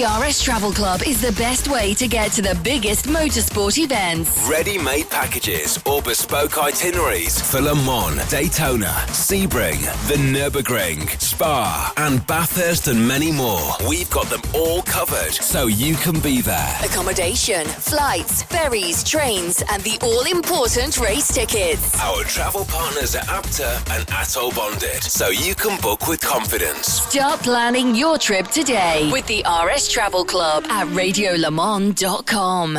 The RS Travel Club is the best way to get to the biggest motorsport events. Ready made packages or bespoke itineraries for Le Mans, Daytona, Sebring, the Nürburgring, Spa, and Bathurst, and many more. We've got them all covered so you can be there. Accommodation, flights, ferries, trains, and the all important race tickets. Our travel partners are ABTA and ATOL bonded so you can book with confidence. Start planning your trip today with the RS Travel Club at radiolemans.com.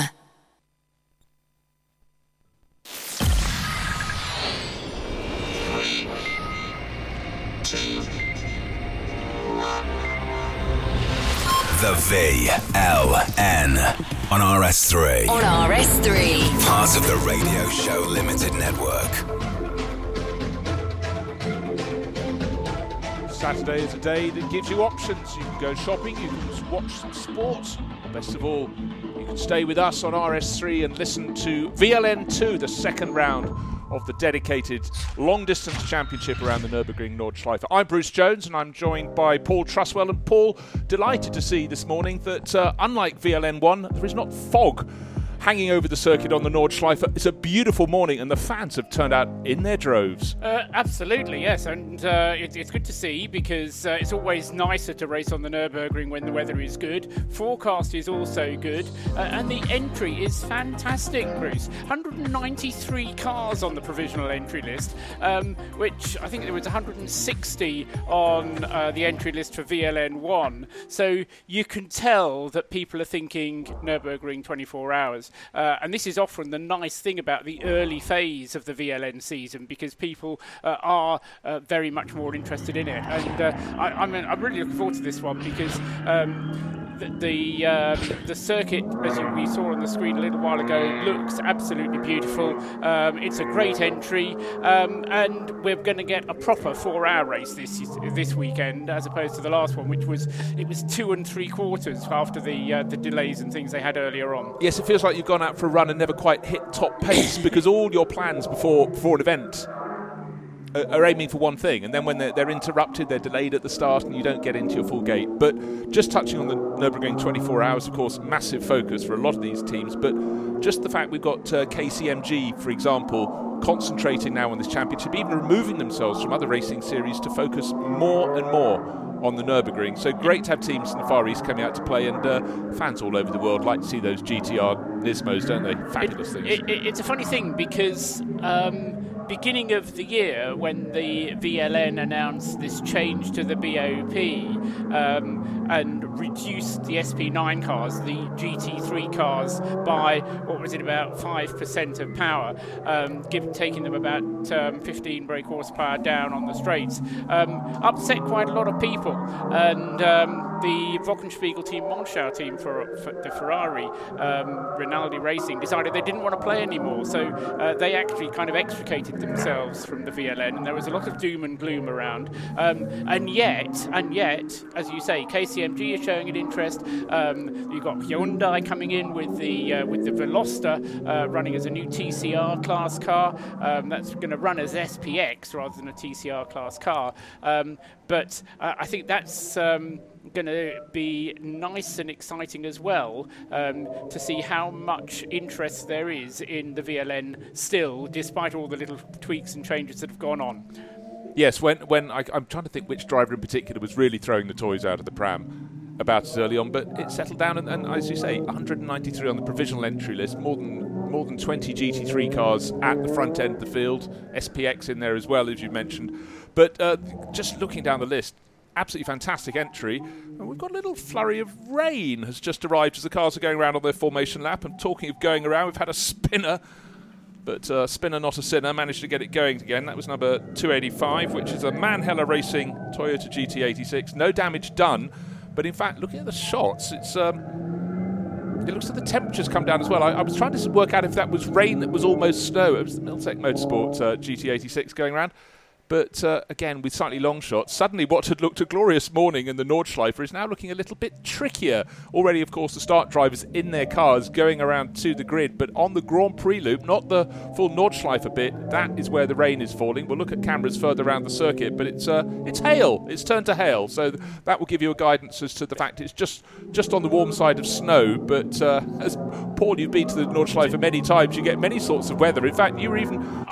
The VLN on RS3. On RS3. Part of the Radio Show Limited Network. Saturday is a day that gives you options. You can go shopping, you can watch some sports, best of all, you can stay with us on RS3 and listen to VLN2, the second round of the dedicated long distance championship around the Nürburgring Nordschleife. I'm Bruce Jones and I'm joined by Paul Truswell. And Paul, delighted to see this morning that uh, unlike VLN1, there is not fog hanging over the circuit on the Nordschleife. It's a beautiful morning, and the fans have turned out in their droves. Uh, absolutely, yes, and uh, it, it's good to see because uh, it's always nicer to race on the Nürburgring when the weather is good. Forecast is also good, uh, and the entry is fantastic, Bruce. 193 cars on the provisional entry list, um, which I think there was 160 on uh, the entry list for VLN 1. So you can tell that people are thinking Nürburgring 24 hours. Uh, and this is often the nice thing about the early phase of the VLN season because people uh, are uh, very much more interested in it. And uh, I, I'm, I'm really looking forward to this one because. Um, the the, um, the circuit, as you, we saw on the screen a little while ago, looks absolutely beautiful. Um, it's a great entry, um, and we're going to get a proper four-hour race this this weekend, as opposed to the last one, which was it was two and three quarters after the uh, the delays and things they had earlier on. Yes, it feels like you've gone out for a run and never quite hit top pace because all your plans before before an event are aiming for one thing, and then when they're, they're, interrupted, they're delayed at the start, and you don't get into your full gate. But just touching on the Nürburgring 24 hours, of course, massive focus for a lot of these teams. But just the fact we've got uh, KCMG, for example, concentrating now on this championship, even removing themselves from other racing series to focus more and more on the Nürburgring. So great to have teams in the Far East coming out to play, and uh, fans all over the world like to see those GTR Nismos, don't they? Fabulous it, things. It, it, it's a funny thing because. Um, beginning of the year, when the VLN announced this change to the BOP um, and reduced the SP9 cars, the GT3 cars, by what was it, about 5% of power, um, give, taking them about um, 15 brake horsepower down on the straights, um, upset quite a lot of people. And um, the Wochenspiegel team, Monschau team for, for the Ferrari, um, Rinaldi Racing, decided they didn't want to play anymore. So uh, they actually kind of extricated themselves from the VLN, and there was a lot of doom and gloom around. Um, and yet, and yet, as you say, KCMG is showing an interest. Um, you've got Hyundai coming in with the uh, with the Veloster uh, running as a new TCR class car. Um, that's going to run as SPX rather than a TCR class car. Um, but uh, I think that's um, going to be nice and exciting as well um, to see how much interest there is in the VLN still, despite all the little tweaks and changes that have gone on. Yes, when when I, am trying to think which driver in particular was really throwing the toys out of the pram about as early on, but it settled down, and, and as you say, 193 on the provisional entry list, more than more than 20 GT3 cars at the front end of the field, SPX in there as well, as you mentioned. But uh, just looking down the list, absolutely fantastic entry. And we've got a little flurry of rain has just arrived as the cars are going around on their formation lap. And talking of going around, we've had a spinner, but uh, spinner not a sinner, managed to get it going again. That was number 285, which is a Manheller Racing Toyota GT86. No damage done, but in fact, looking at the shots, it's. Um, it looks like the temperature's come down as well. I, I, was trying to work out if that was rain that was almost snow. It was the Milltec Motorsport uh, GT86 going around But uh, again, with slightly long shots, suddenly what had looked a glorious morning in the Nordschleife is now looking a little bit trickier. Already, of course, the start drivers in their cars going around to the grid, but on the Grand Prix loop, not the full Nordschleife bit, that is where the rain is falling. We'll look at cameras further around the circuit, but it's uh, it's hail. It's turned to hail, so that will give you a guidance as to the fact it's just just on the warm side of snow. But uh, as Paul, you've been to the Nordschleife many times, you get many sorts of weather. In fact, you were even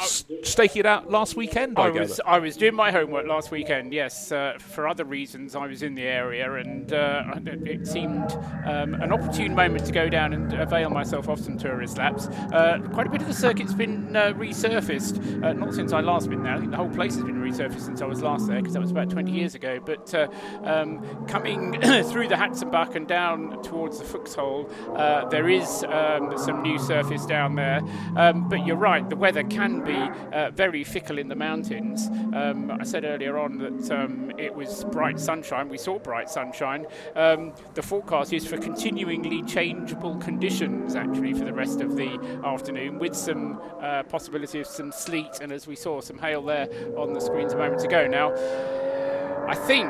staking it out last weekend. I, I was I was doing my homework last weekend. Yes, uh, for other reasons, I was in the area, and uh, it seemed um, an opportune moment to go down and avail myself of some tourist laps. Uh, quite a bit of the circuit's been uh, resurfaced, uh, not since I last been there. I think the whole place has been resurfaced since I was last there, because that was about 20 years ago. But uh, um, coming through the Hatzenbach and down towards the Fuchsröhre, there is um, some new surface down there. Um, but you're right, the weather can be very fickle in the mountains. Um, I said earlier on that um, it was bright sunshine. We saw bright sunshine. Um, the forecast is for continuingly changeable conditions, actually, for the rest of the afternoon, with some uh, possibility of some sleet and, as we saw, some hail there on the screens a moment ago. Now, I think,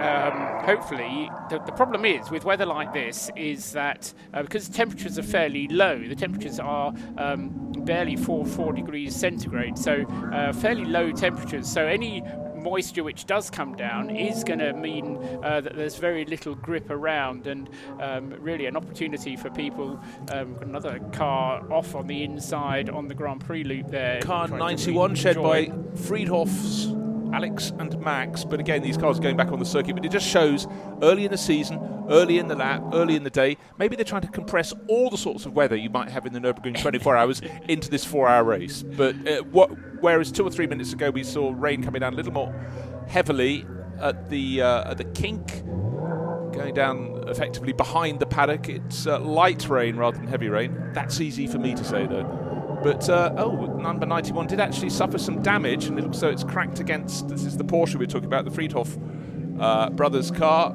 um, hopefully, the, the, problem is with weather like this is that uh, because temperatures are fairly low, the temperatures are um, barely 4, 4 degrees centigrade, so uh, fairly low temperatures. So any moisture which does come down is going to mean uh, that there's very little grip around and um, really an opportunity for people. Um, another car off on the inside on the Grand Prix loop there. Car 91 shed by Friedhoff's Alex and Max. But again, these cars are going back on the circuit. But it just shows early in the season, early in the lap, early in the day. Maybe they're trying to compress all the sorts of weather you might have in the Nürburgring 24 hours into this four-hour race. But uh, what, whereas two or three minutes ago we saw rain coming down a little more heavily at the uh, at the kink. Going down effectively behind the paddock. It's uh, light rain rather than heavy rain. That's easy for me to say, though. But uh, oh, number 91 did actually suffer some damage, and it looks so it's cracked against. This is the Porsche we're talking about, the Friedhoff uh, brothers' car.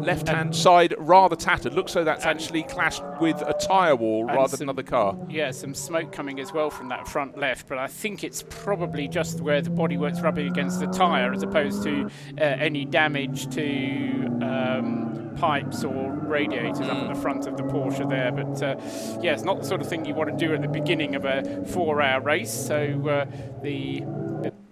Left hand side rather tattered. Looks so that's actually clashed with a tyre wall rather some, than another car. Yeah, some smoke coming as well from that front left, but I think it's probably just where the bodywork's rubbing against the tyre as opposed to uh, any damage to. Um, pipes or radiators mm. up at the front of the Porsche there. But uh, yeah, it's not the sort of thing you want to do at the beginning of a four-hour race. So uh, the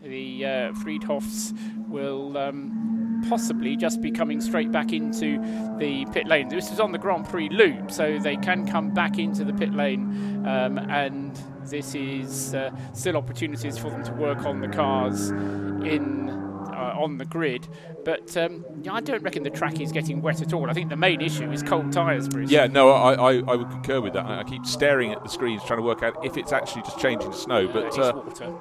the uh, Friedhoffs will. Um, possibly just be coming straight back into the pit lane. This is on the Grand Prix loop, so they can come back into the pit lane, um, and this is uh, still opportunities for them to work on the cars in uh, on the grid. But um, I don't reckon the track is getting wet at all. I think the main issue is cold tyres, Bruce. Yeah, no, I, I, I, would concur with that. I keep staring at the screens trying to work out if it's actually just changing to snow. But uh, water.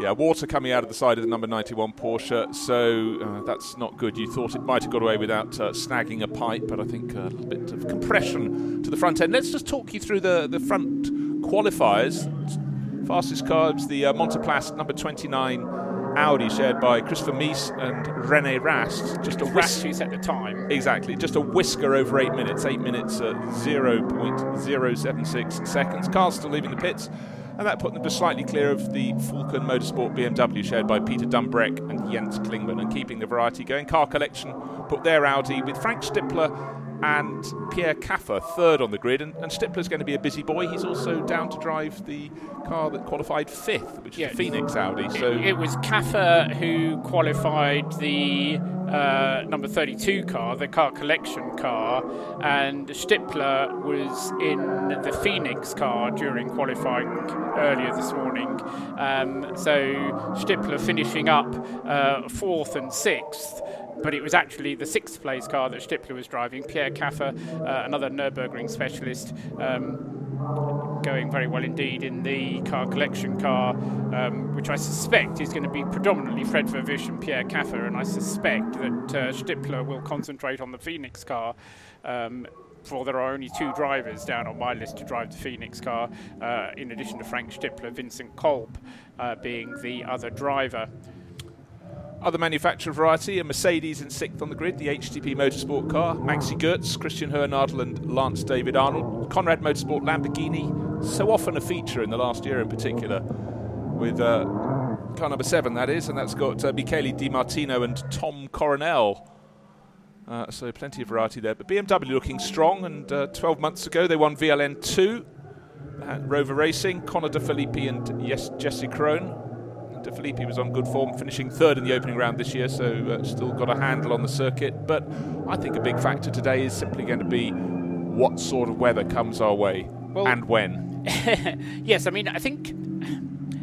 Yeah, water coming out of the side of the number 91 Porsche, so uh, that's not good. You thought it might have got away without uh, snagging a pipe, but I think a little bit of compression to the front end. Let's just talk you through the, the front qualifiers. Fastest cars, the uh, Montaplast number 29 Audi shared by Christopher Mies and Rene Rast. Just a whisk- at the time. Exactly, just a whisker over eight minutes. Eight minutes at 0.076 seconds. Cars still leaving the pits, and that put them just slightly clear of the Falcon Motorsport BMW shared by Peter Dumbreck and Jens Klingmann, and keeping the variety going. Car Collection put their Audi with Frank Stippler and Pierre Kaffer third on the grid. And, and Stippler's going to be a busy boy. He's also down to drive the car that qualified fifth, which yeah, is the Phoenix Audi. So it, it was Kaffer who qualified the uh, number 32 car, the car collection car, and Stippler was in the Phoenix car during qualifying earlier this morning. Um, so Stippler finishing up uh, fourth and sixth but it was actually the sixth place car that Stippler was driving. Pierre Kaffer, uh, another Nürburgring specialist, um, going very well indeed in the car collection car, um, which I suspect is going to be predominantly Fred Vervisch and Pierre Kaffer, and I suspect that uh, Stippler will concentrate on the Phoenix car. Um, for there are only two drivers down on my list to drive the Phoenix car, uh, in addition to Frank Stippler, Vincent Kolb uh, being the other driver. Other manufacturer variety, a Mercedes in sixth on the grid, the HTP Motorsport car, Maxi Goetz, Christian Hohenadel and Lance David Arnold, Konrad Motorsport Lamborghini, so often a feature in the last year in particular, with uh, car number seven, that is, and that's got uh, Michele Di Martino and Tom Coronel. Uh, so plenty of variety there. But BMW looking strong, and uh, 12 months ago they won VLN 2 at Rowe Racing, Connor De Phillippi and yes, Jesse Krohn. De Phillippi was on good form, finishing third in the opening round this year, so uh, still got a handle on the circuit. But I think a big factor today is simply going to be what sort of weather comes our way well, and when. yes, I mean, I think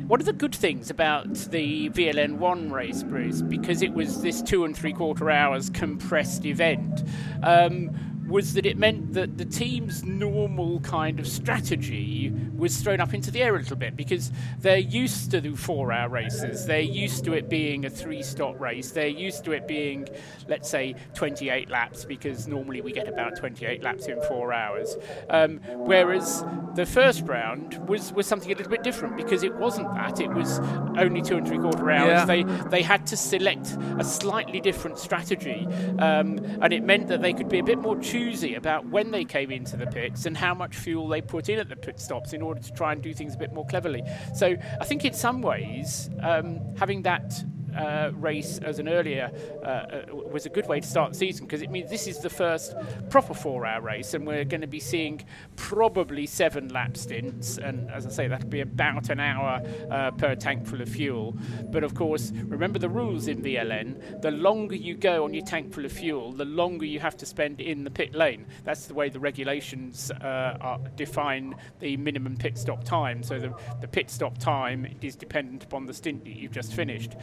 one of the good things about the VLN1 race, Bruce, because it was this two and three quarter hours compressed event, um, was that it meant that the team's normal kind of strategy was thrown up into the air a little bit because they're used to the four hour races. They're used to it being a three stop race. They're used to it being, let's say, 28 laps because normally we get about 28 laps in four hours. Um, whereas the first round was, was something a little bit different because it wasn't that. It was only two and three quarter hours. Yeah. They, they had to select a slightly different strategy um, and it meant that they could be a bit more choosy about when they came into the pits and how much fuel they put in at the pit stops in order to try and do things a bit more cleverly. So I think in some ways, um, having that uh, race as an earlier uh, uh, was a good way to start the season because it means this is the first proper four-hour race, and we're going to be seeing probably seven lap stints. And as I say, that'll be about an hour uh, per tank full of fuel. But of course, remember the rules in VLN: the longer you go on your tank full of fuel, the longer you have to spend in the pit lane. That's the way the regulations uh, define the minimum pit stop time. So the, the pit stop time is dependent upon the stint that you've just finished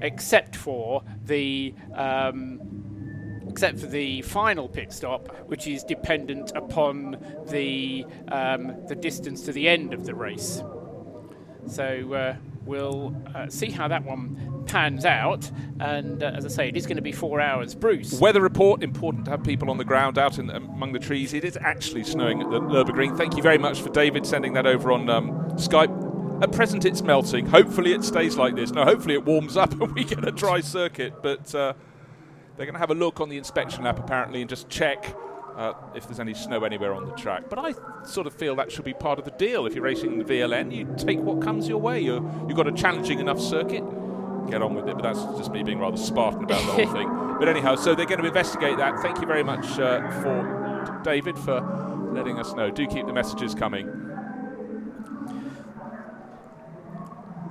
except for the um, except for the final pit stop, which is dependent upon the um, the distance to the end of the race. So uh, we'll uh, see how that one pans out. And uh, as I say, it is going to be four hours. Bruce. Weather report important to have people on the ground out in, among the trees. It is actually snowing at the Nürburgring. Thank you very much for David sending that over on um, Skype. At present, it's melting. Hopefully, it stays like this. Now, hopefully, it warms up and we get a dry circuit. But uh, they're going to have a look on the inspection lap apparently and just check uh, if there's any snow anywhere on the track. But I sort of feel that should be part of the deal. If you're racing the VLN, you take what comes your way. you have got a challenging enough circuit. Get on with it, but that's just me being rather Spartan about the whole thing. But anyhow, so they're going to investigate that. Thank you very much uh, for David for letting us know. Do keep the messages coming.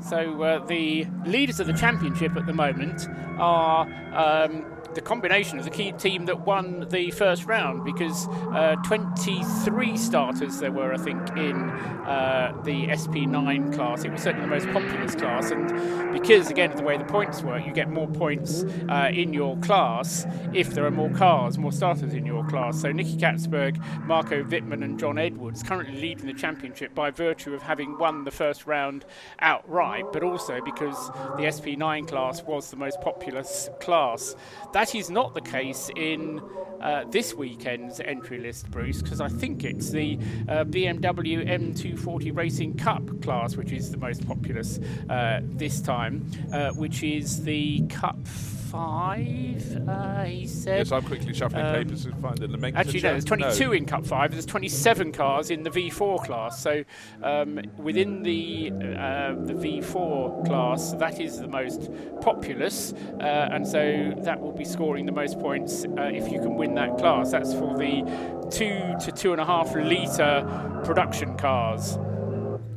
So uh, the leaders of the championship at the moment are um, the combination of the key team that won the first round because uh, 23 starters there were, I think, in uh, the SP9 class. It was certainly the most populous class, and because again of the way the points work, you get more points uh, in your class if there are more cars, more starters in your class. So Nicky Catsburg, Marco Wittmann, and John Edwards currently leading the championship by virtue of having won the first round outright, but also because the SP9 class was the most populous class. That is not the case in uh, this weekend's entry list, Bruce, because I think it's the uh, BMW M240 Racing Cup class which is the most populous uh, this time, uh, which is the Cup five, uh, he said. Yes, I'm quickly shuffling um, papers to find the nomenclature. Actually, no, there's 22 no. in Cup 5. There's 27 cars in the V4 class. So um, within the uh, the V4 class, that is the most populous, uh, and so that will be scoring the most points uh, if you can win that class. That's for the two to two and a half litre production cars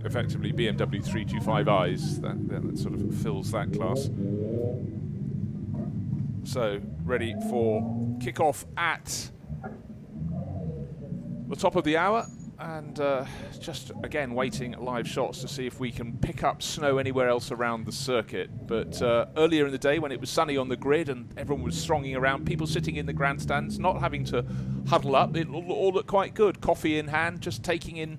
effectively BMW 325i's that, that, sort of fills that class. So ready for kickoff at the top of the hour and uh, just again waiting live shots to see if we can pick up snow anywhere else around the circuit. But uh, earlier in the day, when it was sunny on the grid and everyone was thronging around, people sitting in the grandstands, not having to huddle up, it all looked quite good. Coffee in hand, just taking in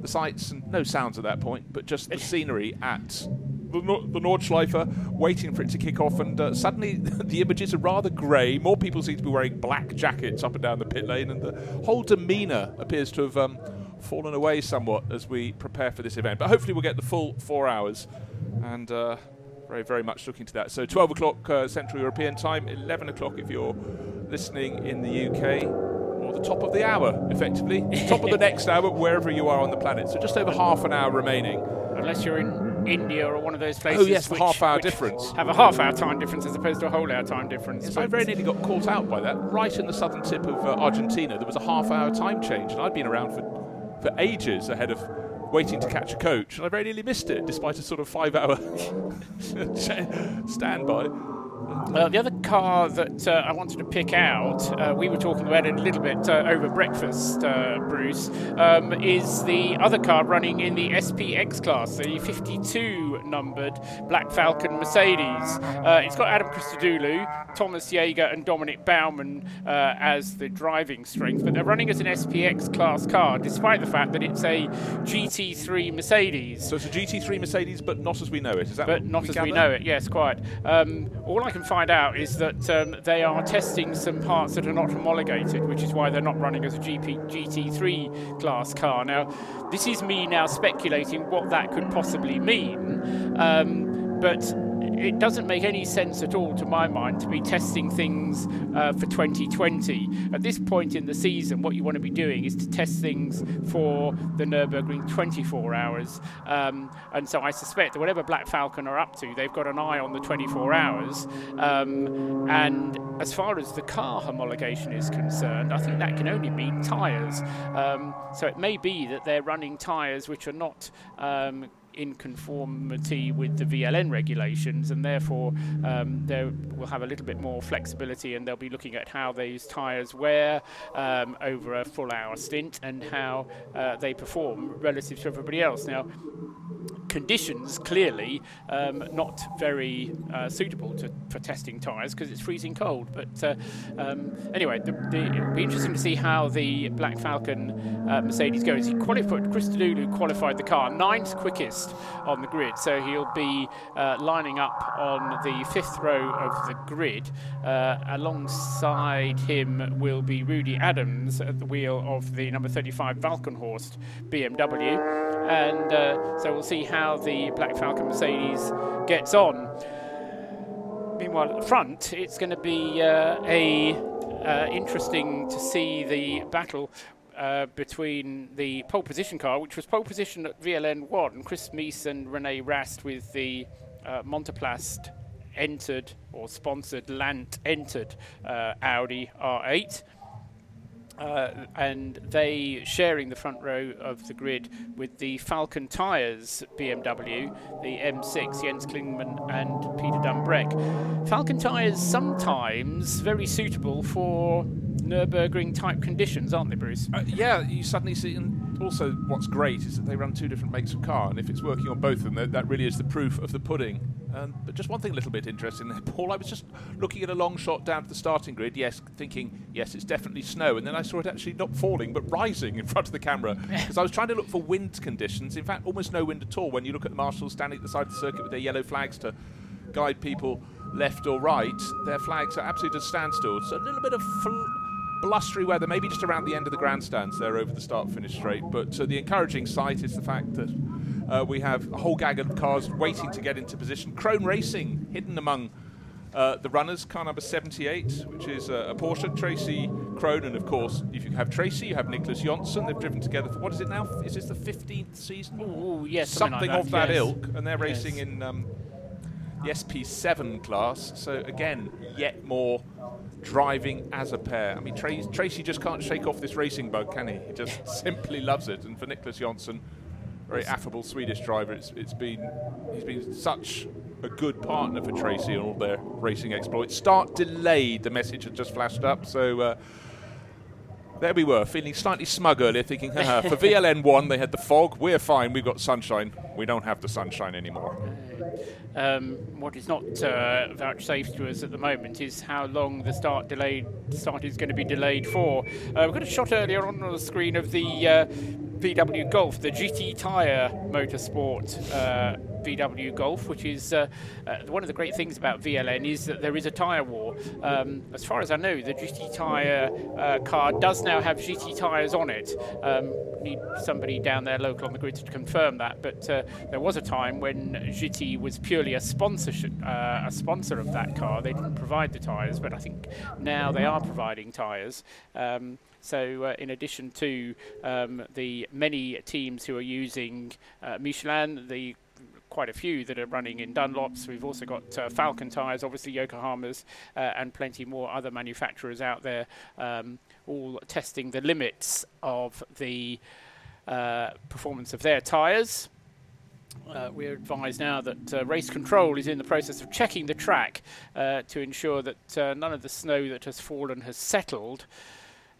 the sights and no sounds at that point, but just the scenery at the, the Nordschleife, waiting for it to kick off, and uh, suddenly the images are rather grey. More people seem to be wearing black jackets up and down the pit lane, and the whole demeanour appears to have um, fallen away somewhat as we prepare for this event. But hopefully, we'll get the full four hours, and uh, very, very much looking to that. So, 12 o'clock uh, Central European time, 11 o'clock if you're listening in the UK or the top of the hour, effectively. top of the next hour, wherever you are on the planet. So just over half an hour remaining. Unless you're in India or one of those places. Oh, yes, which- half-hour which difference. Have a half hour time difference as opposed to a whole hour time difference. Yes, I very nearly got caught out by that. Right in the southern tip of uh, Argentina, there was a half-hour time change, and I'd been around for for ages ahead of waiting to catch a coach, and I very nearly missed it, despite a sort of five-hour standby. Uh, the other car that uh, I wanted to pick out, uh, we were talking about it a little bit uh, over breakfast, uh, Bruce, um, is the other car running in the SPX class, the 52 numbered Black Falcon Mercedes. Uh, it's got Adam Christodoulou, Thomas Jaeger, and Dominic Baumann uh, as the driving strength, but they're running as an SPX class car, despite the fact that it's a GT3 Mercedes. So it's a GT3 Mercedes, but not as we know it. Is that But not we as we know it, yes, quite. Um, all I can find out is that um, they are testing some parts that are not homologated, which is why they're not running as a GP, GT3 class car. Now, this is me now speculating what that could possibly mean, um, but it doesn't make any sense at all to my mind to be testing things uh, for 2020. At this point in the season, what you want to be doing is to test things for the Nürburgring 24 hours. Um, and so I suspect that whatever Black Falcon are up to, they've got an eye on the 24 hours. Um, and as far as the car homologation is concerned, I think that can only mean tyres. Um, so it may be that they're running tyres which are not. In conformity with the VLN regulations, and therefore um, they will have a little bit more flexibility, and they'll be looking at how these tyres wear um, over a full hour stint and how uh, they perform relative to everybody else. Now, conditions clearly um, not very uh, suitable to, for testing tyres because it's freezing cold. But uh, um, anyway, the, the, it'll be interesting to see how the Black Falcon uh, Mercedes goes. He qualified, Christodoulou qualified the car ninth quickest on the grid, so he'll be uh, lining up on the fifth row of the grid. Uh, alongside him will be Rudy Adams at the wheel of the number 35 Walkenhorst BMW. And uh, so we'll see how the Black Falcon Mercedes gets on. Meanwhile, at the front, it's going to be uh, a uh, interesting to see the battle uh, between the pole position car, which was pole position at VLN one, and Chris Mies and Rene Rast with the uh, Montaplast entered or sponsored Land entered uh, Audi R8. Uh, and they sharing the front row of the grid with the Falcon Tyres BMW, the M6, Jens Klingmann and Peter Dumbreck. Falcon Tyres sometimes very suitable for Nürburgring type conditions, aren't they, Bruce? Uh, yeah, you suddenly see, and also what's great is that they run two different makes of car, and if it's working on both of them, that, that really is the proof of the pudding. Um, but just one thing a little bit interesting there, Paul. I was just looking at a long shot down to the starting grid, yes, thinking, yes, it's definitely snow, and then I saw it actually not falling, but rising in front of the camera, because I was trying to look for wind conditions. In fact, almost no wind at all when you look at the marshals standing at the side of the circuit with their yellow flags to guide people left or right. Their flags are absolutely at a standstill. So a little bit of fl- blustery weather, maybe just around the end of the grandstands there over the start finish straight. But uh, the encouraging sight is the fact that uh, we have a whole gaggle of cars waiting to get into position. Krohn Racing hidden among uh, the runners, car number 78, which is uh, a Porsche. Tracy Krohn, and of course, if you have Tracy, you have Niclas Jönsson. They've driven together for what is it now? Is this the 15th season? Ooh, yes, something, something like of that, that yes. ilk, and they're Yes. racing in um, the SP7 class. So again, yet more driving as a pair. I mean, Tracy, Tracy just can't shake off this racing bug, can he? He just simply loves it. And for Niclas Jönsson, very affable Swedish driver, it's, it's been he's been such a good partner for Tracy on all their racing exploits. Start delayed. The message had just flashed up, so. Uh, there we were, feeling slightly smug earlier, thinking, Haha, for VLN 1 they had the fog, we're fine, we've got sunshine. We don't have the sunshine anymore. Um, what is not uh, vouchsafed to us at the moment is how long the start delayed start is going to be delayed for. Uh, we've got a shot earlier on on the screen of the uh, VW Golf, the GT Tyre Motorsport uh, VW Golf, which is uh, uh, one of the great things about VLN is that there is a tyre war. Um, as far as I know, the GT Tyre uh, car does now have GT tyres on it. Um, need somebody down there local on the grid to confirm that, but uh, there was a time when GT was purely a sponsorship, uh, a sponsor of that car. They didn't provide the tyres, but I think now they are providing tyres. Um, so, uh, in addition to um, the many teams who are using uh, Michelin, the quite a few that are running in Dunlops. We've also got uh, Falcon tyres, obviously Yokohama's, uh, and plenty more other manufacturers out there, um, all testing the limits of the uh, performance of their tyres. Uh, we're advised now that uh, race control is in the process of checking the track uh, to ensure that uh, none of the snow that has fallen has settled.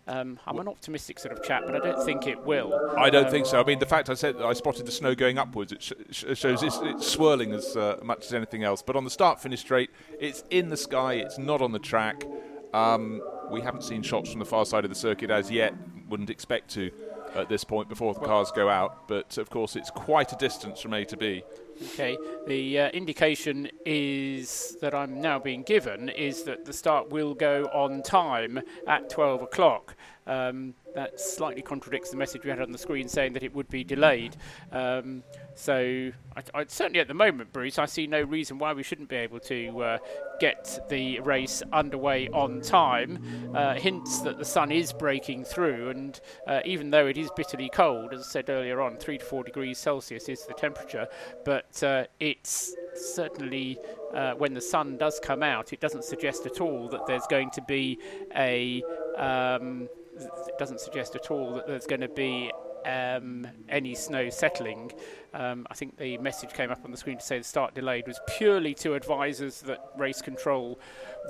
Um, I'm an optimistic sort of chap, but I don't think it will. I don't Um, think so. I mean, the fact I said I spotted the snow going upwards, it sh- sh- shows it's, it's swirling as uh, much as anything else. But on the start-finish straight, it's in the sky. It's not on the track. Um, we haven't seen shots from the far side of the circuit as yet. Wouldn't expect to at this point before the cars go out. But of course, it's quite a distance from A to B. Okay, the uh, indication is that I'm now being given is that the start will go on time at 12 o'clock. Um, that slightly contradicts the message we had on the screen saying that it would be delayed. Um, so, I, I, certainly at the moment, Bruce, I see no reason why we shouldn't be able to uh, get the race underway on time. Uh, hints that the sun is breaking through, and uh, even though it is bitterly cold, as I said earlier on, 3 to 4 degrees Celsius is the temperature, but uh, it's certainly uh, when the sun does come out, it doesn't suggest at all that there's going to be a. Um, it doesn't suggest at all that there's going to be um, any snow settling. Um, I think the message came up on the screen to say the start delayed was purely to advisors that race control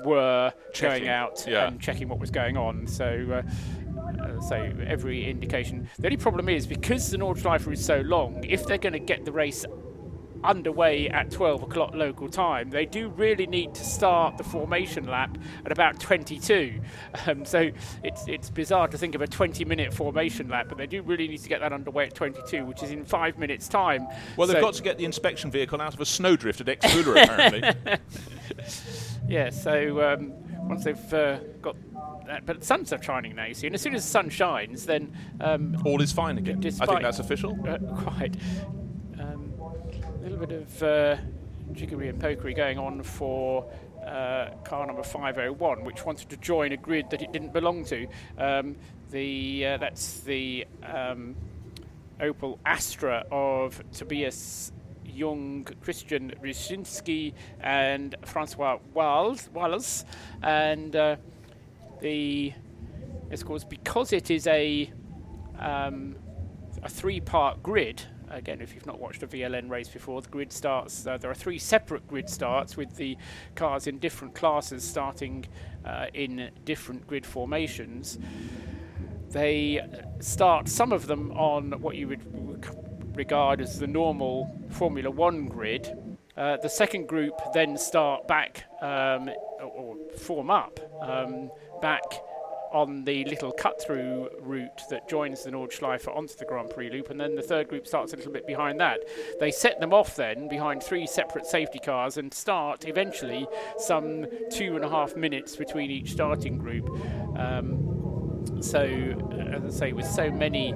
were Checking, going out yeah. and checking what was going on. So. Uh, uh, so every indication. The only problem is because the Nordschleife is so long. If they're going to get the race underway at 12 o'clock local time, they do really need to start the formation lap at about 22. Um, so it's it's bizarre to think of a 20-minute formation lap, but they do really need to get that underway at 22, which is in five minutes' time. Well, they've So- got to get the inspection vehicle out of a snowdrift at Exmühle, apparently. Yeah, so um, once they've uh, got that, but the sun's are shining now, you see, and as soon as the sun shines, then um, All is fine again. I think that's official. Uh, quite. Little bit of uh, jiggery and pokery going on for uh, car number 501, which wanted to join a grid that it didn't belong to. Um, the uh, that's the um, Opel Astra of Tobias Jung, Christian Ryszinski, and Francois Wallace, and uh, the of course because it is a um, a three-part grid. Again, if you've not watched a VLN race before, the grid starts. Uh, there are three separate grid starts with the cars in different classes starting uh, in different grid formations. They start some of them on what you would regard as the normal Formula One grid. Uh, the second group then start back um, or, or form up um, back on the little cut through route that joins the Nordschleife onto the Grand Prix loop, and then the third group starts a little bit behind that. They set them off then behind three separate safety cars and start eventually some two and a half minutes between each starting group. Um, so, as I say, with so many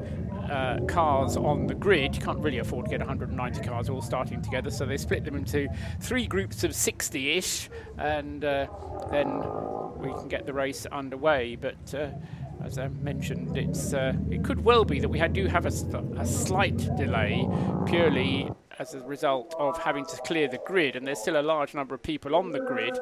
uh, cars on the grid, you can't really afford to get 190 cars all starting together. So they split them into three groups of 60-ish, and uh, then we can get the race underway. But uh, as I mentioned, it's uh, it could well be that we do have a, a slight delay purely as a result of having to clear the grid, and there's still a large number of people on the grid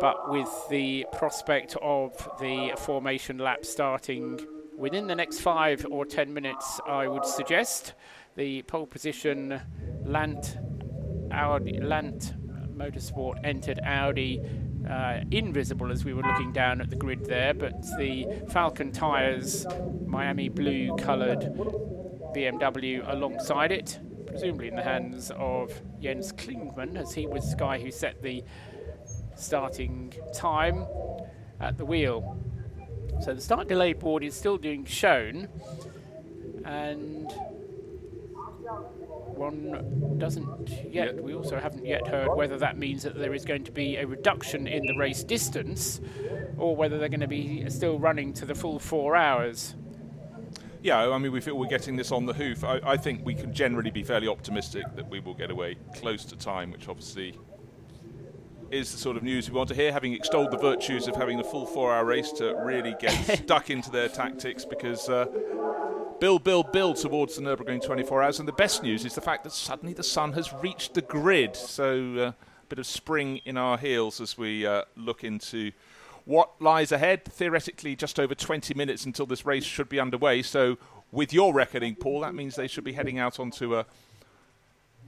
but with the prospect of the formation lap starting within the next five or ten minutes, I would suggest. The pole position, Land, Audi, Land Motorsport entered Audi. Uh, invisible as we were looking down at the grid there, but the Falcon tyres, Miami blue coloured BMW alongside it, presumably in the hands of Jens Klingmann, as he was the guy who set the starting time at the wheel. So the start delay board is still being shown, and one doesn't yet. We also haven't yet heard whether that means that there is going to be a reduction in the race distance, or whether they're going to be still running to the full four hours. Yeah, I mean, we feel we're getting this on the hoof. I, I think we can generally be fairly optimistic that we will get away close to time, which obviously is the sort of news we want to hear, having extolled the virtues of having the full four hour race to really get stuck into their tactics because uh, build, build, build towards the Nürburgring 24 hours. And the best news is the fact that suddenly the sun has reached the grid. So uh, a bit of spring in our heels as we uh, look into what lies ahead. Theoretically, just over 20 minutes until this race should be underway. So, with your reckoning, Paul, that means they should be heading out onto a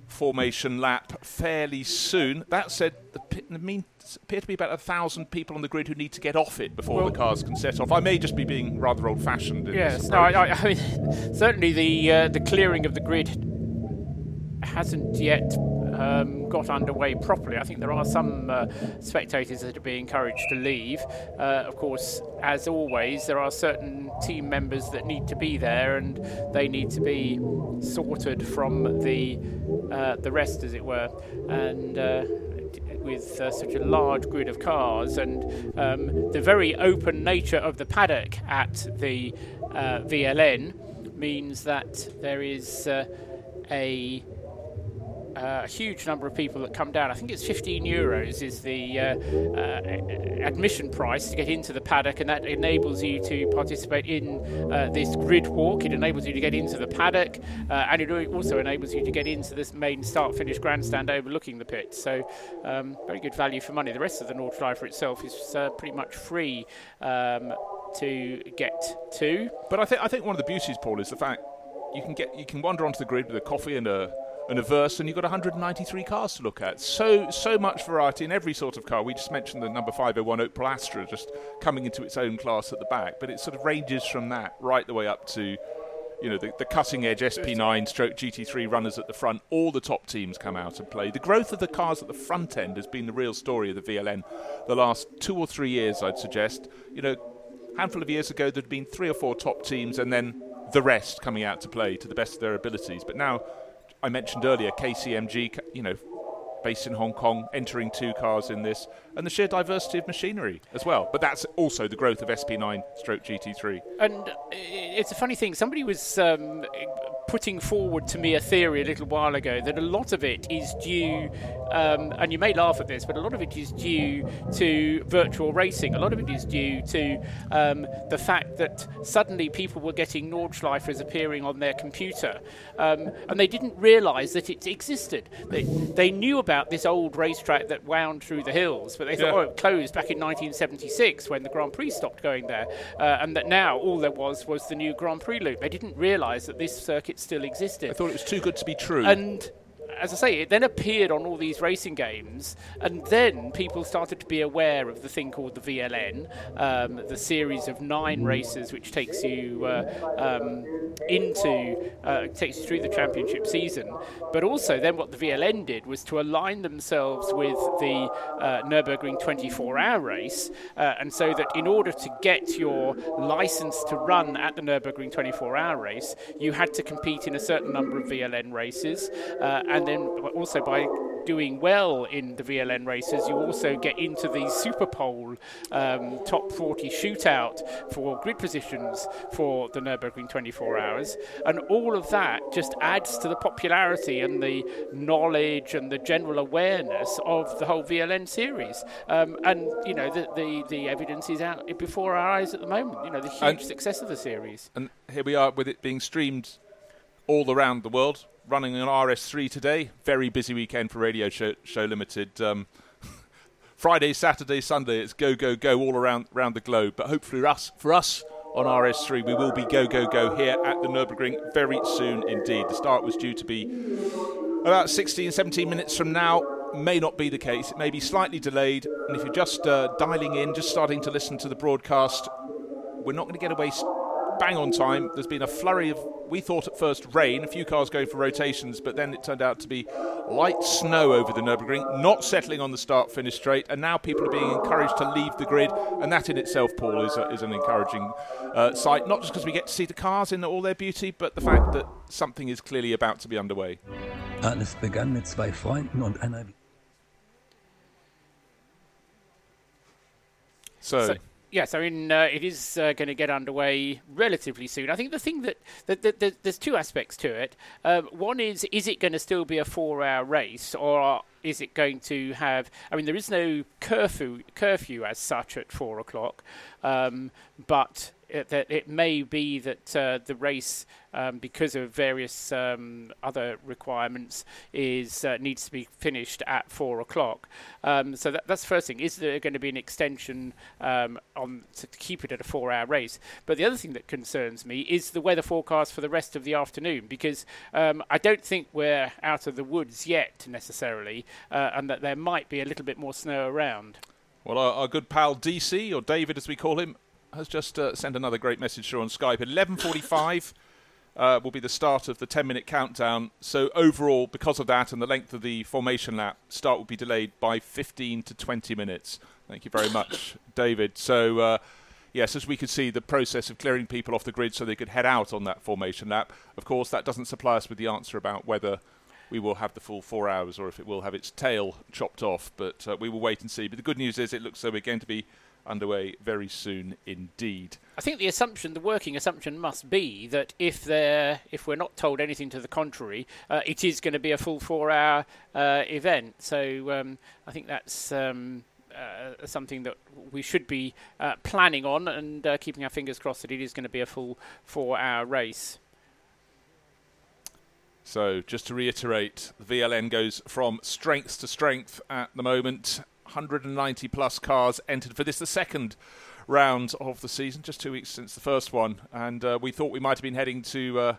formation lap fairly soon. That said, the mean, appear to be about a thousand people on the grid who need to get off it before well, the cars can set off. I may just be being rather old-fashioned. yes, no, I, I, mean, certainly the uh, the clearing of the grid hasn't yet um, got underway properly. I think there are some uh, spectators that are being encouraged to leave. Uh, of course, as always, there are certain team members that need to be there, and they need to be sorted from the uh, the rest, as it were. And uh, with uh, such a large grid of cars and um, the very open nature of the paddock at the uh, VLN means that there is uh, a uh, a huge number of people that come down. I think it's 15 euros is the uh, uh, admission price to get into the paddock, and that enables you to participate in uh, this grid walk. It enables you to get into the paddock, uh, and it also enables you to get into this main start-finish grandstand overlooking the pit. So, um, very good value for money. The rest of the Nordschleife itself is uh, pretty much free um, to get to. But I think I think one of the beauties, Paul, is the fact you can get you can wander onto the grid with a coffee and a and a verse, and you've got 193 cars to look at. So so much variety in every sort of car. We just mentioned the number 501 Opel Astra just coming into its own class at the back, but it sort of ranges from that right the way up to you know the, the cutting edge SP9 stroke GT3 runners at the front. All the top teams come out and play. The growth of the cars at the front end has been the real story of the VLN the last two or three years, I'd suggest. You know, handful of years ago there'd been three or four top teams and then the rest coming out to play to the best of their abilities. But now I mentioned earlier, KCMG, you know, based in Hong Kong, entering two cars in this, and the sheer diversity of machinery as well. But that's also the growth of SP9 stroke GT3. And it's a funny thing, somebody was um, putting forward to me a theory a little while ago that a lot of it is due, um, and you may laugh at this, but a lot of it is due to virtual racing. A lot of it is due to um, the fact that suddenly people were getting Nordschleifers appearing on their computer, um, and they didn't realise that it existed. They, they knew about this old racetrack that wound through the hills, but they thought, yeah. oh, it closed back in 1976 when the Grand Prix stopped going there, uh, and that now all there was was the new Grand Prix loop. They didn't realise that this circuit still existed. I thought it was too good to be true. And as I say, it then appeared on all these racing games, and then people started to be aware of the thing called the VLN, um, the series of nine races which takes you uh, um, into uh, takes you through the championship season. But also, then what the VLN did was to align themselves with the uh, Nurburgring 24-hour race, uh, and so that in order to get your license to run at the Nurburgring 24-hour race, you had to compete in a certain number of VLN races, uh, and then also by doing well in the VLN races, you also get into the Super Pole um, top 40 shootout for grid positions for the Nürburgring 24 hours. And all of that just adds to the popularity and the knowledge and the general awareness of the whole VLN series. Um, and, you know, the, the, the, evidence is out before our eyes at the moment, you know, the huge and, success of the series. And here we are with it being streamed all around the world running on RS3 today. Very busy weekend for Radio Show, Show Limited. Um, Friday, Saturday, Sunday, it's go, go, go all around around the globe. But hopefully, us for us on RS3, we will be go, go, go here at the Nürburgring very soon indeed. The start was due to be about 16, 17 minutes from now. May not be the case. It may be slightly delayed. And if you're just uh, dialing in, just starting to listen to the broadcast, we're not going to get away bang on time. There's been a flurry of, we thought at first, rain, a few cars going for rotations, but then it turned out to be light snow over the Nürburgring, not settling on the start finish straight, and now people are being encouraged to leave the grid, and that in itself, Paul, is, a, is an encouraging uh, sight, not just because we get to see the cars in all their beauty, but the fact that something is clearly about to be underway. Alles begann mit zwei Freunden und einer. so, so yes, I mean uh, it is uh, going to get underway relatively soon. I think the thing that, that, that, that there's two aspects to it. Um, one is is it going to still be a four-hour race, or is it going to have? I mean, there is no curfew curfew as such at four o'clock, um, but it, that it may be that uh, the race, um, because of various um, other requirements, is uh, needs to be finished at four o'clock. Um, so that, that's the first thing. Is there going to be an extension um, on to keep it at a four-hour race? But the other thing that concerns me is the weather forecast for the rest of the afternoon, because um, I don't think we're out of the woods yet necessarily, uh, and that there might be a little bit more snow around. Well, our, our, good pal DC, or David as we call him, has just uh, sent another great message through on Skype. 11.45 uh, will be the start of the 10-minute countdown. So overall, because of that and the length of the formation lap, start will be delayed by 15 to 20 minutes. Thank you very much, David. So, uh, yes, as we could see, the process of clearing people off the grid so they could head out on that formation lap. Of course, that doesn't supply us with the answer about whether we will have the full four hours or if it will have its tail chopped off. But uh, we will wait and see. But the good news is it looks like we're going to be underway very soon indeed. I think the assumption, the working assumption, must be that if they if we're not told anything to the contrary, uh, it is going to be a full four-hour uh, event. So um, I think that's. Um, uh, something that we should be uh, planning on and uh, keeping our fingers crossed that it is going to be a full four-hour race. So, just to reiterate, the VLN goes from strength to strength at the moment. 190 plus cars entered for this, the second round of the season, just two weeks since the first one. And uh, we thought we might have been heading to uh,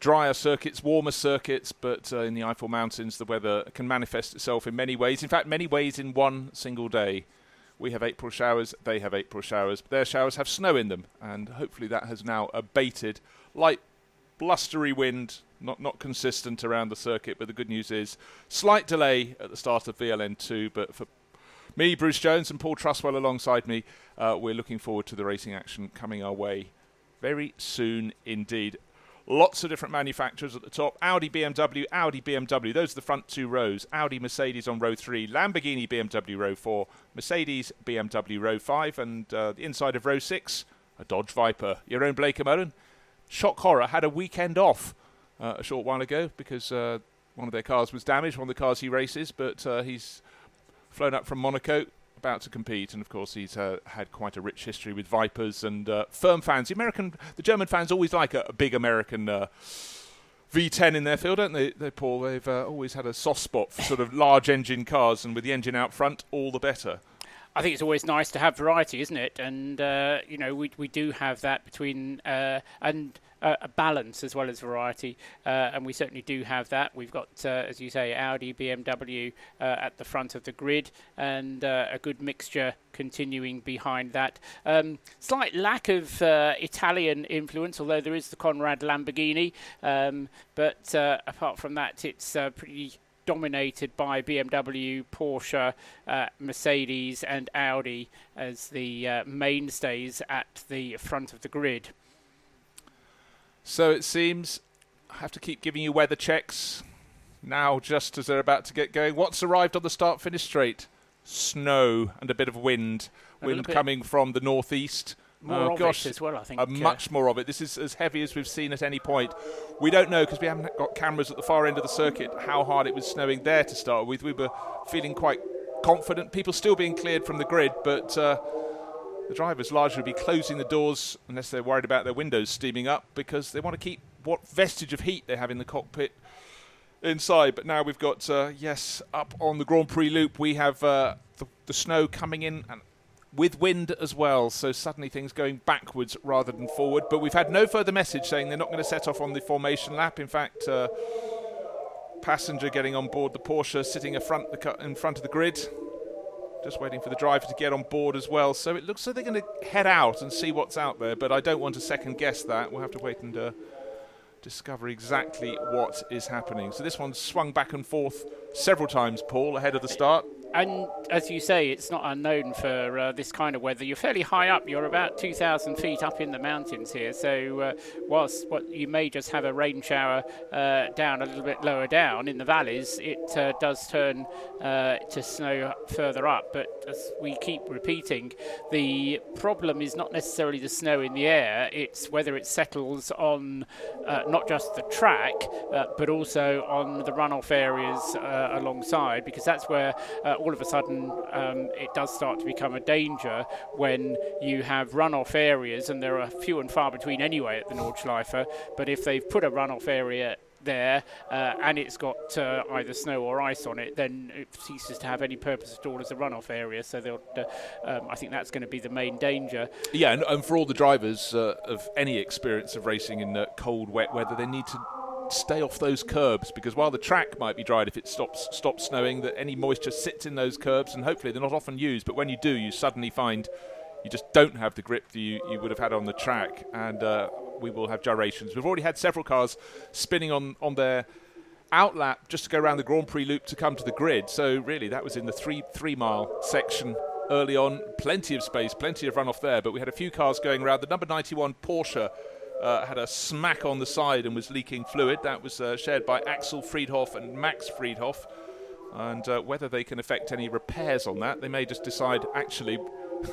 drier circuits, warmer circuits, but uh, in the Eifel Mountains, the weather can manifest itself in many ways. In fact, many ways in one single day. We have April showers, they have April showers, but their showers have snow in them, and hopefully that has now abated. Light blustery wind, not not consistent around the circuit. But the good news is slight delay at the start of VLN2. But for me, Bruce Jones, and Paul Truswell alongside me, uh, we're looking forward to the racing action coming our way very soon indeed. Lots of different manufacturers at the top. Audi, BMW, Audi, BMW. Those are the front two rows. Audi, Mercedes on row three. Lamborghini, BMW row four. Mercedes, BMW row five. And uh, the inside of row six, a Dodge Viper. Your own Blake Mullen Shock Horror had a weekend off a short while ago because uh, one of their cars was damaged, one of the cars he races, but uh, he's flown up from Monaco about to compete, and of course he's uh, had quite a rich history with Vipers and uh, firm fans. The American, the German fans always like a, a big American uh, V10 in their field, don't they, they Paul? They've always had a soft spot for sort of large engine cars, and with the engine out front, all the better. I think it's always nice to have variety, isn't it? And uh, you know, we we do have that between uh, and uh, a balance as well as variety, uh, and we certainly do have that. We've got, uh, as you say, Audi, BMW uh, at the front of the grid, and a good mixture continuing behind that. Um, slight lack of Italian influence, although there is the Konrad Lamborghini, um, but apart from that, it's pretty dominated by BMW, Porsche, uh, Mercedes, and Audi as the uh, mainstays at the front of the grid. So it seems I have to keep giving you weather checks now, just as they're about to get going. What's arrived on the start finish straight? Snow and a bit of wind. Wind coming from the northeast. More oh, gosh, as well, I think. Uh, much more of it. This is as heavy as we've seen at any point. We don't know because we haven't got cameras at the far end of the circuit how hard it was snowing there to start with. We were feeling quite confident. People still being cleared from the grid, but uh, the drivers largely will be closing the doors unless they're worried about their windows steaming up because they want to keep what vestige of heat they have in the cockpit inside. But now we've got, uh, yes, up on the Grand Prix loop, we have uh, the, the, snow coming in and with wind as well, so suddenly things going backwards rather than forward. But we've had no further message saying they're not going to set off on the formation lap. In fact, uh, passenger getting on board the Porsche sitting in front, in front of the grid. Just waiting for the driver to get on board as well. So it looks like they're going to head out and see what's out there, but I don't want to second guess that. We'll have to wait and uh, discover exactly what is happening. So this one swung back and forth several times, Paul, ahead of the start and as you say, it's not unknown for uh, this kind of weather. You're fairly high up. You're about 2,000 feet up in the mountains here. So, uh, whilst what you may just have a rain shower uh, down a little bit lower down in the valleys, it uh, does turn uh, to snow further up. But as we keep repeating, the problem is not necessarily the snow in the air. It's whether it settles on uh, not just the track, but also on the runoff areas alongside, because that's where all of a sudden um, it does start to become a danger when you have runoff areas, and there are few and far between anyway at the Nordschleife. But if they've put a runoff area there uh, and it's got uh, either snow or ice on it, then it ceases to have any purpose at all as a runoff area. So uh, um, I think that's going to be the main danger. Yeah, and, and for all the drivers uh, of any experience of racing in uh, cold, wet weather, they need to stay off those curbs because while the track might be dried if it stops stops snowing, that any moisture sits in those curbs, and hopefully they're not often used. But when you do, you suddenly find you just don't have the grip that you, you would have had on the track, and uh, we will have gyrations. We've already had several cars spinning on, on their outlap just to go around the Grand Prix loop to come to the grid. So really, that was in the three three mile section early on. Plenty of space, plenty of runoff there. But we had a few cars going around. The number 91 Porsche. Uh, had a smack on the side and was leaking fluid. That was uh, shared by Axel Friedhoff and Max Friedhoff. And uh, whether they can effect any repairs on that, they may just decide actually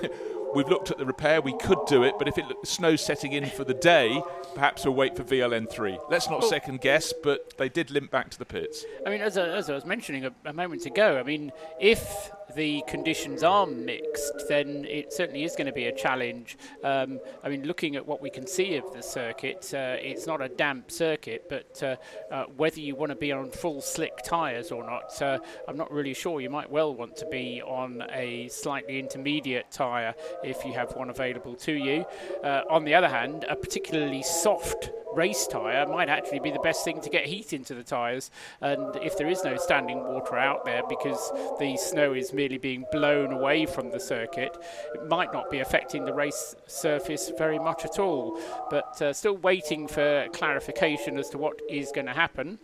We've looked at the repair. We could do it, but if it snow's setting in for the day, perhaps we'll wait for VLN3. Let's not second guess, but they did limp back to the pits. I mean, as, as I was mentioning a, a moment ago, I mean, if the conditions are mixed, then it certainly is going to be a challenge. Um, I mean, looking at what we can see of the circuit, uh, it's not a damp circuit, but uh, uh, whether you want to be on full slick tyres or not, uh, I'm not really sure. You might well want to be on a slightly intermediate tyre if you have one available to you. Uh, on the other hand, a particularly soft race tyre might actually be the best thing to get heat into the tyres. And if there is no standing water out there because the snow is merely being blown away from the circuit, it might not be affecting the race surface very much at all. But uh, still waiting for clarification as to what is going to happen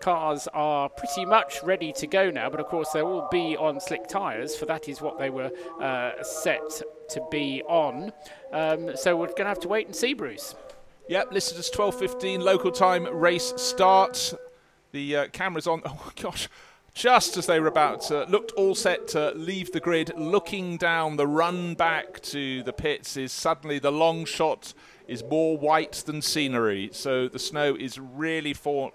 cars are pretty much ready to go now, but of course they will all be on slick tyres, for that is what they were uh, set to be on. Um, so we're going to have to wait and see, Bruce. Yep, listed as 12.15 local time race start. The uh, camera's on. Oh, gosh. Just as they were about to, looked all set to leave the grid, looking down the run back to the pits, is suddenly the long shot is more white than scenery. So the snow is really fall,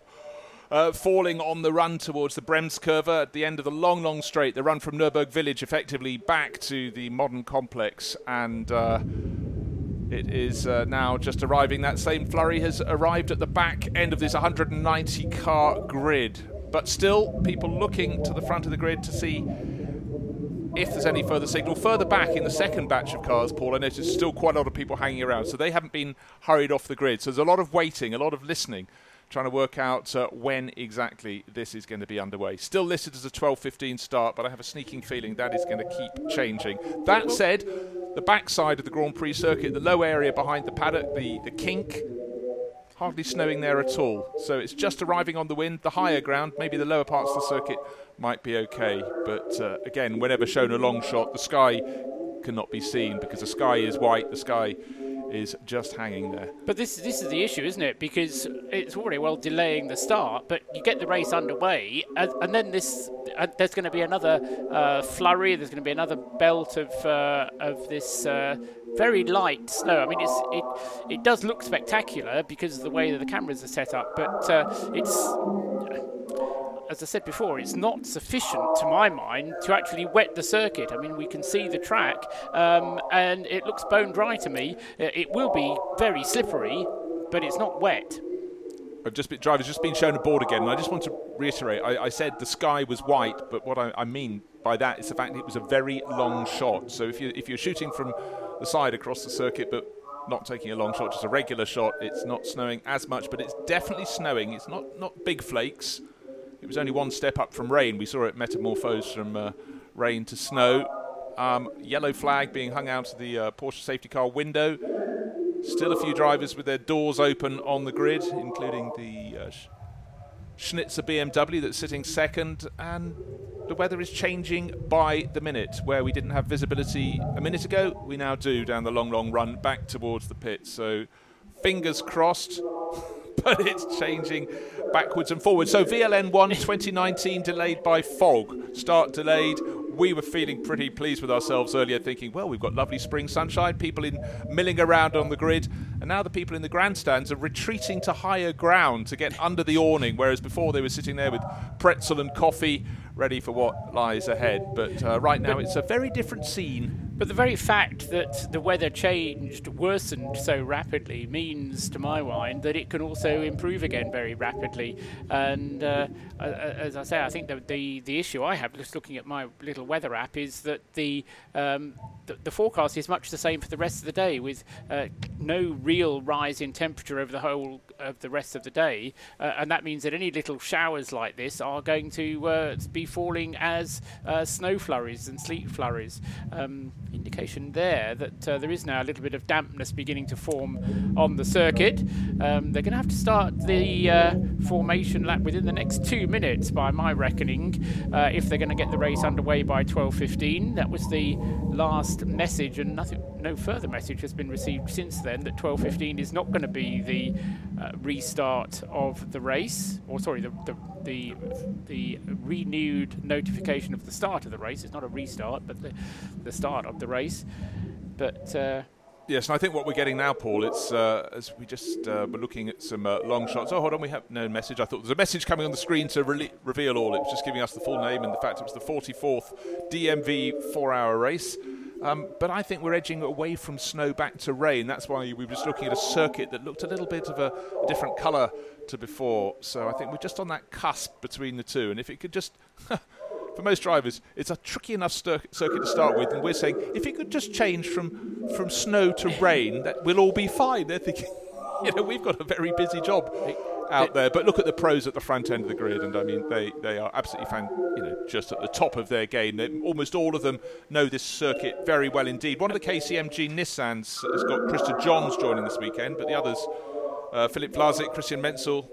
uh, falling on the run towards the Bremskurve at the end of the long, long straight. The run from Nürburg Village effectively back to the modern complex. And. Uh, it is uh, now just arriving. That same flurry has arrived at the back end of this 190 car grid. But still, people looking to the front of the grid to see if there's any further signal. Further back in the second batch of cars, Paul, I noticed still quite a lot of people hanging around. So they haven't been hurried off the grid. So there's a lot of waiting, a lot of listening trying to work out uh, when exactly this is going to be underway. Still listed as a 12:15 start, but I have a sneaking feeling that is going to keep changing. That said, the backside of the Grand Prix circuit, the low area behind the paddock, the, the kink, hardly snowing there at all. So it's just arriving on the wind. The higher ground, maybe the lower parts of the circuit, might be okay. But uh, again, whenever shown a long shot, the sky cannot be seen because the sky is white. The sky is just hanging there. But this this is the issue, isn't it? Because it's already well delaying the start, but you get the race underway, and, and then this uh, there's going to be another uh, flurry. There's going to be another belt of uh, of this. Uh, very light snow. I mean, it's, it it does look spectacular because of the way that the cameras are set up, but uh, it's as I said before, it's not sufficient to my mind to actually wet the circuit. I mean, we can see the track, um, and it looks bone dry to me. Uh, it will be very slippery, but it's not wet. I've just been, driver's just been shown a board again, and I just want to reiterate. I, I said the sky was white, but what I, I, mean by that is the fact it was a very long shot. So if you if you're shooting from the side across the circuit, but not taking a long shot, just a regular shot, it's not snowing as much, but it's definitely snowing. It's not not big flakes. It was only one step up from rain. We saw it metamorphose from uh, rain to snow. Um, yellow flag being hung out of the uh, Porsche safety car window. Still a few drivers with their doors open on the grid, including the uh, Schnitzer BMW that's sitting second. And the weather is changing by the minute. Where we didn't have visibility a minute ago, we now do down the long, long run back towards the pit. So fingers crossed. but it's changing backwards and forwards. So VLN 1 2019 delayed by fog. Start delayed. We were feeling pretty pleased with ourselves earlier, thinking, well, we've got lovely spring sunshine, people in milling around on the grid, and now the people in the grandstands are retreating to higher ground to get under the awning, whereas before they were sitting there with pretzel and coffee ready for what lies ahead. But uh, right now, it's a very different scene. But the very fact that the weather changed, worsened so rapidly, means, to my mind, that it can also improve again very rapidly. And uh, as I say, I think the, the, the issue I have, just looking at my little weather app, is that the, um, the, the forecast is much the same for the rest of the day, with uh, no real rise in temperature over the whole of the rest of the day. Uh, and that means that any little showers like this are going to uh, be falling as uh, snow flurries and sleet flurries. Um, indication there that uh, there is now a little bit of dampness beginning to form on the circuit. Um, they're going to have to start the uh, formation lap within the next two minutes, by my reckoning, uh, if they're going to get the race underway by 12:15. That was the last message, and nothing, no further message has been received since then that 12:15 is not going to be the uh, restart of the race, or sorry, the, the the the renewed notification of the start of the race. It's not a restart, but the the start of the race. But uh, Yes, and I think what we're getting now, Paul, it's uh, as we just uh, were looking at some uh, long shots. Oh, hold on, we have no message. I thought there's a message coming on the screen to re- reveal all. It was just giving us the full name and the fact it was the 44th DMV four-hour race. Um, but I think we're edging away from snow back to rain. That's why we were just looking at a circuit that looked a little bit of a, a different colour to before. So I think we're just on that cusp between the two. And if it could just for most drivers, it's a tricky enough circuit to start with, and we're saying if it could just change from from snow to rain, that we'll all be fine. They're thinking, you know, we've got a very busy job out there. But look at the pros at the front end of the grid, and I mean, they, they are absolutely fan, you know, just at the top of their game. They, almost all of them know this circuit very well indeed. One of the KCMG Nissans has got Krista Johns joining this weekend, but the others, uh, Philipp Wlazik, Christian Menzel,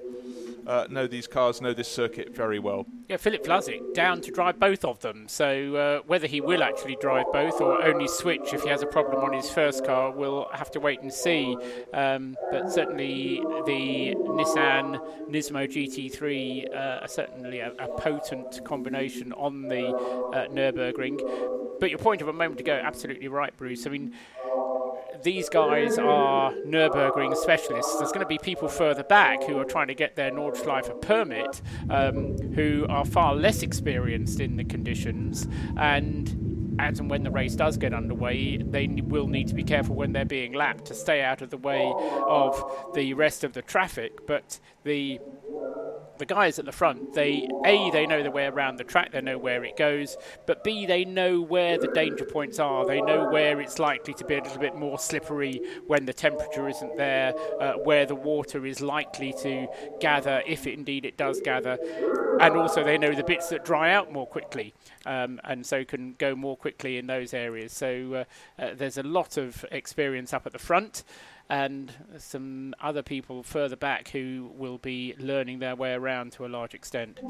uh, know these cars, know this circuit very well. Yeah, Philipp Wlazik down to drive both of them. So uh, whether he will actually drive both or only switch if he has a problem on his first car, we'll have to wait and see. Um, but certainly the Nissan Nismo GT3 uh, are certainly a, a, potent combination on the uh, Nürburgring. But your point of a moment ago, absolutely right, Bruce. I mean, these guys are Nürburgring specialists. There's going to be people further back who are trying to get their Nordschleife permit um, who are far less experienced in the conditions and as and when the race does get underway, they will need to be careful when they're being lapped to stay out of the way of the rest of the traffic. But the the guys at the front, they a they know the way around the track, they know where it goes, but b they know where the danger points are. They know where it's likely to be a little bit more slippery when the temperature isn't there, uh, where the water is likely to gather if it, indeed it does gather, and also they know the bits that dry out more quickly, um, and so can go more quickly in those areas. So uh, uh, there's a lot of experience up at the front and some other people further back who will be learning their way around to a large extent.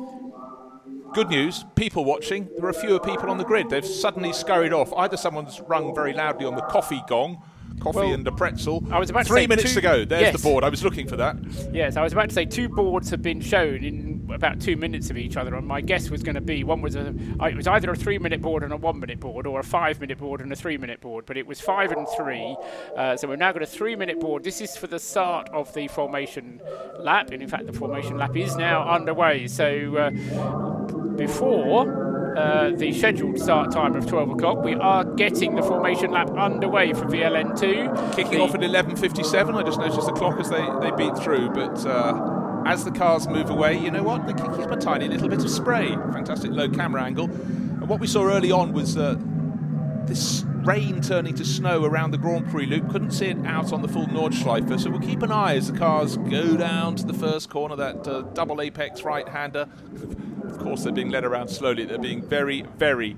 Good news, people watching. There are fewer people on the grid. They've suddenly scurried off. Either someone's rung very loudly on the coffee gong coffee well, and a pretzel. I was about three minutes two, to go. There's yes. the board. I was looking for that. Yes, I was about to say two boards have been shown in about two minutes of each other, and my guess was going to be one was a it was either a three-minute board and a one-minute board, or a five-minute board and a three-minute board. But it was five and three, uh, so we've now got a three-minute board. This is for the start of the formation lap, and in fact, the formation lap is now underway. So uh, before uh, the scheduled start time of 12 o'clock. We are getting the formation lap underway for VLN2. Kicking the off at 11.57. I just noticed the clock as they, they beat through, but. Uh, as the cars move away, you know what? They're kicking up a tiny little bit of spray. Fantastic low camera angle. And what we saw early on was uh, this rain turning to snow around the Grand Prix loop. Couldn't see it out on the full Nordschleife, so we'll keep an eye as the cars go down to the first corner, that uh, double apex right hander. Of course, they're being led around slowly. They're being very, very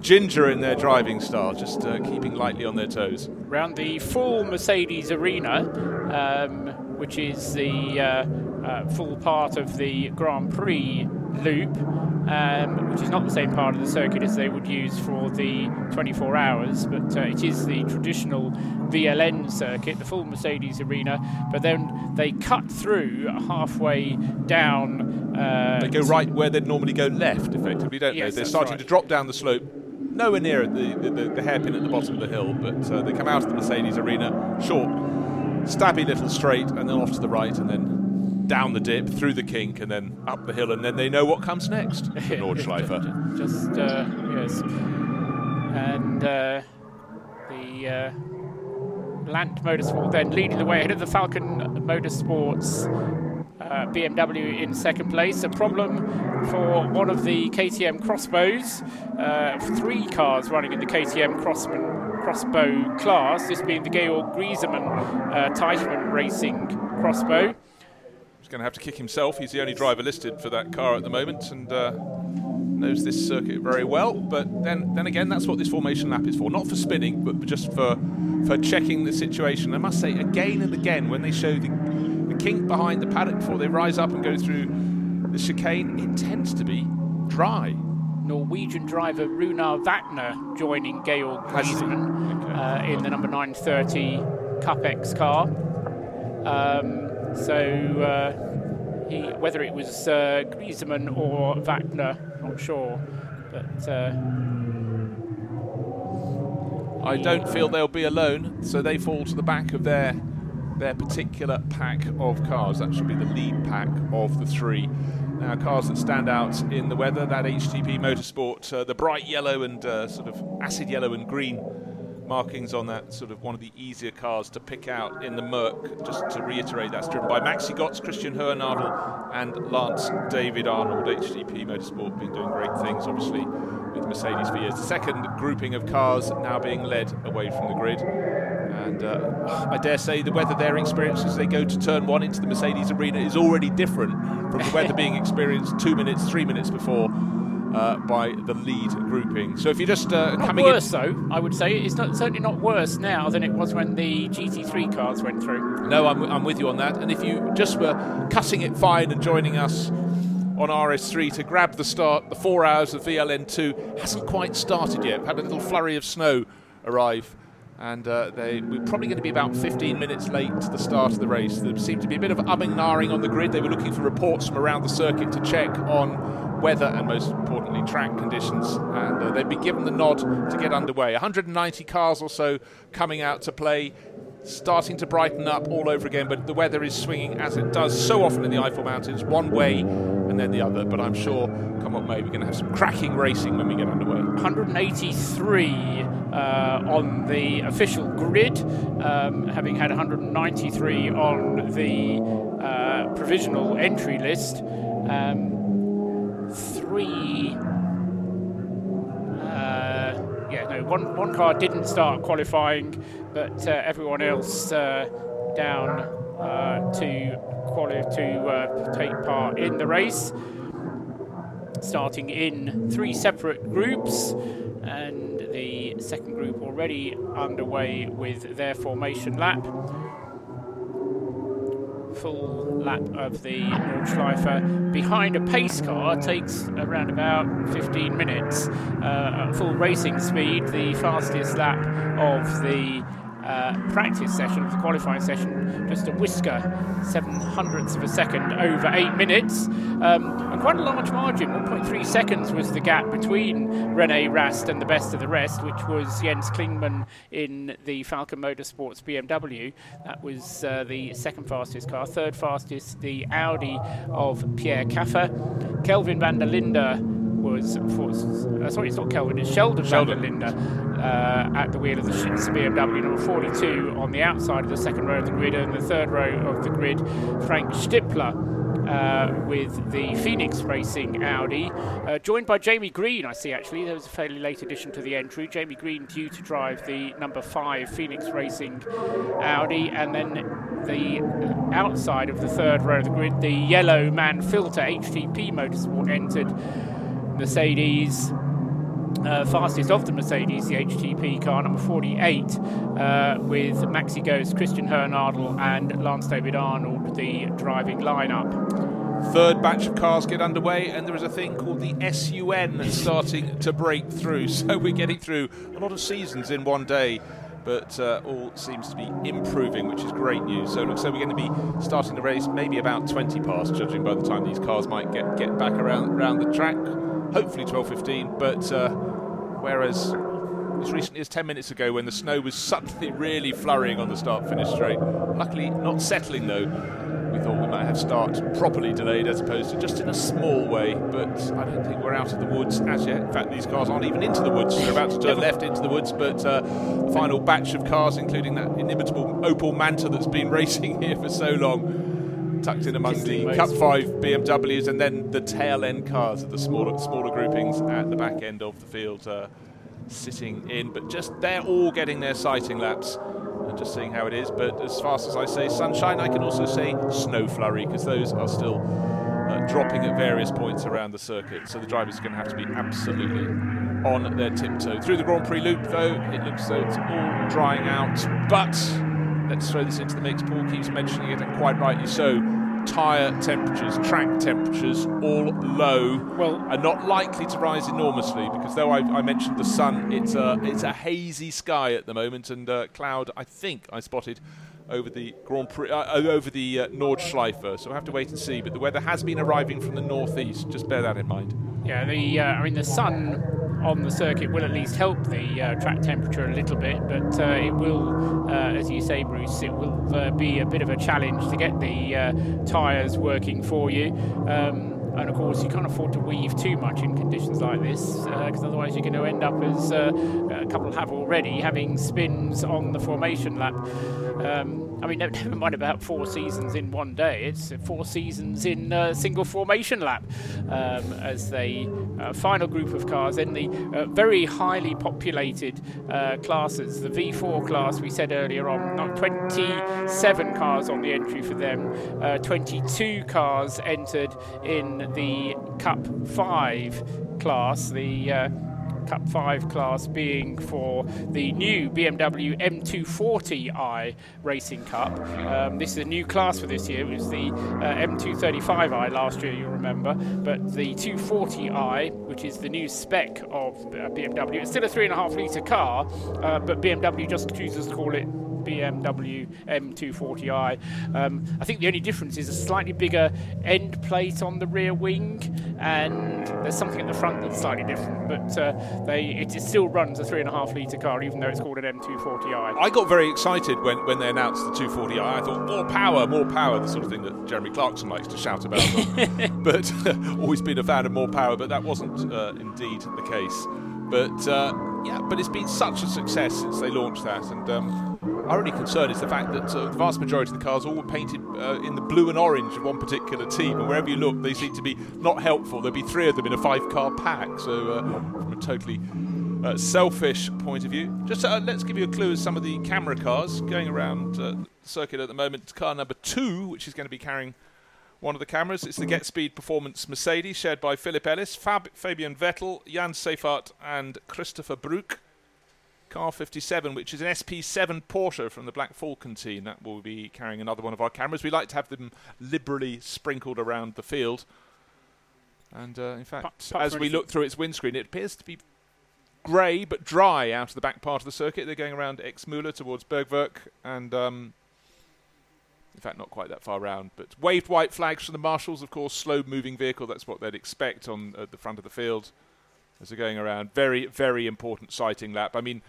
ginger in their driving style, just uh, keeping lightly on their toes. Around the full Mercedes arena, um, which is the uh, uh, full part of the Grand Prix loop, um, which is not the same part of the circuit as they would use for the 24 hours, but uh, it is the traditional VLN circuit, the full Mercedes arena. But then they cut through halfway down. Uh, they go right where they'd normally go left, effectively, don't yes, they? They're starting right. to drop down the slope. Nowhere near the, the, the, hairpin at the bottom of the hill, but uh, they come out of the Mercedes arena, short, stabby little straight, and then off to the right, and then down the dip, through the kink, and then up the hill, and then they know what comes next. The Nordschleife. Just uh, yes, and uh, the uh, Land Motorsport then leading the way ahead of the Falken Motorsports uh, BMW in second place. A problem for one of the KTM X-Bows. Uh, three cars running in the KTM crossman, X-Bow class, this being the Georg Griesemann uh, Teichmann Racing X-Bow. He's going to have to kick himself. He's the only driver listed for that car at the moment and uh, knows this circuit very well. But then, then again, that's what this formation lap is for. Not for spinning, but just for, for checking the situation. I must say, again and again, when they show the kink behind the paddock before they rise up and go through the chicane, it tends to be dry. Norwegian driver Runar Wagner joining Georg Griesemann okay. uh, in the number 930 Cup X car. Um, so uh, he, whether it was uh, Griesemann or Wagner, not sure, but. Uh, I don't feel they'll be alone, so they fall to the back of their their particular pack of cars. That should be the lead pack of the three. Now, cars that stand out in the weather, that HTP Motorsport, uh, the bright yellow and uh, sort of acid yellow and green markings on that, sort of one of the easier cars to pick out in the Merc. Just to reiterate, that's driven by Maxi Götz, Christian Hohenadel, and Lance David Arnold. HTP Motorsport been doing great things, obviously, with Mercedes for years. The second grouping of cars now being led away from the grid. And uh, I dare say the weather they're experiencing as they go to turn one into the Mercedes arena is already different from the weather being experienced two minutes, three minutes before. Uh, by the lead grouping. So if you're just uh, not coming worse, in, though, I would say it's not certainly not worse now than it was when the GT3 cars went through. No, I'm, I'm with you on that. And if you just were cutting it fine and joining us on RS3 to grab the start, the four hours of VLN2 hasn't quite started yet. We've had a little flurry of snow arrive and uh, they were probably going to be about 15 minutes late to the start of the race. There seemed to be a bit of umming and ahhing on the grid. They were looking for reports from around the circuit to check on weather and, most importantly, track conditions. And uh, they'd been given the nod to get underway. 190 cars or so coming out to play. Starting to brighten up all over again, but the weather is swinging as it does so often in the Eifel Mountains, one way and then the other. But I'm sure, come what may, we're going to have some cracking racing when we get underway. 183 uh, on the official grid, um, having had 193 on the uh, provisional entry list. Um, three. Uh, yeah, no, one, one car didn't start qualifying, but uh, everyone else uh, down uh, to quali- to take part in the race starting in three separate groups and the second group already underway with their formation lap. Full lap of the Nordschleife behind a pace car takes around about 15 minutes. Uh, at full racing speed, the fastest lap of the uh, practice session, the qualifying session, just a whisker, seven hundredths of a second over eight minutes. Um, and quite a large margin, 1.3 seconds was the gap between Rene Rast and the best of the rest, which was Jens Klingmann in the Falken Motorsports BMW. That was uh, the second fastest car. Third fastest, the Audi of Pierre Kaffer. Kelvin van der Linde was, for, uh, sorry, it's not Kelvin, it's Sheldon, Sheldon. Linde uh, at the wheel of the BMW number 42 on the outside of the second row of the grid, and the third row of the grid, Frank Stippler. Uh, with the Phoenix Racing Audi, uh, joined by Jamie Green. I see actually there was a fairly late addition to the entry. Jamie Green due to drive the number five Phoenix Racing Audi, and then the outside of the third row of the grid, the yellow Mann-Filter HTP Motorsport entered Mercedes. Uh, fastest of the Mercedes, the HTP car number 48, uh, with Maxi Götz, Christian Hohenadel, and Lance David Arnold, the driving lineup. Third batch of cars get underway, and there is a thing called the SUN starting to break through. So we're getting through a lot of seasons in one day but uh, all seems to be improving, which is great news. So looks like we're going to be starting the race maybe about 20 past, judging by the time these cars might get, get back around around the track hopefully 12.15. But uh, whereas as recently as 10 minutes ago, when the snow was suddenly really flurrying on the start finish straight, luckily not settling though, we thought thought we might have start properly delayed as opposed to just in a small way. But I don't think we're out of the woods as yet. In fact, these cars aren't even into the woods. They're about to turn left into the woods. But uh, the final batch of cars, including that inimitable Opel Manta that's been racing here for so long, tucked in among the Cup 5 BMWs and then the tail end cars at the smaller, smaller groupings at the back end of the field. Uh, sitting in, but just they're all getting their sighting laps and just seeing how it is. But as fast as I say sunshine, I can also say snow flurry because those are still uh, dropping at various points around the circuit. So the drivers are going to have to be absolutely on their tiptoe. Through the Grand Prix loop, though, it looks as though it's all drying out. But let's throw this into the mix. Paul keeps mentioning it, and quite rightly so tyre temperatures, track temperatures, all low, well, are not likely to rise enormously because though I, I mentioned the sun, it's a it's a hazy sky at the moment and uh, cloud. I think I spotted over the Grand Prix, uh, over the uh, Nordschleife. So we have to wait and see. But the weather has been arriving from the northeast. Just bear that in mind. Yeah, the uh, I mean the sun on the circuit will at least help the uh, track temperature a little bit, but uh, it will, uh, as you say, Bruce, it will uh, be a bit of a challenge to get the uh, tyres working for you. Um, and of course, you can't afford to weave too much in conditions like this, because otherwise you're going to end up, as a couple have already, having spins on the formation lap. Um, I mean, never mind about four seasons in one day. It's four seasons in a single formation lap um, as the uh, final group of cars. in the uh, very highly populated uh, classes, the V4 class we said earlier on, not 27 cars on the entry for them, uh, 22 cars entered in the Cup 5 class. The uh, Cup 5 class being for the new BMW M240i Racing Cup. Um, this is a new class for this year. It was the uh, M235i last year, you'll remember, but the 240i, which is the new spec of uh, BMW, it's still a 3.5 litre car, uh, but BMW just chooses to call it BMW M240i. Um, I think the only difference is a slightly bigger end plate on the rear wing, and there's something at the front that's slightly different. But uh, they it still runs a three and a half litre car, even though it's called an M240i. I got very excited when, when they announced the 240i. I thought more power, more power, the sort of thing that Jeremy Clarkson likes to shout about. but always been a fan of more power, but that wasn't uh, indeed the case. But uh, yeah, but it's been such a success since they launched that, and um, our only concern is the fact that uh, the vast majority of the cars all were painted uh, in the blue and orange of one particular team, and wherever you look, they seem to be not helpful. There'll be three of them in a five-car pack, so uh, from a totally uh, selfish point of view. Just uh, let's give you a clue as some of the camera cars going around uh, circuit at the moment. Car number two, which is going to be carrying one of the cameras. It's the Get Speed Performance Mercedes, shared by Philip Ellis, Fab- Fabian Vettel, Jan Seyffarth, and Christopher Brück. Car 57, which is an SP7 Porsche from the Black Falcon team. That will be carrying another one of our cameras. We like to have them liberally sprinkled around the field. And uh, in fact, as we look through its windscreen, it appears to be grey but dry out of the back part of the circuit. They're going around Exmühle towards Bergwerk and um, in fact, not quite that far round, but waved white flags from the marshals, of course, slow moving vehicle. That's what they'd expect on uh, the front of the field as they're going around. Very, very important sighting lap. I mean,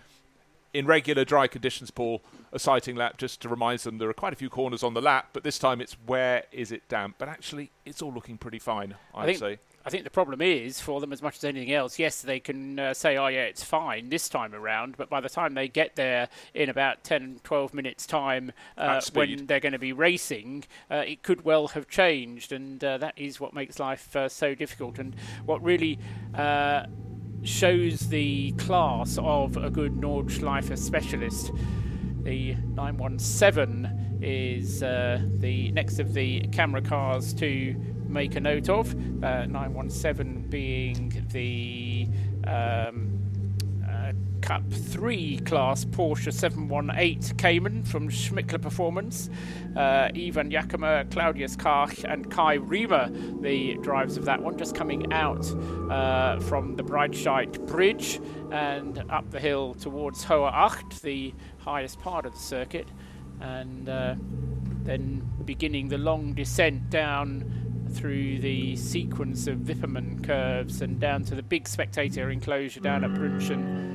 in regular dry conditions, Paul, a sighting lap just to remind them there are quite a few corners on the lap, but this time it's where is it damp? But actually, it's all looking pretty fine, I'd say. I think the problem is for them as much as anything else. Yes, they can uh, say, "Oh yeah, it's fine this time around," but by the time they get there in about 10, 12 minutes time, uh, when they're going to be racing, uh, it could well have changed, and uh, that is what makes life uh, so difficult. And what really uh, shows the class of a good Nordschleife specialist. The 917 is the next of the camera cars to make a note of. Uh, 917 being the um, uh, Cup 3 class Porsche 718 Cayman from Schmickler Performance. Uh, Ivan Jacoma, Claudius Karch, and Kai Riemer, the drivers of that one, just coming out uh, from the Breitscheid Bridge and up the hill towards Hohe Acht, the highest part of the circuit, and uh, then beginning the long descent down through the sequence of Wippermann curves and down to the big spectator enclosure down at Brünchen.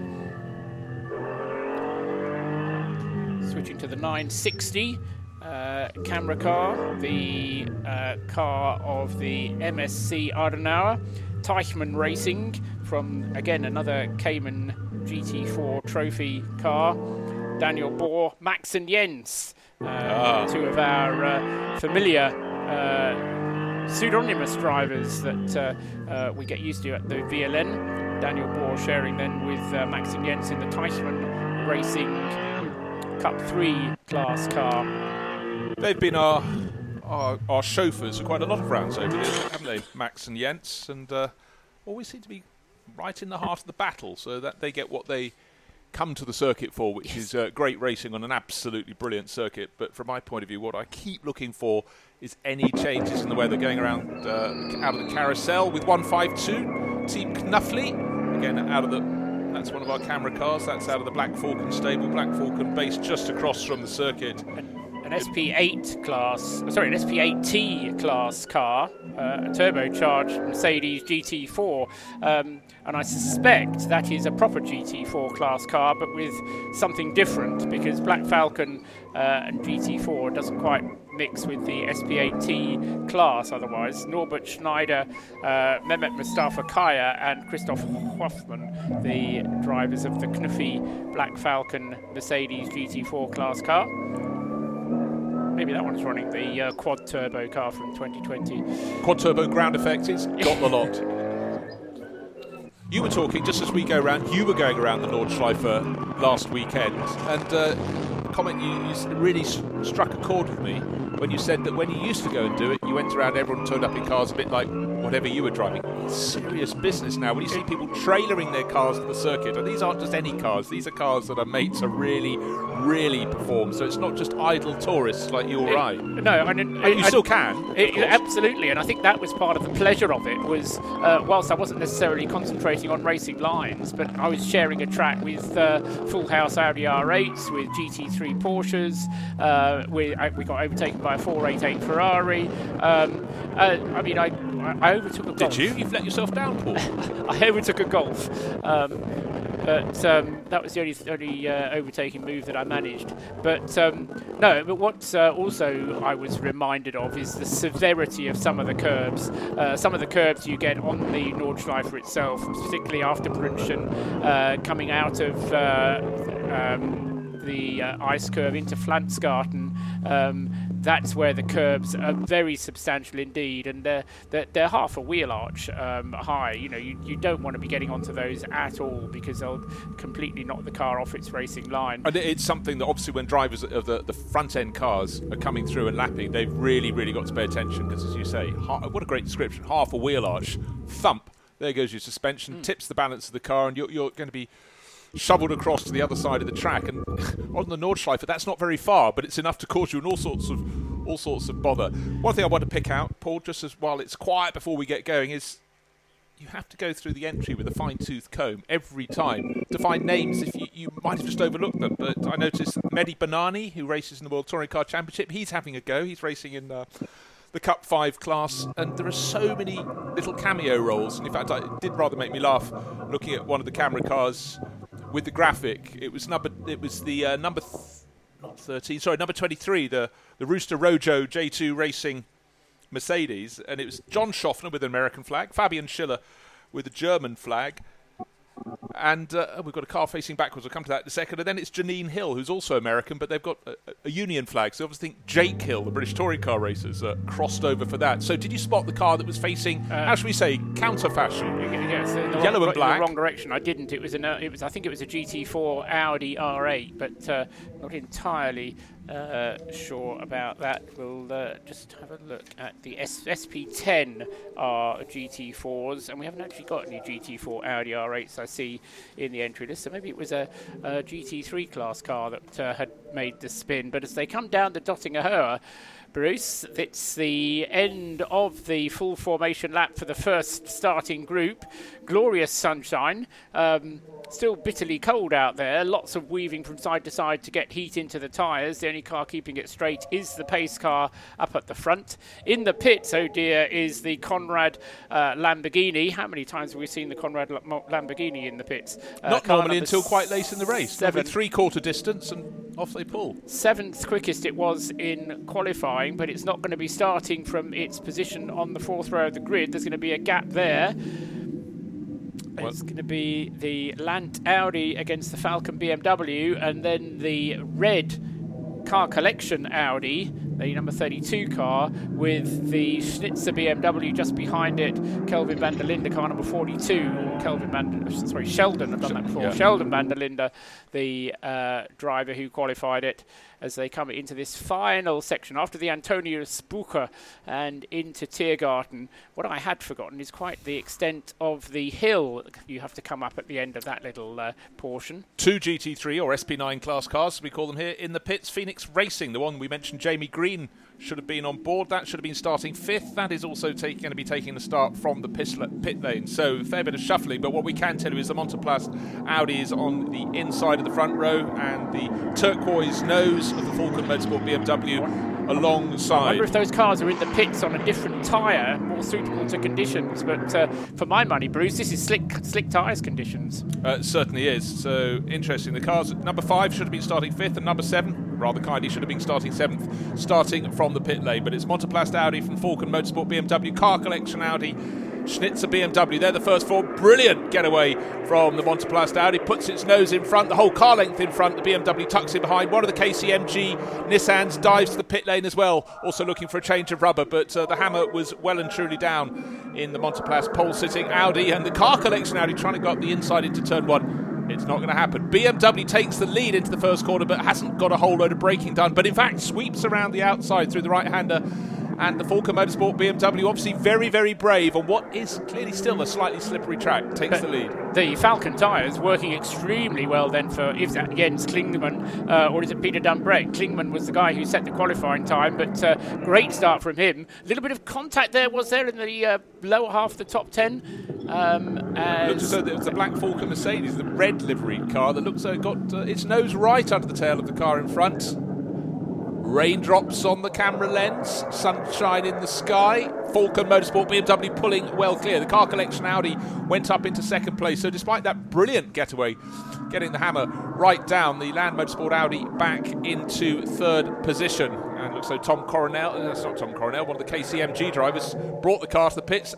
Switching to the 960 uh, camera car, the uh, car of the MSC Adenauer, Teichmann Racing from again another Cayman GT4 trophy car, Daniel Bohr, Max and Jens, uh, ah. two of our uh, familiar uh, pseudonymous drivers that uh, uh, we get used to at the VLN. Daniel Bohr sharing then with uh, Max and Jens in the Teichmann Racing Cup 3 class car. They've been our, our, our chauffeurs for quite a lot of rounds over there, haven't they, Max and Jens? And always seem to be right in the heart of the battle, so that they get what they come to the circuit for, which yes. is uh, great racing on an absolutely brilliant circuit. But from my point of view, what I keep looking for is any changes in the weather going around uh, out of the carousel with 152 Team Knuffli again out of the. That's one of our camera cars. That's out of the Black Falcon stable. Black Falcon based just across from the circuit. An SP8 class, sorry, an SP8T class car, uh, a turbocharged Mercedes GT4. Um, and I suspect that is a proper GT4 class car, but with something different because Black Falcon uh, and GT4 doesn't quite mix with the SP8T class otherwise. Norbert Schneider, uh, Mehmet Mustafa Kaya, and Christoph Hoffmann, the drivers of the Knuffy Black Falcon Mercedes GT4 class car. Maybe that one's running the uh, quad turbo car from 2020. Quad turbo ground effect, it's got the lot. You were talking just as we go around. You were going around the Nordschleife last weekend, and uh, comment you, you really struck a chord with me when you said that when you used to go and do it, you went around, everyone turned up in cars a bit like whatever you were driving. It's serious business now. When you see people trailering their cars to the circuit, and these aren't just any cars, these are cars that are mates are really, really perform. So it's not just idle tourists like you or I. No, I mean, you I, still can. It, absolutely, and I think that was part of the pleasure of it. Was uh, whilst I wasn't necessarily concentrating on racing lines, but I was sharing a track with uh, Full House Audi R8s, with GT3 Porsches. Uh, we, we got overtaken by a 488 Ferrari. Um, uh, I mean, I, I overtook a golf. Did you? You've let yourself down, Paul. I overtook a golf. Um, but um, that was the only, only uh, overtaking move that I managed. But um, no, but what uh, also I was reminded of is the severity of some of the curbs. Uh, some of the curbs you get on the Nordschleife itself, particularly after Brünchen, uh, coming out of uh, um, the uh, ice curve into Pflanzgarten. Um, that's where the curbs are very substantial indeed, and they're they're, they're half a wheel arch um, high. You know, you, you don't want to be getting onto those at all because they'll completely knock the car off its racing line. And it's something that obviously when drivers of the, the front end cars are coming through and lapping, they've really really got to pay attention because, as you say, what a great description: half a wheel arch, thump. There goes your suspension, mm. tips the balance of the car, and you're, you're going to be shoveled across to the other side of the track. And on the Nordschleife, that's not very far, but it's enough to cause you all sorts of all sorts of bother. One thing I want to pick out, Paul, just as while it's quiet before we get going, is you have to go through the entry with a fine tooth comb every time to find names if you, you might have just overlooked them. But I noticed Mehdi Bennani, who races in the World Touring Car Championship, he's having a go. He's racing in uh, the Cup 5 class, and there are so many little cameo roles. And in fact, it did rather make me laugh looking at one of the camera cars with the graphic. It was number. It was the uh, number. Th- not 13. Sorry, number 23. The the Rooster Rojo J2 Racing Mercedes, and it was John Shoffner with an American flag, Fabian Schiller with a German flag, and uh, we've got a car facing backwards. We'll come to that in a second. And then it's Janine Hill, who's also American, but they've got a, a Union flag. So I obviously, think Jake Hill, the British touring car racers, uh, crossed over for that. So did you spot the car that was facing, uh, how should we say, counter fashion? Yes, yellow wrong, and black. In the wrong direction. I didn't. It was an. Uh, it was. I think it was a GT4 Audi R8, but uh, not entirely uh, sure about that. We'll uh, just have a look at the S- SP10 R GT4s, and we haven't actually got any GT4 Audi R8s I see in the entry list. So maybe it was a, a GT3 class car that uh, had made the spin. But as they come down the Döttinger Bruce, it's the end of the full formation lap for the first starting group. Glorious sunshine. Um, Still bitterly cold out there. Lots of weaving from side to side to get heat into the tyres. The only car keeping it straight is the pace car up at the front. In the pits, oh dear, is the Konrad uh, Lamborghini. How many times have we seen the Konrad Lamborghini in the pits? Uh, Not normally until quite late in the race. Seven. Three quarter distance and off they pull. Seventh quickest it was in qualifying, but it's not going to be starting from its position on the fourth row of the grid. There's going to be a gap there. Well- It's going to be the Land Audi against the Falken BMW, and then the red car collection Audi, the number 32 car, with the Schnitzer BMW just behind it. Kelvin van der Linde, car number 42. Kelvin van, sorry, Sheldon. I've done that before. yeah. Sheldon van der Linde, the uh, driver who qualified it, as they come into this final section after the Antoniusbuche and into Tiergarten. What I had forgotten is quite the extent of the hill you have to come up at the end of that little uh, portion. Two GT3 or SP9 class cars, as we call them here, in the pits. Phoenix Racing, the one we mentioned, Jamie Green green should have been on board. That should have been starting fifth. That is also take, going to be taking the start from the pit, pit lane. So a fair bit of shuffling. But what we can tell you is the Montaplast Audi is on the inside of the front row, and the turquoise nose of the Falken Motorsport BMW alongside. I wonder if those cars are in the pits on a different tyre, more suitable to conditions. But uh, for my money, Bruce, this is slick, slick tyres conditions. Uh, it certainly is. So interesting. The cars number five should have been starting fifth, and number seven, rather kindly, should have been starting seventh, starting from the pit lane. But it's Montaplast Audi from Falken Motorsport BMW, Car Collection Audi, Schnitzer BMW. They're the first four. Brilliant getaway from the Montaplast Audi. Puts its nose in front, the whole car length in front. The BMW tucks in behind. One of the KCMG Nissans dives to the pit lane as well, also looking for a change of rubber. But uh, the hammer was well and truly down in the Montaplast pole sitting Audi and the Car Collection Audi trying to go up the inside into turn one. It's not going to happen. BMW takes the lead into the first corner, but hasn't got a whole load of braking done. But in fact, sweeps around the outside through the right hander. And the Falken Motorsport BMW, obviously very, very brave on what is clearly still a slightly slippery track, takes the lead. The Falken tyres working extremely well then for if that Jens Klingmann uh, or is it Peter Dumbreck? Klingmann was the guy who set the qualifying time, but uh, great start from him. A little bit of contact there was there in the uh, lower half of the top ten. Um, Looks as though it was the black Falcon Mercedes, the red livery car, that looks like it got uh, its nose right under the tail of the car in front. Raindrops on the camera lens, sunshine in the sky. Falken Motorsport BMW pulling well clear. The car collection Audi went up into second place. So, despite that brilliant getaway, getting the hammer right down, the Land Motorsport Audi back into third position. And looks like Tom Coronel, uh, that's not Tom Coronel, one of the KCMG drivers, brought the car to the pits.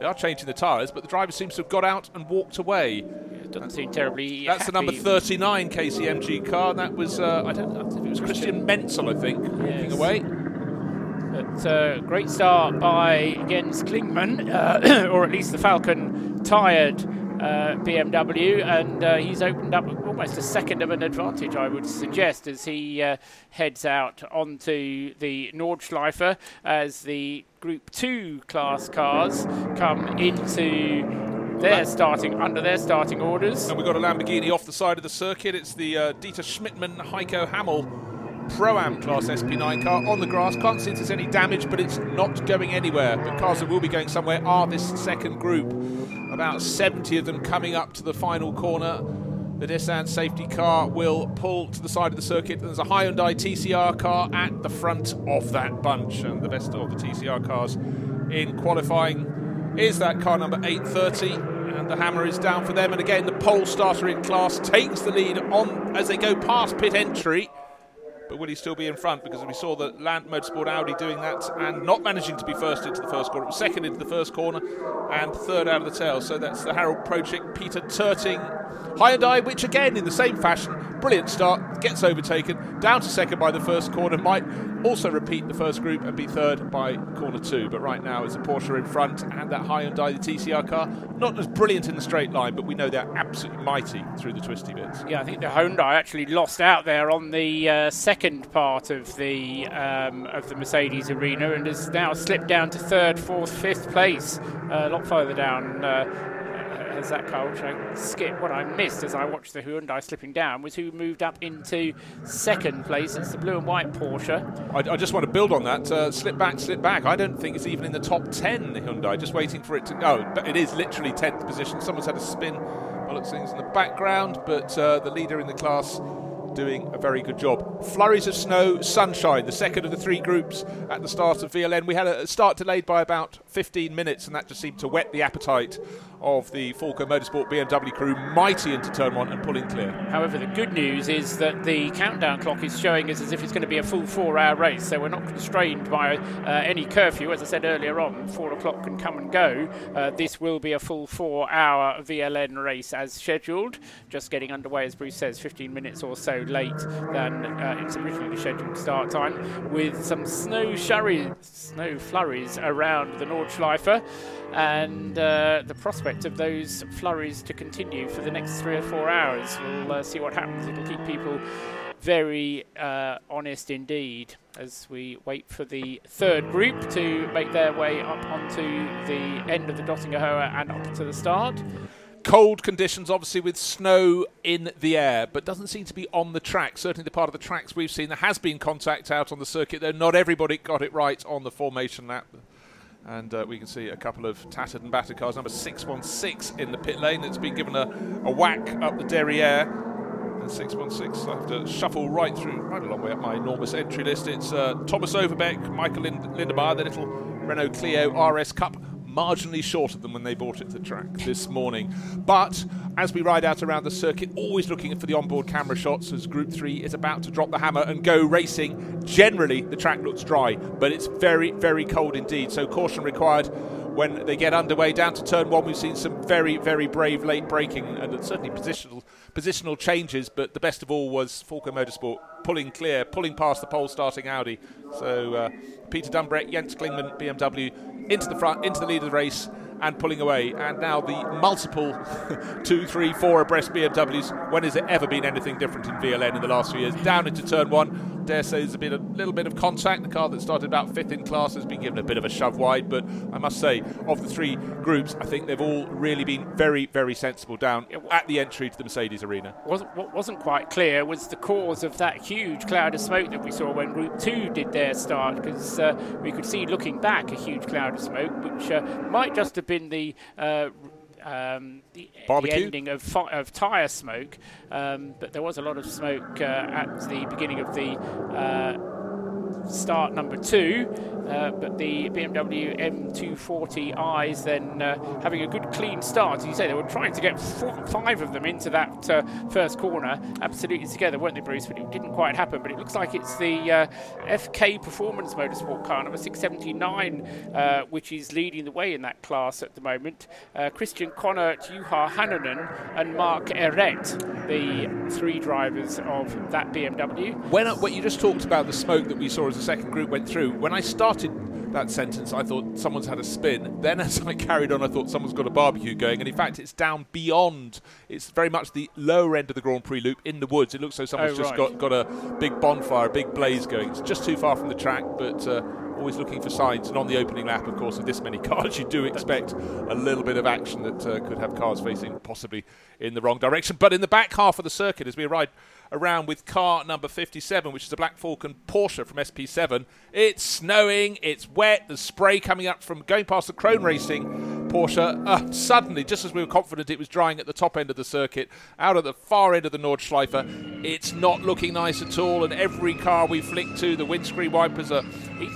They are changing the tyres, but the driver seems to have got out and walked away. doesn't seem terribly. That's the number 39 KCMG car. That was, uh, I don't know if it was Christian Menzel, I think, walking away. But uh, great start by Jens Klingmann, uh, or at least the Falken tired uh, BMW, and uh, he's opened up almost a second of an advantage, I would suggest, as he uh, heads out onto the Nordschleife as the Group 2 class cars come into their starting under their starting orders. And we've got a Lamborghini off the side of the circuit. It's the uh, Dieter Schmidtmann Heiko Hamel Pro Am Class SP9 car on the grass. Can't see if there's any damage, but it's not going anywhere. But cars that will be going somewhere are this second group. About 70 of them coming up to the final corner. The Nissan safety car will pull to the side of the circuit. There's a Hyundai TCR car at the front of that bunch, and the best of the TCR cars in qualifying is that car number 830 and the hammer is down for them. And again the pole starter in class takes the lead on as they go past pit entry will he still be in front because we saw the Land Motorsport Audi doing that and not managing to be first into the first corner, second into the first corner and third out of the tail. So that's the Harald Proczyk, Peter Terting, Hyundai, which again in the same fashion, brilliant start, gets overtaken, down to second by the first corner, might also repeat the first group and be third by corner two. But right now it's a Porsche in front and that Hyundai, the TCR car, not as brilliant in the straight line, but we know they're absolutely mighty through the twisty bits. Yeah, I think the Hyundai actually lost out there on the uh, second part of the um, of the Mercedes arena and has now slipped down to third, fourth, fifth place, uh, a lot further down. Uh, as that car, which I skipped, what I missed as I watched the Hyundai slipping down was who moved up into second place. It's the blue and white Porsche. I, I just want to build on that. Uh, slip back, slip back. I don't think it's even in the top 10, the Hyundai. Just waiting for it to go. But it is literally 10th position. Someone's had a spin. Looks things in the background, but uh, the leader in the class doing a very good job. Flurries of snow, sunshine, the second of the three groups at the start of VLN. We had a start delayed by about 15 minutes, and that just seemed to whet the appetite of the Falken Motorsport BMW crew mighty into turn one and pulling clear. However, the good news is that the countdown clock is showing us as if it's going to be a full four hour race, so we're not constrained by uh, any curfew. As I said earlier on, four o'clock can come and go. Uh, this will be a full four hour VLN race as scheduled. Just getting underway, as Bruce says, 15 minutes or so late than uh, its originally scheduled start time, with some snow, shurry, snow flurries around the Nordschleife and uh, the prospect of those flurries to continue for the next three or four hours. We'll uh, see what happens. It'll keep people very uh, honest indeed as we wait for the third group to make their way up onto the end of the Döttinger Höhe and up to the start. Cold conditions, obviously, with snow in the air, but doesn't seem to be on the track. Certainly, the part of the tracks we've seen, there has been contact out on the circuit, though not everybody got it right on the formation lap. And uh, we can see a couple of tattered and battered cars. Number 616 in the pit lane that's been given a, a whack up the derriere. And 616, I have to shuffle right through, right a long way up my enormous entry list. It's uh, Thomas Overbeck, Michael Lind- Lindemeyer, the little Renault Clio RS Cup marginally shorter than when they bought it to track this morning. But as we ride out around the circuit, always looking for the onboard camera shots as Group 3 is about to drop the hammer and go racing. Generally, the track looks dry, but it's very, very cold indeed, so caution required when they get underway. Down to turn one, we've seen some very, very brave late braking and certainly positional positional changes. But the best of all was Falken Motorsport pulling clear, pulling past the pole starting Audi. So uh, Peter Dumbreck, Jens Klingmann, BMW into the front, into the lead of the race. And pulling away, and now the multiple two, three, four abreast BMWs. When has it ever been anything different in VLN in the last few years? Down into turn one, dare say there's been a little bit of contact. The car that started about fifth in class has been given a bit of a shove wide, but I must say, of the three groups, I think they've all really been very, very sensible down at the entry to the Mercedes arena. Wasn't, what wasn't quite clear was the cause of that huge cloud of smoke that we saw when Group 2 did their start, because uh, we could see looking back a huge cloud of smoke, which uh, might just have been the uh, um, the, the, ending of, fi- of tyre smoke, um, but there was a lot of smoke uh, at the beginning of the uh, start number two. Uh, but the BMW M240i's then uh, having a good clean start. As you say, they were trying to get four, five of them into that uh, first corner absolutely together, weren't they, Bruce? But it didn't quite happen. But it looks like it's the uh, FK Performance Motorsport car, number 679, uh, which is leading the way in that class at the moment. Christian Connor, Juha Hanonen, and Mark Eret, the three drivers of that BMW. When, when you just talked about the smoke that we saw as the second group went through, when I started that sentence, I thought someone's had a spin. Then, as I carried on, I thought someone's got a barbecue going. And in fact, it's down beyond. It's very much the lower end of the Grand Prix loop in the woods. It looks like someone's oh, just got, got a big bonfire, a big blaze going. It's just too far from the track, but. Uh, always looking for signs. And on the opening lap, of course, with this many cars, you do expect a little bit of action that uh, could have cars facing possibly in the wrong direction. But in the back half of the circuit, as we arrive around with car number 57, which is a Black Falcon Porsche from SP7. It's snowing, it's wet, there's spray coming up from going past the Krohn Racing Porsche. Uh, suddenly, just as we were confident it was drying at the top end of the circuit, out at the far end of the Nordschleife, it's not looking nice at all. And every car we flick to, the windscreen wipers are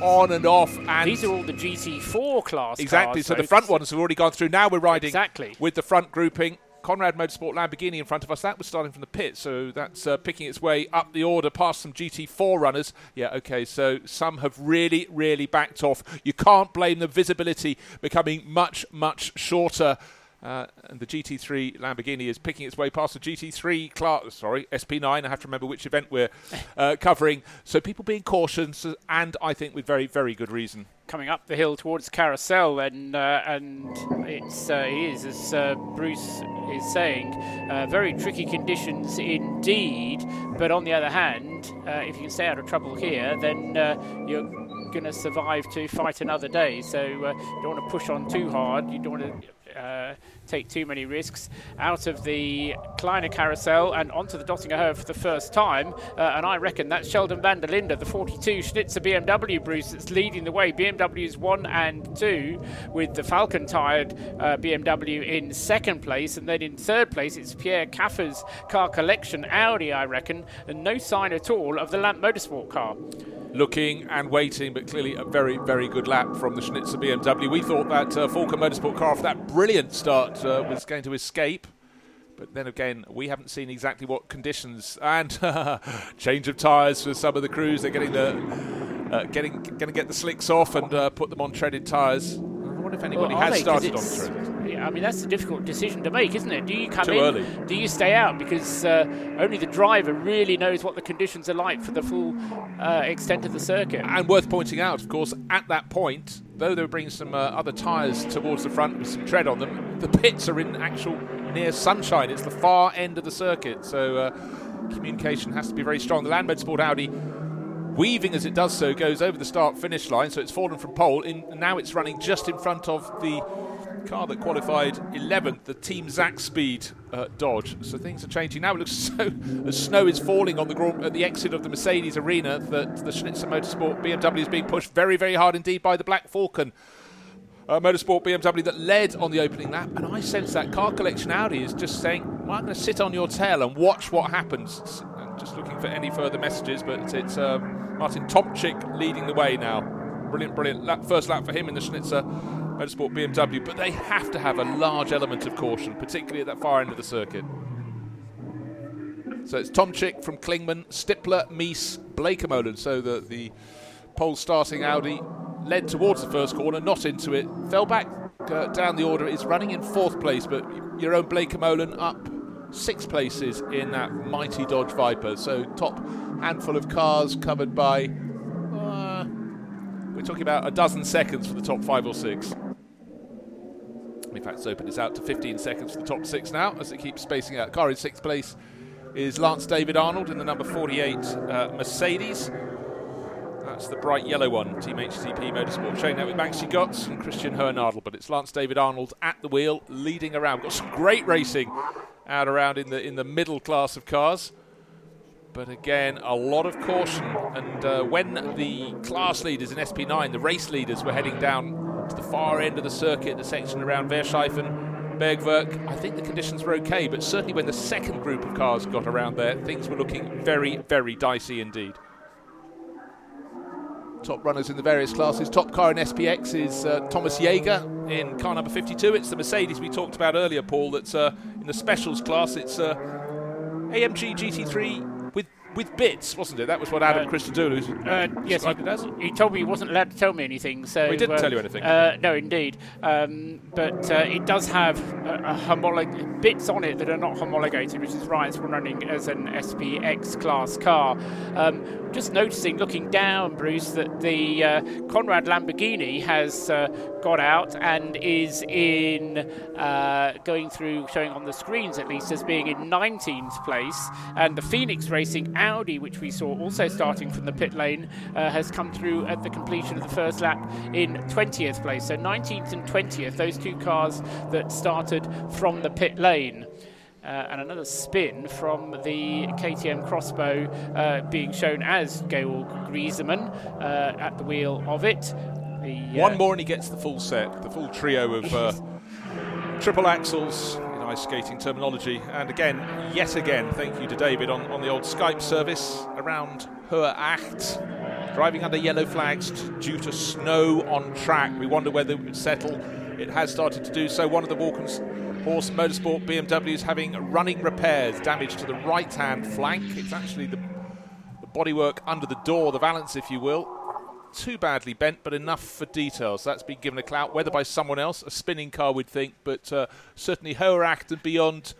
on and off. And these are all the GT4 class. Exactly. Cars, so, so the front ones have already gone through. Now we're riding exactly. with the front grouping. Konrad Motorsport Lamborghini in front of us. That was starting from the pit, so that's uh, picking its way up the order past some GT4 runners. Yeah, okay, so some have really, really backed off. You can't blame the visibility becoming much, much shorter. Uh, and the GT3 Lamborghini is picking its way past the GT3 class, sorry, SP9. I have to remember which event we're uh, covering. So people being cautious, and I think with very, very good reason. Coming up the hill towards Carousel, and uh, and it's uh, it is as uh, Bruce is saying, uh, very tricky conditions indeed. But on the other hand, if you can stay out of trouble here, then you're going to survive to fight another day. So uh, you don't want to push on too hard. You don't want to uh, take too many risks. Out of the Kleiner carousel and onto the Döttinger Höhe for the first time. Uh, and I reckon that's Sheldon van der Linde, the 42 Schnitzer BMW Bruce, that's leading the way. BMW's 1 and 2, with the Falken tired uh, BMW in second place. And then in third place, it's Pierre Kaffer's car collection Audi, I reckon. And no sign at all of the Land Motorsport car. Looking and waiting, but clearly a very, very good lap from the Schnitzer BMW. We thought that uh, Falken Motorsport car, after that brilliant start, uh, was going to escape. But then again, we haven't seen exactly what conditions and change of tyres for some of the crews. They're getting the uh, getting going to get the slicks off and uh, put them on treaded tyres. Wonder if anybody Well, has they? started on treaded. Yeah, I mean that's a difficult decision to make, isn't it? Do you come Too in? early. Do you stay out? Because uh, only the driver really knows what the conditions are like for the full uh, extent of the circuit. And worth pointing out, of course, at that point, though they were bringing some uh, other tyres towards the front with some tread on them, the pits are in actual near sunshine. It's the far end of the circuit, so uh, communication has to be very strong. The Land Motorsport Audi, weaving as it does so, goes over the start finish line, so it's fallen from pole. In, now it's running just in front of the car that qualified 11th, the Team Zakspeed uh, Dodge. So things are changing now. It looks so snow is falling on the gro- at the exit of the Mercedes arena that the Schnitzer Motorsport BMW is being pushed very, very hard indeed by the Black Falcon. Uh, Motorsport BMW that led on the opening lap, and I sense that car collection Audi is just saying, well, "I'm going to sit on your tail and watch what happens." Just looking for any further messages, but it's um, Martin Tomczyk leading the way now. Brilliant, brilliant lap, first lap for him in the Schnitzer Motorsport BMW, but they have to have a large element of caution, particularly at that far end of the circuit. So it's Tomczyk from Klingmann, Stippler, Mies, Bleekemolen. So the, the pole starting Audi led towards the first corner, not into it, fell back uh, down the order, is running in fourth place, but Jeroen Bleekemolen up six places in that mighty Dodge Viper. So top handful of cars covered by. Uh, we're talking about a dozen seconds for the top five or six. In fact, it's opened out to 15 seconds for the top six now as it keeps spacing out. Car in sixth place is Lance David Arnold in the number 48 uh, Mercedes. That's the bright yellow one, Team HTP Motorsport. Showing that with Maxi Götz and Christian Hohenadel, but it's Lance David Arnold at the wheel, leading around. Got some great racing out around in the in the middle class of cars. But again, a lot of caution. And uh, when the class leaders in SP9, the race leaders, were heading down to the far end of the circuit, the section around Wehrseifen, Bergwerk, I think the conditions were okay. But certainly when the second group of cars got around there, things were looking very, very dicey indeed. Top runners in the various classes. Top car in SPX is uh, Thomas Jaeger in car number 52. It's the Mercedes we talked about earlier, Paul, that's uh, in the specials class. It's uh, AMG GT3 with bits, wasn't it? That was what Adam Uh, Christodoulou Uh, yes, described it as. he, he told me he wasn't allowed to tell me anything. So he didn't uh, tell you anything. Uh, no, indeed. Um, but uh, it does have homolog- bits on it that are not homologated, which is right. It's running as an SPX class car. Um, just noticing, looking down, Bruce, that the uh, Konrad Lamborghini has uh, got out and is in uh, going through, showing on the screens at least, as being in 19th place, and the Phoenix Racing Audi, which we saw also starting from the pit lane, uh, has come through at the completion of the first lap in 20th place. So 19th and 20th, those two cars that started from the pit lane. Uh, and another spin from the KTM X-Bow uh, being shown as Georg Griesemann uh, at the wheel of it. The, uh, One more and he gets the full set, the full trio of uh, triple axles ice skating terminology. And again, yet again, thank you to David on, on the old Skype service around Hohe Acht. Driving under yellow flags t- due to snow on track. We wonder whether it would settle. It has started to do so. One of the Walkens Horse Motorsport BMWs having running repairs, damage to the right hand flank. It's actually the, the bodywork under the door, the valance, if you will too badly bent, but enough for details. That's been given a clout, whether by someone else, a spinning car we'd think, but uh, certainly Hohe Acht and beyond.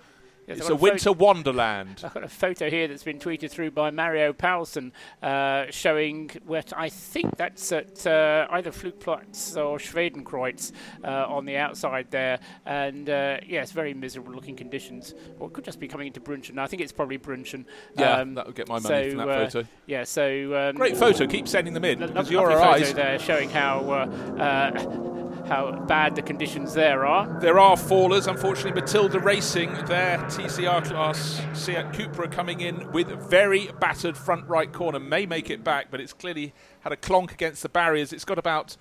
Yes, it's a a winter wonderland. I've got a photo here that's been tweeted through by Mario Paulsen uh, showing what I think that's at uh, either Flugplatz or Schwedenkreuz uh, on the outside there. And uh, yes, very miserable looking conditions. Or it could just be coming into Brünchen. I think it's probably Brünchen. Yeah, that would get my money so, from that uh, photo. Yeah, so. Um, Great photo. Keep sending them in lo- because lo- you're our photo eyes. there showing how. Uh, uh, how bad the conditions there are. There are fallers. Unfortunately, Matilda Racing, their TCR class Seat Cupra coming in with very battered front right corner. May make it back, but it's clearly had a clonk against the barriers. It's got about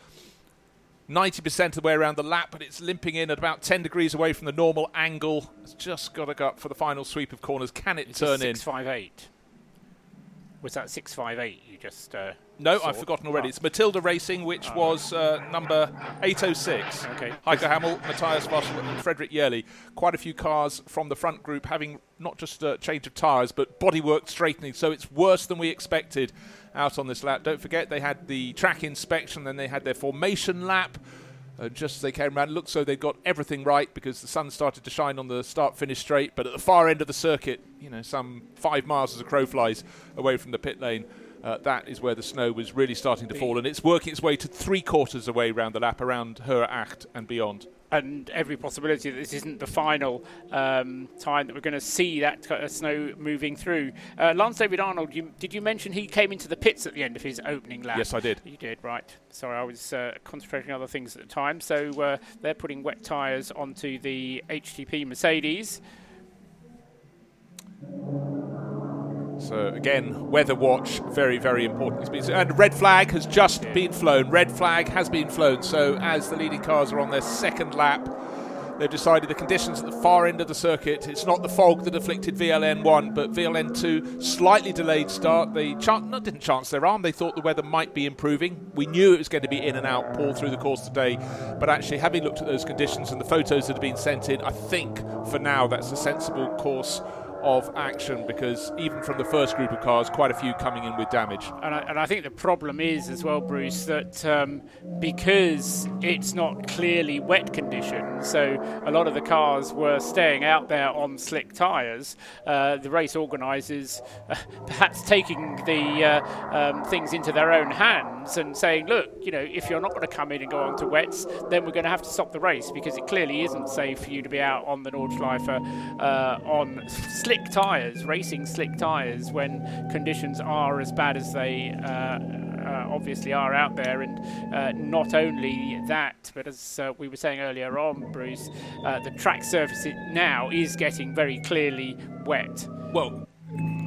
90% of the way around the lap, but it's limping in at about 10 degrees away from the normal angle. It's just got to go up for the final sweep of corners. Can it It's turn in? Six five eight. Was that 658 you just. Uh, no, saw? I've forgotten already. Oh. It's Matilda Racing, which Oh. was uh, number 806. Okay. Heiko Hamel, Matthias Marshall, and Frederick Yerli. Quite a few cars from the front group having not just a change of tyres, but bodywork straightening. So it's worse than we expected out on this lap. Don't forget, they had the track inspection, then they had their formation lap. Uh, just as they came around, looked so they got everything right because the sun started to shine on the start finish straight. But at the far end of the circuit, you know, some five miles as a crow flies away from the pit lane, uh, that is where the snow was really starting to fall. And it's working its way to three quarters away round the lap, around her act and beyond. And every possibility that this isn't the final um, time that we're going to see that kind snow moving through. Uh, Lance David Arnold, you, did you mention he came into the pits at the end of his opening lap? Yes, I did. You did, right. Sorry, I was uh, concentrating on other things at the time. So uh, they're putting wet tyres onto the HTP Mercedes. So again, weather watch, very, very important. And red flag has just been flown. Red flag has been flown. So as the leading cars are on their second lap, they've decided the conditions at the far end of the circuit. It's not the fog that afflicted VLN one, but VLN two slightly delayed start. They chan- not didn't chance their arm. They thought the weather might be improving. We knew it was going to be in and out all through the course today, but actually having looked at those conditions and the photos that have been sent in, I think for now that's a sensible course of action because even from the first group of cars, quite a few coming in with damage. And I, and I think the problem is as well, Bruce, that um, because it's not clearly wet conditions, so a lot of the cars were staying out there on slick tyres. Uh, the race organisers uh, perhaps taking the uh, um, things into their own hands and saying, look, you know, if you're not going to come in and go onto wets, then we're going to have to stop the race because it clearly isn't safe for you to be out on the Nordschleife uh, on slick tyres, racing slick tyres when conditions are as bad as they uh, uh, obviously are out there. And uh, not only that, but as uh, we were saying earlier on, Bruce, uh, the track surface now is getting very clearly wet. Well,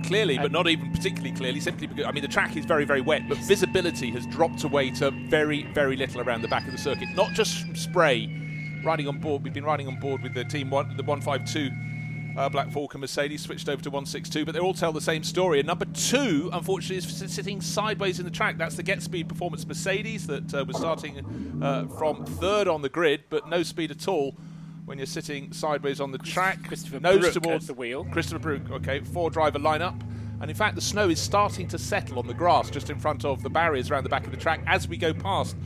clearly, but not even particularly clearly, simply because, I mean, the track is very, very wet, but visibility has dropped away to very, very little around the back of the circuit. Not just from spray. Riding on board, we've been riding on board with the team one, the 152 uh, Black Falcon Mercedes, switched over to 162, but they all tell the same story. And number two, unfortunately, is sitting sideways in the track. That's the Get Speed Performance Mercedes that uh, was starting uh, from third on the grid, but no speed at all when you're sitting sideways on the track. Christopher nose Brück towards the wheel. Christopher Brück, okay, four driver lineup. And in fact, the snow is starting to settle on the grass just in front of the barriers around the back of the track as we go past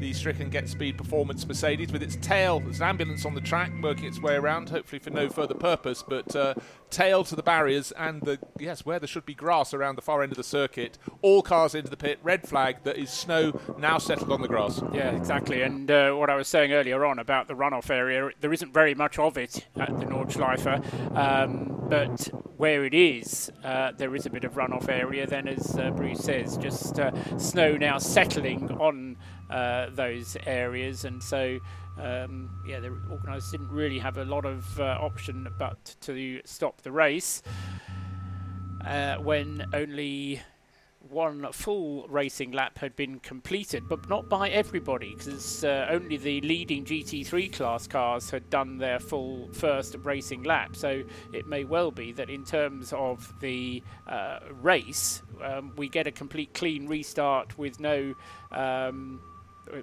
the Stricken Get Speed Performance Mercedes with its tail. There's an ambulance on the track working its way around, hopefully for no further purpose, but uh, tail to the barriers and the yes, where there should be grass around the far end of the circuit. All cars into the pit. Red flag. That is snow now settled on the grass. Yeah, exactly. And uh, what I was saying earlier on about the runoff area, there isn't very much of it at the Nordschleife, um, but where it is, uh, there is a bit of runoff area. Then, as uh, Bruce says, just uh, snow now settling on those areas, and so. Um, yeah, the organisers didn't really have a lot of uh, option but to stop the race uh, when only one full racing lap had been completed, but not by everybody, because uh, only the leading GT3 class cars had done their full first racing lap. So it may well be that in terms of the uh, race, um, we get a complete clean restart with no. Um,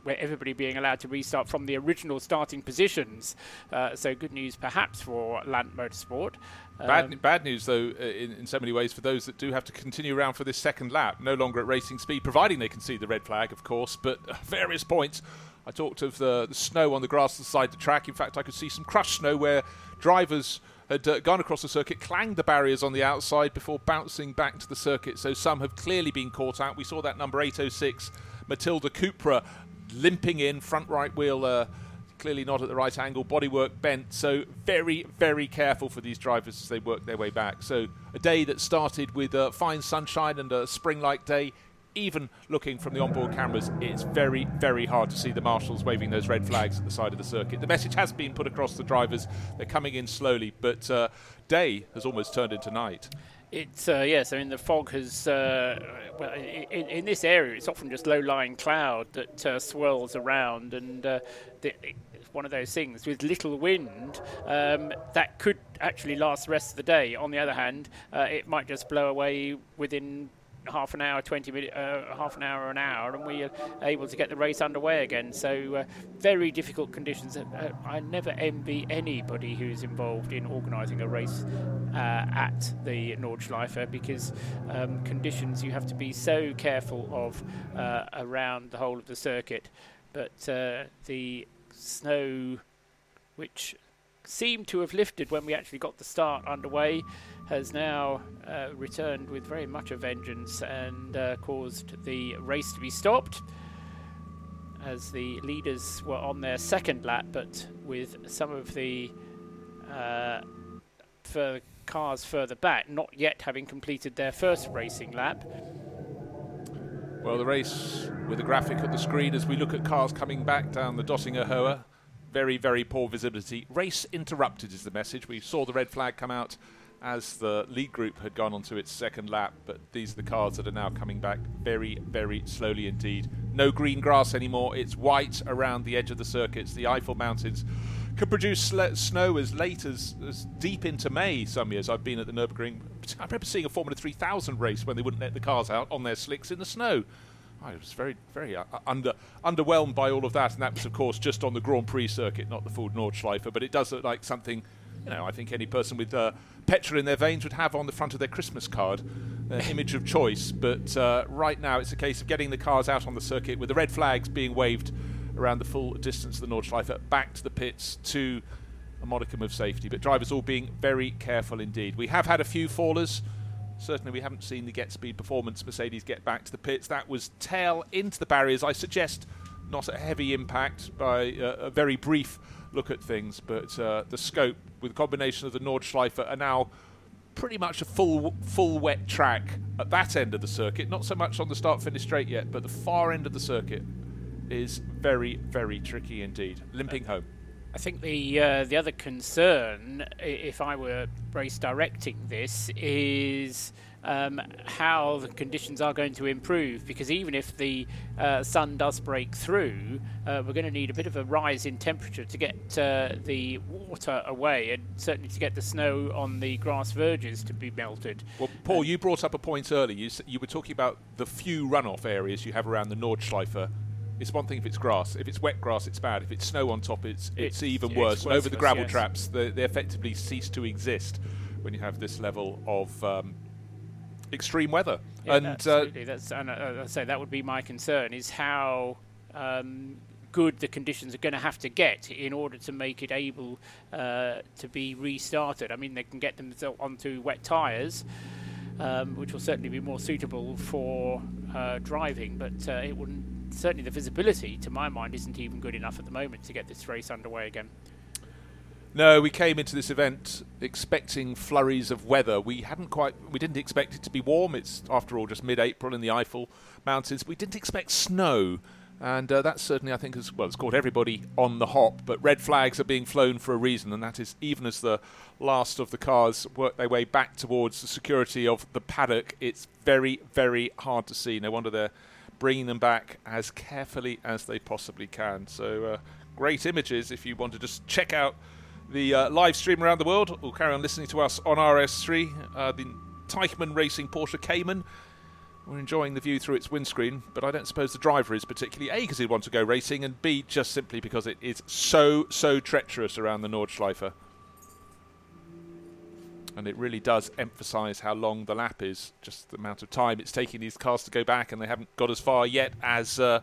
where everybody being allowed to restart from the original starting positions. Uh, so good news perhaps for Land Motorsport. Bad, Um, bad news, though, uh, in, in so many ways for those that do have to continue around for this second lap, no longer at racing speed, providing they can see the red flag, of course. But various points, I talked of the, the snow on the grass beside the track. In fact, I could see some crushed snow where drivers had uh, gone across the circuit, clanged the barriers on the outside before bouncing back to the circuit. So some have clearly been caught out. We saw that number 806, Matilda Cupra, limping in, front right wheel. Uh, clearly not at the right angle, bodywork bent. So very, very careful for these drivers as they work their way back. So a day that started with uh, fine sunshine and a spring-like day. Even looking from the onboard cameras, it's very, very hard to see the marshals waving those red flags at the side of the circuit. The message has been put across the drivers. They're coming in slowly, but uh, day has almost turned into night. It's uh, yes. I mean, the fog has. Uh, well, in, in this area, it's often just low-lying cloud that uh, swirls around, and uh, the, it's one of those things with little wind um, that could actually last the rest of the day. On the other hand, uh, it might just blow away within half an hour, 20 minutes, uh, half an hour, an hour, and we are able to get the race underway again. So uh, very difficult conditions. Uh, I never envy anybody who's involved in organising a race uh, at the Nordschleife because um, conditions you have to be so careful of uh, around the whole of the circuit. But uh, the snow, which seemed to have lifted when we actually got the start underway, has now uh, returned with very much a vengeance and uh, caused the race to be stopped as the leaders were on their second lap, but with some of the uh, cars further back, not yet having completed their first racing lap. Well, the race with a graphic at the screen as we look at cars coming back down the Döttinger Höhe. Very, very poor visibility. Race interrupted is the message. We saw the red flag come out as the lead group had gone onto its second lap, but these are the cars that are now coming back very, very slowly indeed. No green grass anymore. It's white around the edge of the circuits. The Eifel Mountains could produce snow as late as, as deep into May. Some years I've been at the Nürburgring. I remember seeing a Formula 3000 race when they wouldn't let the cars out on their slicks in the snow. I was very, very uh, under underwhelmed by all of that, and that was, of course, just on the Grand Prix circuit, not the Ford Nordschleife. But it does look like something, you know, I think any person with uh, petrol in their veins would have on the front of their Christmas card, their image of choice. But uh, right now, it's a case of getting the cars out on the circuit with the red flags being waved around the full distance of the Nordschleife, back to the pits to a modicum of safety. But drivers all being very careful indeed. We have had a few fallers. Certainly, we haven't seen the get speed performance Mercedes get back to the pits. That was tail into the barriers. I suggest not a heavy impact by uh, a very brief look at things, but uh, the scope with the combination of the Nordschleife are now pretty much a full full wet track at that end of the circuit. Not so much on the start finish straight yet, but the far end of the circuit is very very tricky indeed. Limping home. I think the uh, the other concern, if I were race directing this, is um, how the conditions are going to improve. Because even if the uh, sun does break through, uh, we're going to need a bit of a rise in temperature to get uh, the water away, and certainly to get the snow on the grass verges to be melted. Well, Paul, you brought up a point earlier. You, you were talking about the few runoff areas you have around the Nordschleife it's one thing if it's grass. If it's wet grass, it's bad. If it's snow on top, it's it's, it's even worse. It's Over the gravel yes. traps, they, they, effectively cease to exist when you have this level of um, extreme weather. Yeah, and absolutely. Uh, That's and uh, I say that would be my concern is how. Um, good the conditions are going to have to get in order to make it able uh, to be restarted. I mean, they can get them onto wet tyres, um, which will certainly be more suitable for uh, driving, but uh, it wouldn't certainly the visibility, to my mind, isn't even good enough at the moment to get this race underway again. No, we came into this event expecting flurries of weather. We hadn't quite, we didn't expect it to be warm. It's after all just mid-April in the Eifel Mountains. We didn't expect snow, and uh, that certainly I think has well, it's caught everybody on the hop. But red flags are being flown for a reason, and that is even as the last of the cars work their way back towards the security of the paddock. It's very, very hard to see. No wonder they're bringing them back as carefully as they possibly can. So, uh, great images if you want to just check out the uh, live stream around the world or carry on listening to us on RS3. Uh, the Teichmann Racing Porsche Cayman. We're enjoying the view through its windscreen, but I don't suppose the driver is particularly A because he'd want to go racing, and B just simply because it is so, so treacherous around the Nordschleife and it really does emphasise how long the lap is, just the amount of time it's taking these cars to go back, and they haven't got as far yet as uh,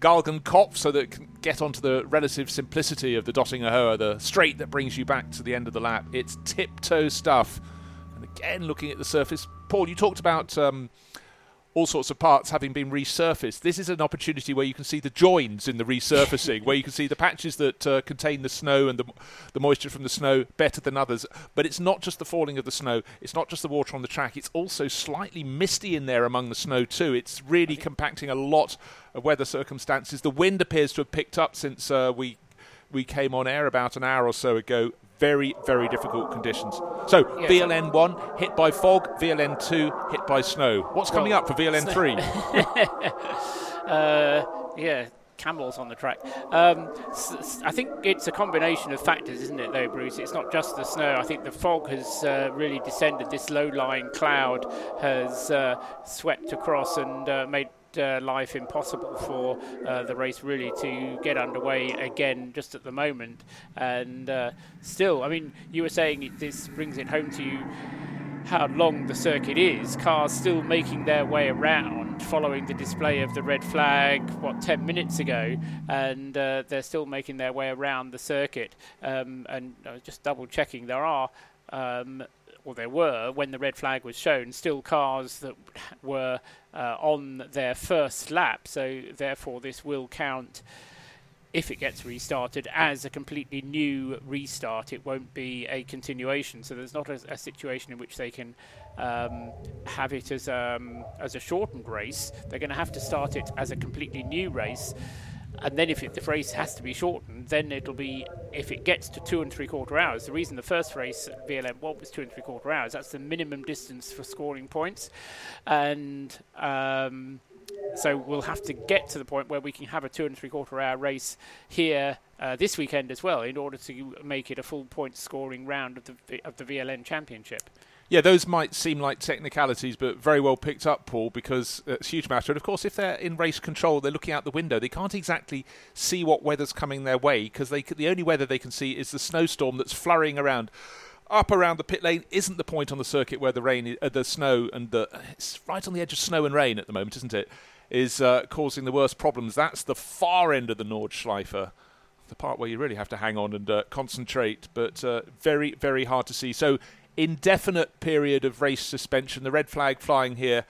Galgenkopf, so that it can get onto the relative simplicity of the Döttinger Höhe, the straight that brings you back to the end of the lap. It's tiptoe stuff. And again, looking at the surface, Paul, you talked about. Um, all sorts of parts having been resurfaced. This is an opportunity where you can see the joins in the resurfacing, where you can see the patches that uh, contain the snow and the, the moisture from the snow better than others. But it's not just the falling of the snow, it's not just the water on the track, it's also slightly misty in there among the snow too. It's really compacting a lot of weather circumstances. The wind appears to have picked up since uh, we we came on air about an hour or so ago very, very difficult conditions. So yes. VLN one hit by fog, VLN two hit by snow. What's coming well, up for VLN three? uh, yeah, camels on the track. Um, I think it's a combination of factors, isn't it, though, Bruce? It's not just the snow. I think the fog has uh, really descended. This low-lying cloud has uh, swept across and uh, made uh, life impossible for uh, the race really to get underway again just at the moment. And uh, still, I mean, you were saying this brings it home to you how long the circuit is. Cars still making their way around following the display of the red flag, what, 10 minutes ago, and uh, they're still making their way around the circuit. Um, and uh, just double checking, there are. Um, or there were, when the red flag was shown, still cars that were uh, on their first lap. So, therefore, this will count if it gets restarted as a completely new restart. It won't be a continuation. So, there's not a, a situation in which they can um, have it as, um, as a shortened race. They're going to have to start it as a completely new race and then if it, the race has to be shortened, then it'll be if it gets to two and three quarter hours. The reason the first race at VLN was two and three quarter hours. That's the minimum distance for scoring points, and um, so we'll have to get to the point where we can have a two and three quarter hour race here uh, this weekend as well, in order to make it a full point scoring round of the of the VLN Championship. Yeah, those might seem like technicalities, but very well picked up, Paul, because it's a huge matter. And of course, if they're in race control, they're looking out the window. They can't exactly see what weather's coming their way because the only weather they can see is the snowstorm that's flurrying around. Up around the pit lane isn't the point on the circuit where the rain, uh, the snow, and the it's right on the edge of snow and rain at the moment, isn't it? Is uh, causing the worst problems. That's the far end of the Nordschleife the part where you really have to hang on and uh, concentrate, but uh, very, very hard to see. So indefinite period of race suspension. The red flag flying here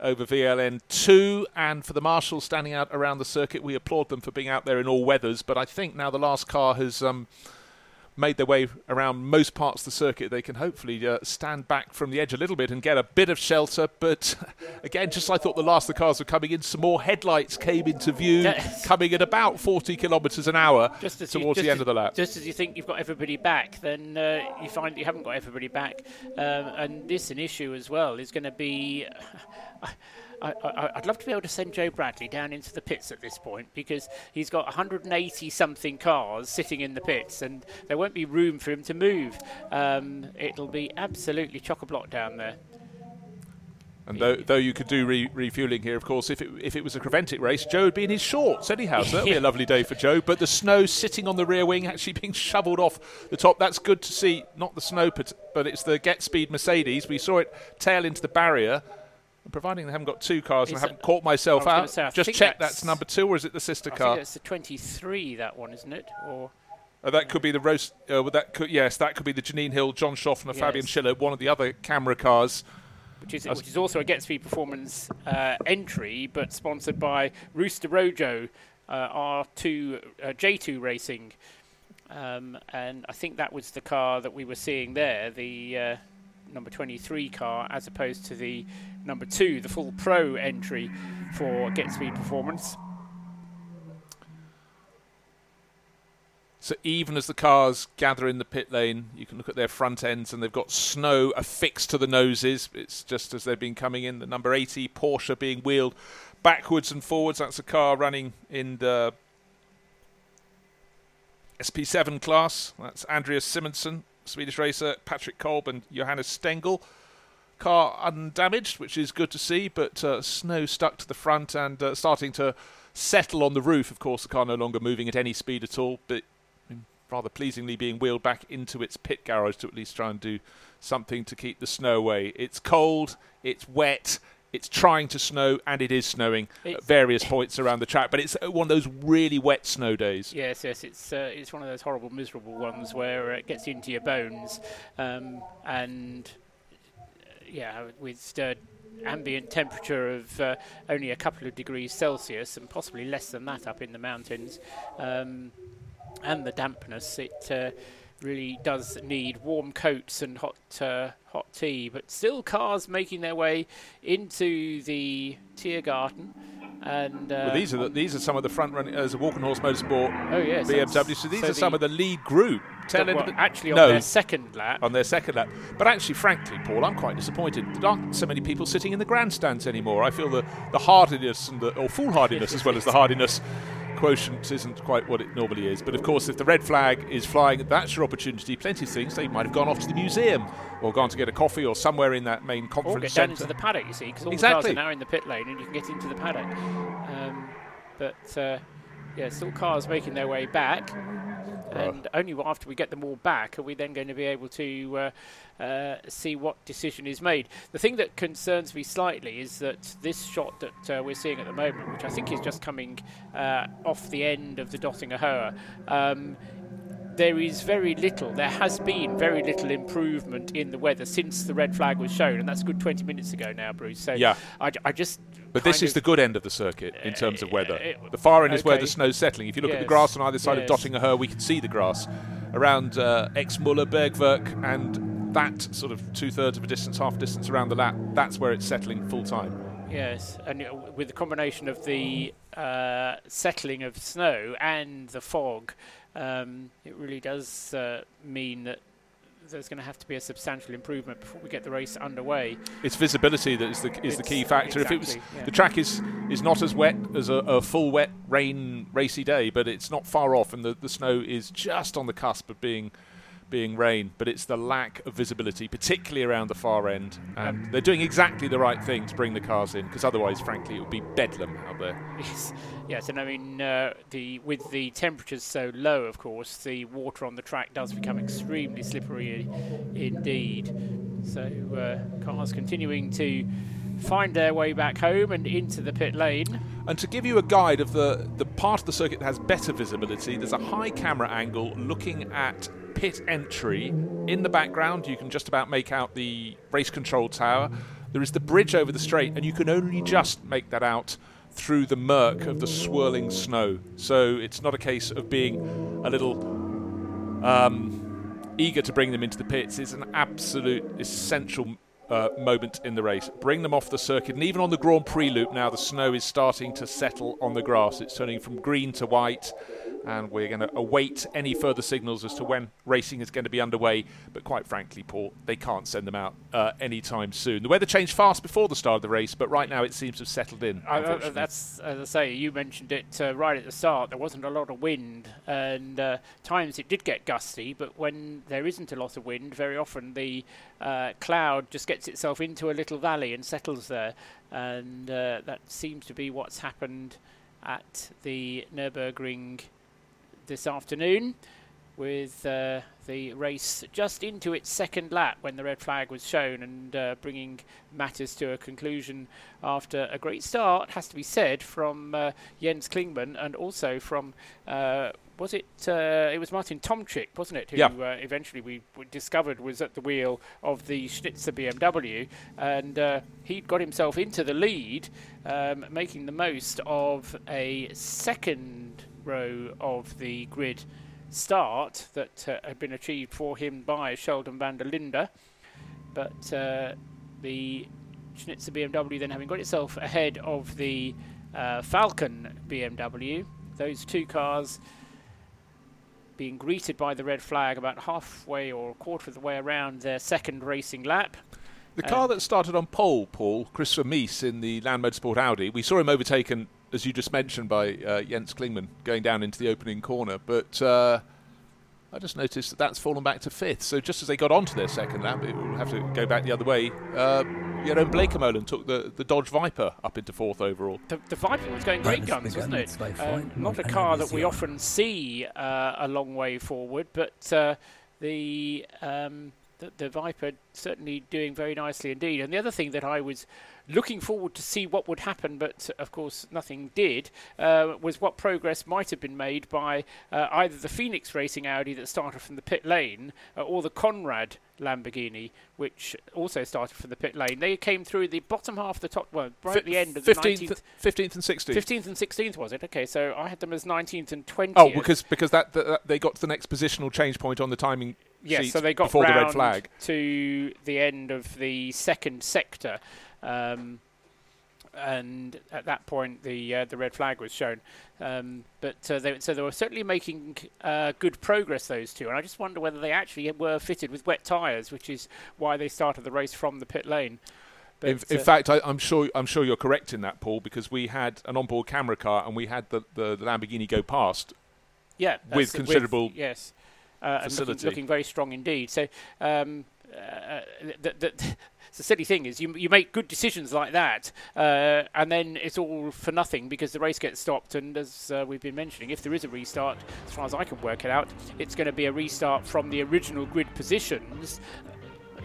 over VLN 2. And for the marshals standing out around the circuit, we applaud them for being out there in all weathers. But I think now the last car has. Um, made their way around most parts of the circuit, they can hopefully uh, stand back from the edge a little bit and get a bit of shelter. But again, just like I thought the last of the cars were coming in, some more headlights came into view, yes. coming at about 40 kilometres an hour just as towards you, the end of the lap. Just as you think you've got everybody back, then uh, you find you haven't got everybody back. Um, and this an issue as well is going to be. I, would love to be able to send Joe Bradley down into the pits at this point because he's got 180 something cars sitting in the pits and there won't be room for him to move. Um, it'll be absolutely chock a block down there. And though, though you could do re- refueling here, of course, if it, if it was a Creventic race, Joe would be in his shorts anyhow, so that'd be a lovely day for Joe. But the snow sitting on the rear wing, actually being shoveled off the top, that's good to see. Not the snow, but, but it's the Get Speed Mercedes. We saw it tail into the barrier providing they haven't got two cars and I haven't caught myself out, say, just check that's, that's, number two, or is it the sister I car? think it's the 23, that one, isn't it? Or uh, that could be the roast. Uh, that could yes, that could be the Janine Hill, John Shoffner, yes. Fabian Schiller, one of the other camera cars. Which is, which is also a Get Speed Performance uh, entry, but sponsored by Rooster Rojo, uh, R2 uh, J2 Racing, um, and I think that was the car that we were seeing there, the uh, number 23 car, as opposed to the number two, the full pro entry for Get Speed Performance. So even as the cars gather in the pit lane, you can look at their front ends and they've got snow affixed to the noses. It's just as they've been coming in. The number 80 Porsche being wheeled backwards and forwards. That's a car running in the SP7 class. That's Andreas Simonsen, Swedish racer, Patrick Kolb and Johannes Stengel car undamaged, which is good to see, but uh, snow stuck to the front and uh, starting to settle on the roof. Of course, the car no longer moving at any speed at all, but rather pleasingly being wheeled back into its pit garage to at least try and do something to keep the snow away. It's cold, it's wet, it's trying to snow, and it is snowing it's at various points around the track. But it's one of those really wet snow days. Yes, yes, it's uh, it's one of those horrible, miserable ones where it gets into your bones, um, and yeah, with uh, ambient temperature of uh, only a couple of degrees Celsius and possibly less than that up in the mountains, um, and the dampness, it uh, really does need warm coats and hot uh, hot tea. But still, cars making their way into the Tiergarten. And uh, well, these are the, these are some of the front runners as a Walkenhorst Motorsport oh, yes, BMW. So these so are the some of the lead group. Tell well, actually on no, their second lap. On their second lap. But actually, frankly, Paul, I'm quite disappointed. There aren't so many people sitting in the grandstands anymore. I feel the, the hardiness and the or foolhardiness as well as the hardiness quotient isn't quite what it normally is. But of course, if the red flag is flying, that's your opportunity. Plenty of things. They might have gone off to the museum or gone to get a coffee or somewhere in that main conference or get centre. down into the paddock, you see, because all Exactly. the cars are now in the pit lane and you can get into the paddock. Um, but uh, yeah, still cars making their way back. And only after we get them all back are we then going to be able to uh, uh, see what decision is made. The thing that concerns me slightly is that this shot that uh, we're seeing at the moment, which I think is just coming uh, off the end of the Döttinger Höhe, um, there is very little, there has been very little improvement in the weather since the red flag was shown, and that's good 20 minutes ago now, Bruce. So Yeah. I, I just. But this is the good end of the circuit in terms of weather. uh, The far end is where the snow's settling. If you look at the grass on either side yes. of Döttinger Höhe, we can see the grass around uh, Exmühle, Bergwerk, and that sort of two thirds of a distance, half distance around the lap. That's where it's settling full time. Yes, and uh, with the combination of the uh, settling of snow and the fog, um, it really does uh, mean that there's going to have to be a substantial improvement before we get the race underway. It's visibility that is the is the key factor. If it was yeah. the track is is not as wet as a, a full wet rain racy day, but it's not far off, and the, the snow is just on the cusp of being being rain. But it's the lack of visibility, particularly around the far end, and they're doing exactly the right thing to bring the cars in, because otherwise, frankly, it would be bedlam out there. Yes, yes, and I mean uh, the with the temperatures so low, of course, the water on the track does become extremely slippery indeed. So uh, cars continuing to find their way back home and into the pit lane. And to give you a guide of the, the part of the circuit that has better visibility, there's a high camera angle looking at pit entry. In the background, you can just about make out the race control tower. There is the bridge over the straight, and you can only just make that out through the murk of the swirling snow. So it's not a case of being a little um, eager to bring them into the pits. It's an absolute essential uh, moment in the race. Bring them off the circuit, and even on the Grand Prix loop now, the snow is starting to settle on the grass. It's turning from green to white, and we're going to await any further signals as to when racing is going to be underway. But quite frankly, Paul, they can't send them out uh, anytime soon. The weather changed fast before the start of the race, but right now it seems to have settled in. I, that's as I say. You mentioned it uh, right at the start. There wasn't a lot of wind, and uh, times it did get gusty. But when there isn't a lot of wind, very often the uh, cloud just gets itself into a little valley and settles there, and uh, that seems to be what's happened at the Nurburgring this afternoon. With uh, the race just into its second lap when the red flag was shown and uh, bringing matters to a conclusion after a great start, has to be said, from uh, Jens Klingmann and also from, uh, was it, uh, it was Martin Tomczyk, wasn't it, who Yeah. uh, eventually we, we discovered was at the wheel of the Schnitzer BMW, and uh, he'd got himself into the lead, um, making the most of a second row of the grid start that uh, had been achieved for him by Sheldon van der Linde. But uh, the Schnitzer BMW then having got itself ahead of the uh, Falken BMW, those two cars being greeted by the red flag about halfway or a quarter of the way around their second racing lap. The car that started on pole, Paul, Christopher Mies in the Land Motorsport Audi, we saw him overtaken, as you just mentioned, by uh, Jens Klingmann going down into the opening corner. But uh, I just noticed that that's fallen back to fifth. So just as they got onto their second lap, it will have to go back the other way. Uh, Jeroen Bleekemolen took the, the Dodge Viper up into fourth overall. The, the Viper was going great Ernest guns, wasn't it? began its Um, not a car that we often see uh, a long way forward, but uh, the, um, the the Viper certainly doing very nicely indeed. And the other thing that I was looking forward to see what would happen, but of course nothing did, uh, was what progress might have been made by uh, either the Phoenix Racing Audi that started from the pit lane uh, or the Konrad Lamborghini, which also started from the pit lane. They came through the bottom half of the top, well, right at the end of the 19th 15th, 15th and 16th. 15th and 16th was it? Okay, so I had them as 19th and 20th. Oh, because because that, that they got to the next positional change point on the timing yes, sheet so they got before the red flag. to the end of the second sector, um, and at that point the uh, the red flag was shown. Um, but uh, they, so they were certainly making uh, good progress those two, and I just wonder whether they actually were fitted with wet tyres, which is why they started the race from the pit lane. But, in, in uh, fact, I, I'm sure I'm sure you're correct in that, Paul, because we had an onboard camera car and we had the, the, the Lamborghini go past. yeah, with considerable yes, uh, and looking, looking very strong indeed. So. Um, uh, the, the, the silly thing is, you you make good decisions like that, uh, and then it's all for nothing because the race gets stopped. And as uh, we've been mentioning, if there is a restart, as far as I can work it out, it's going to be a restart from the original grid positions.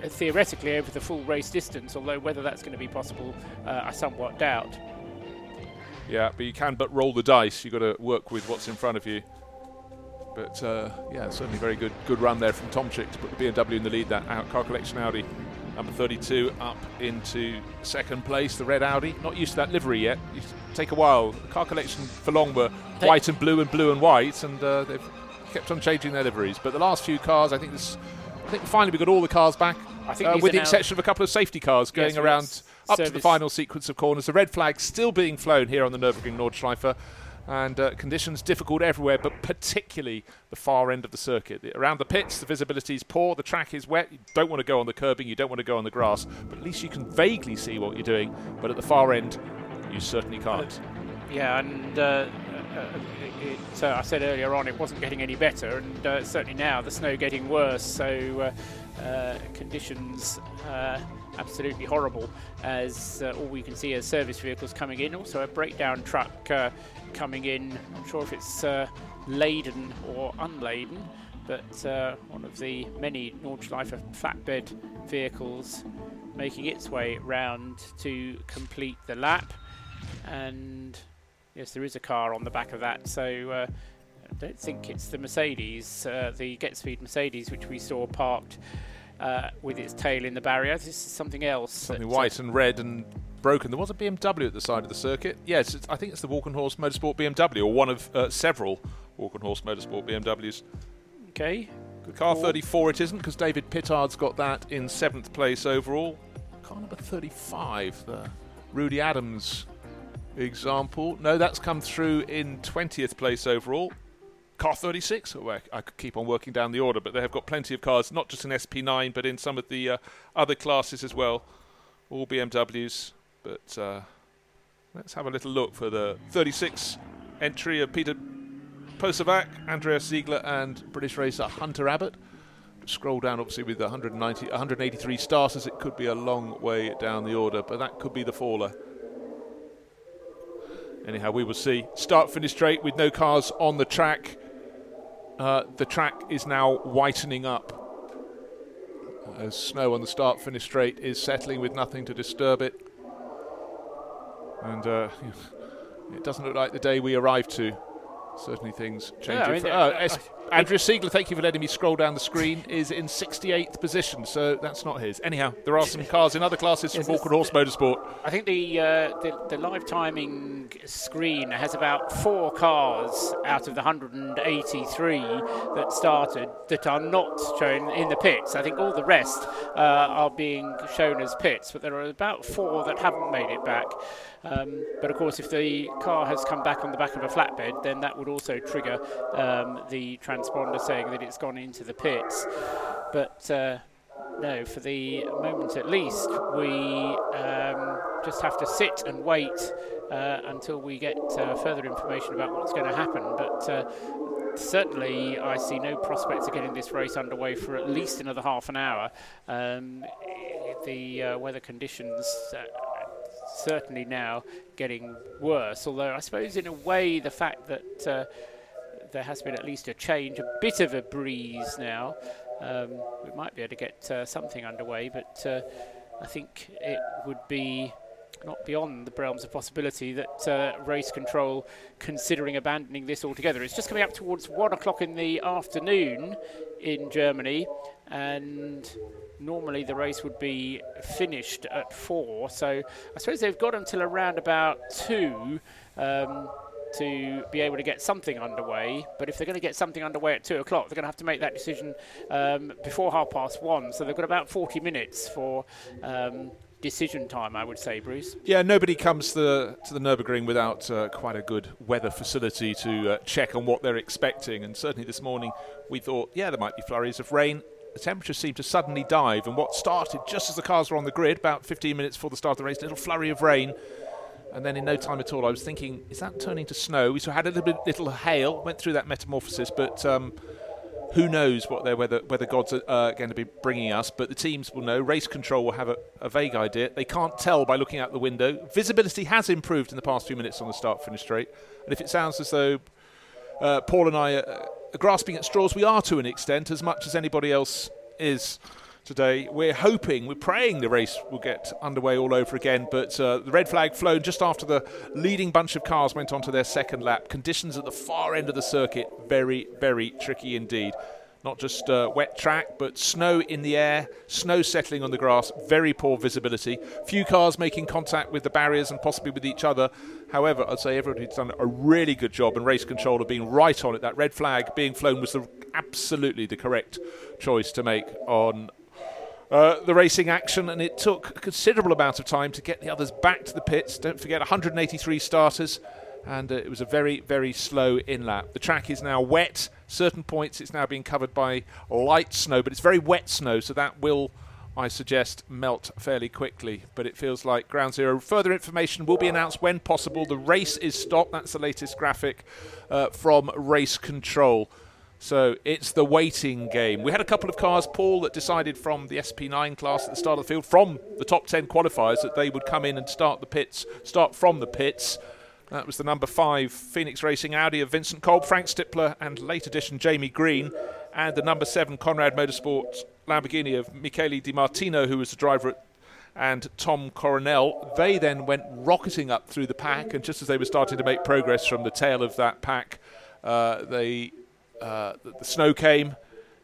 uh, Theoretically, over the full race distance, although whether that's going to be possible, uh, I somewhat doubt. Yeah, but you can but roll the dice. You've got to work with what's in front of you. But uh, yeah, certainly very good good run there from Tomczyk to put the BMW in the lead. That out car collection Audi, number 32, up into second place. The red Audi, not used to that livery yet. To take a while. The car collection for long were They- white and blue and blue and white, and uh, they've kept on changing their liveries. But the last few cars, I think this, I think finally we got all the cars back, I think uh, these with are the now- exception of a couple of safety cars going Yes, around up to the service- final sequence of corners. The red flag still being flown here on the Nürburgring Nordschleife, and uh, conditions difficult everywhere, but particularly the far end of the circuit. Around the pits, the visibility is poor, the track is wet. You don't want to go on the curbing, you don't want to go on the grass, but at least you can vaguely see what you're doing. But at the far end, you certainly can't. Yeah, and uh, uh, it, uh, I said earlier on it wasn't getting any better, and uh, certainly now the snow getting worse. So uh, conditions absolutely horrible as uh, all we can see are service vehicles coming in. Also a breakdown truck uh, coming in. I'm sure if it's uh, laden or unladen, but uh, one of the many Nordschleife flatbed vehicles making its way round to complete the lap and yes, there is a car on the back of that. So uh, I don't think it's the Mercedes, uh, the GetSpeed Mercedes, which we saw parked uh, with its tail in the barrier. This is something else. Something uh, white and red and broken. There was a BMW at the side of the circuit. Yes, it's, I think it's the Walkenhorst Motorsport BMW, or one of uh, several Walkenhorst Motorsport BMWs. Okay. The car Four. 34 it isn't because David Pittard's got that in seventh place overall. Car number 35, the Rudi Adams example. No, that's come through in 20th place overall. Car 36. Oh, I, I could keep on working down the order, but they have got plenty of cars, not just in SP9, but in some of the uh, other classes as well. All BMWs. But uh, let's have a little look for the 36 entry of Peter Posavac, Andreas Ziegler, and British racer Hunter Abbott. Scroll down, obviously, with 190, 183 starters. It could be a long way down the order, but that could be the faller. Anyhow, we will see. Start finish straight with no cars on the track. Uh, the track is now whitening up as snow on the start finish straight is settling with nothing to disturb it. And uh, it doesn't look like the day we arrived to. Certainly things changing. I mean, for- uh, oh, S- Andrew Siegler, thank you for letting me scroll down the screen, is in 68th position, so that's not his. Anyhow, there are some cars in other classes from Yes, Walkenhorst Motorsport. I think the, uh, the the live timing screen has about four cars out of the 183 that started that are not shown in the pits. I think all the rest uh, are being shown as pits, but there are about four that haven't made it back. Um, but of course, if the car has come back on the back of a flatbed, then that would also trigger um, the transponder saying that it's gone into the pits. But uh, no, for the moment at least, we um, just have to sit and wait uh, until we get uh, further information about what's going to happen. But uh, certainly, I see no prospects of getting this race underway for at least another half an hour. Um, the uh, weather conditions. Uh, Certainly now getting worse, although I suppose in a way the fact that uh, there has been at least a change, a bit of a breeze now. Um, we might be able to get uh, something underway, but uh, I think it would be not beyond the realms of possibility that uh, race control considering abandoning this altogether. It's just coming up towards one o'clock in the afternoon in Germany, and normally the race would be finished at four. So I suppose they've got until around about two. Um, to be able to get something underway. But if they're going to get something underway at two o'clock, they're going to have to make that decision um, before half past one. So they've got about 40 minutes for um, decision time, I would say, Bruce. Yeah, nobody comes to the, to the Nürburgring without uh, quite a good weather facility to uh, check on what they're expecting. And certainly this morning we thought, yeah, there might be flurries of rain. the temperatures seemed to suddenly dive, and what started just as the cars were on the grid, about 15 minutes before the start of the race, a little flurry of rain, and then in no time at all, I was thinking, is that turning to snow? We of had a little bit, little hail, went through that metamorphosis, but um, who knows what their weather weather gods are uh, going to be bringing us? But the teams will know. Race control will have a, a, vague idea. They can't tell by looking out the window. Visibility has improved in the past few minutes on the start-finish straight, and if it sounds as though uh, Paul and I are, are grasping at straws, we are to an extent, as much as anybody else is today. We're hoping, we're praying the race will get underway all over again, but uh, the red flag flown just after the leading bunch of cars went onto their second lap. Conditions at the far end of the circuit, very, very tricky indeed. Not just uh, wet track, but snow in the air, snow settling on the grass, very poor visibility. Few cars making contact with the barriers and possibly with each other. However, I'd say everybody's done a really good job, and race control have been right on it. That red flag being flown was the, absolutely the correct choice to make on uh, the racing action, and it took a considerable amount of time to get the others back to the pits. Don't forget 183 starters, and uh, it was a very, very slow in lap. The track is now wet. Certain points it's now being covered by light snow, but it's very wet snow, so that will, I suggest, melt fairly quickly. But it feels like ground zero. Further information will be announced when possible. The race is stopped. That's the latest graphic uh, from Race Control. So it's the waiting game. We had a couple of cars, Paul, that decided from the SP9 class at the start of the field, from the top 10 qualifiers, that they would come in and start the pits, start from the pits. That was the number five Phoenix Racing Audi of Vincent Kolb, Frank Stippler, and late addition Jamie Green, and the number seven Konrad Motorsport Lamborghini of Michele Di Martino, who was the driver at and Tom Coronel. They then went rocketing up through the pack, and just as they were starting to make progress from the tail of that pack, uh, they uh, the, the, snow came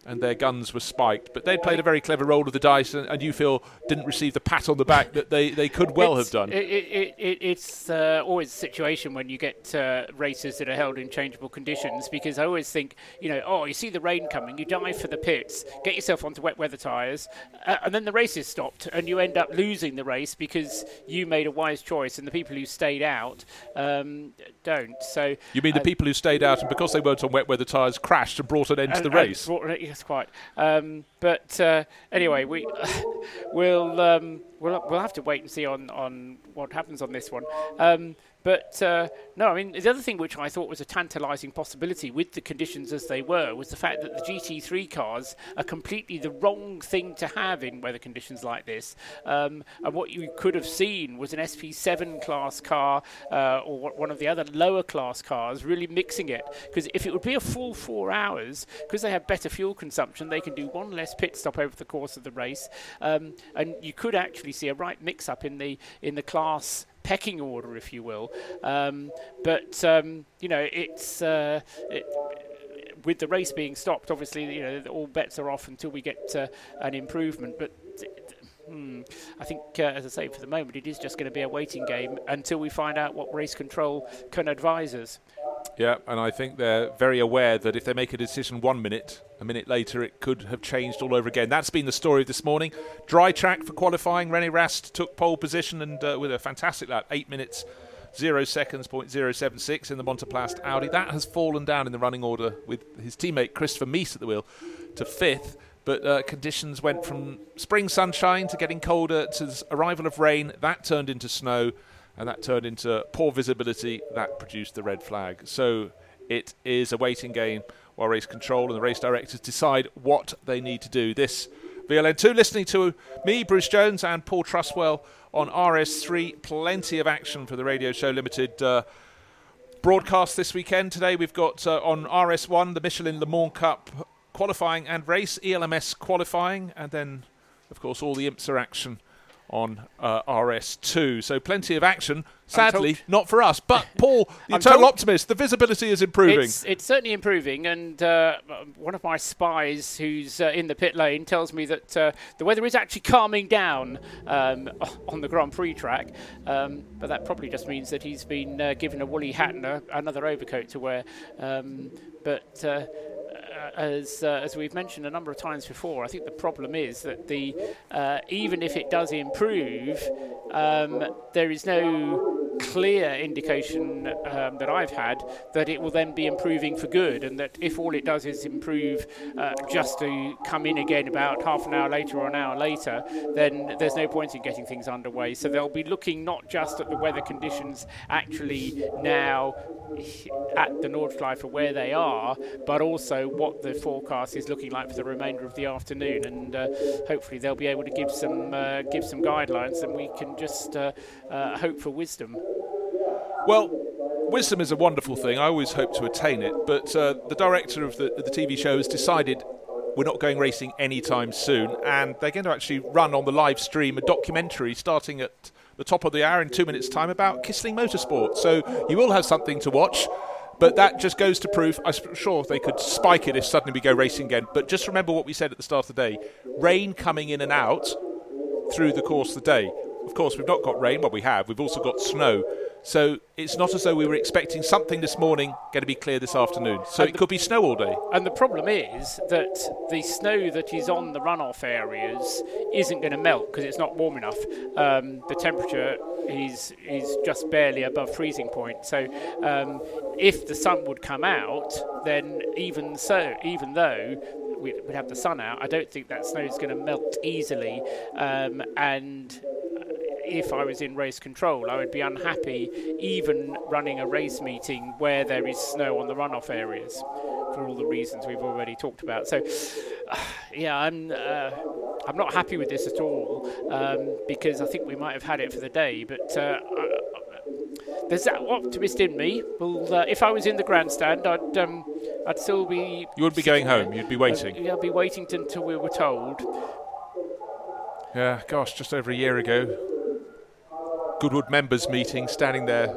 and their guns were spiked. But they'd played a very clever roll of the dice, and, and you feel didn't receive the pat on the back that they, they could well it's, have done. It, it, it, it's uh, always a situation when you get uh, races that are held in changeable conditions because I always think, you know, oh, you see the rain coming, you dive for the pits, get yourself onto wet weather tyres, uh, and then the race is stopped, and you end up losing the race because you made a wise choice, and the people who stayed out um, don't. So you mean the uh, people who stayed out and because they weren't on wet weather tyres crashed and brought an end to the race? Brought, yes, quite. Um, but uh, anyway, we we'll um, we'll we'll have to wait and see on, on what happens on this one. Um, but uh, no, I mean, the other thing which I thought was a tantalising possibility with the conditions as they were was the fact that the GT3 cars are completely the wrong thing to have in weather conditions like this. Um, and what you could have seen was an SP7 class car uh, or one of the other lower class cars really mixing it. Because if it would be a full four hours, because they have better fuel consumption, they can do one less pit stop over the course of the race. Um, and you could actually see a right mix up in the in the class pecking order, if you will. Um, but um, you know, it's uh, it, with the race being stopped. Obviously, you know, all bets are off until we get uh, an improvement. But Hmm. I think, uh, as I say, for the moment, it is just going to be a waiting game until we find out what race control can advise us. Yeah, and I think they're very aware that if they make a decision one minute, a minute later it could have changed all over again. That's been the story of this morning. Dry track for qualifying. René Rast took pole position and uh, with a fantastic lap, eight minutes. Zero seconds, point zero seven six in the Montaplast Audi. That has fallen down in the running order with his teammate Christopher Mies at the wheel to fifth. But uh, conditions went from spring sunshine to getting colder to arrival of rain. That turned into snow and that turned into poor visibility. That produced the red flag. So it is a waiting game while race control and the race directors decide what they need to do. This VLN2 listening to me, Bruce Jones, and Paul Truswell on RS3. Plenty of action for the Radio Show Limited. Uh, broadcast this weekend. Today we've got uh, on RS1 the Michelin Le Mans Cup qualifying and race, ELMS qualifying, and then, of course, all the IMSA action on uh, RS2. So plenty of action. Sadly, not for us. But Paul, the eternal optimist, the visibility is improving. It's, it's certainly improving. And uh, one of my spies, who's uh, in the pit lane, tells me that uh, the weather is actually calming down um, on the Grand Prix track. Um, but that probably just means that he's been uh, given a woolly hat and a, another overcoat to wear. Um, but uh, as uh, as we've mentioned a number of times before, I think the problem is that the uh, even if it does improve, um, there is no clear indication um, that I've had that it will then be improving for good, and that if all it does is improve uh, just to come in again about half an hour later or an hour later, then there's no point in getting things underway. So they'll be looking not just at the weather conditions actually now at the Nordschleife where they are, but also what the forecast is looking like for the remainder of the afternoon, and uh, hopefully they'll be able to give some uh, give some guidelines, and we can just uh, uh hope for wisdom. Well, wisdom is a wonderful thing. I always hope to attain it, but uh, the director of the, the TV show has decided we're not going racing anytime soon, and they're going to actually run on the live stream a documentary starting at the top of the hour in two minutes' time about Kissling Motorsport. So you will have something to watch. But that just goes to prove, I'm sure they could spike it if suddenly we go racing again. But just remember what we said at the start of the day rain coming in and out through the course of the day. Of course, we've not got rain, but we have. We've also got snow. So it's not as though we were expecting something this morning going to be clear this afternoon. So and it could be snow all day. And the problem is that the snow that is on the runoff areas isn't going to melt because it's not warm enough. Um, the temperature is is just barely above freezing point. So um, if the sun would come out, then even so, even though we'd have the sun out, I don't think that snow is going to melt easily. Um, and if I was in race control, I would be unhappy even running a race meeting where there is snow on the runoff areas for all the reasons we've already talked about. So, uh, yeah, I'm. Uh, I'm not happy with this at all um, because I think we might have had it for the day. But uh, there's that optimist in me. Well, uh, if I was in the grandstand, I'd um, I'd still be. You would be going home. You'd be waiting. Uh, yeah, I'd be waiting until we were told. Yeah, gosh, just over a year ago, Goodwood members meeting, standing there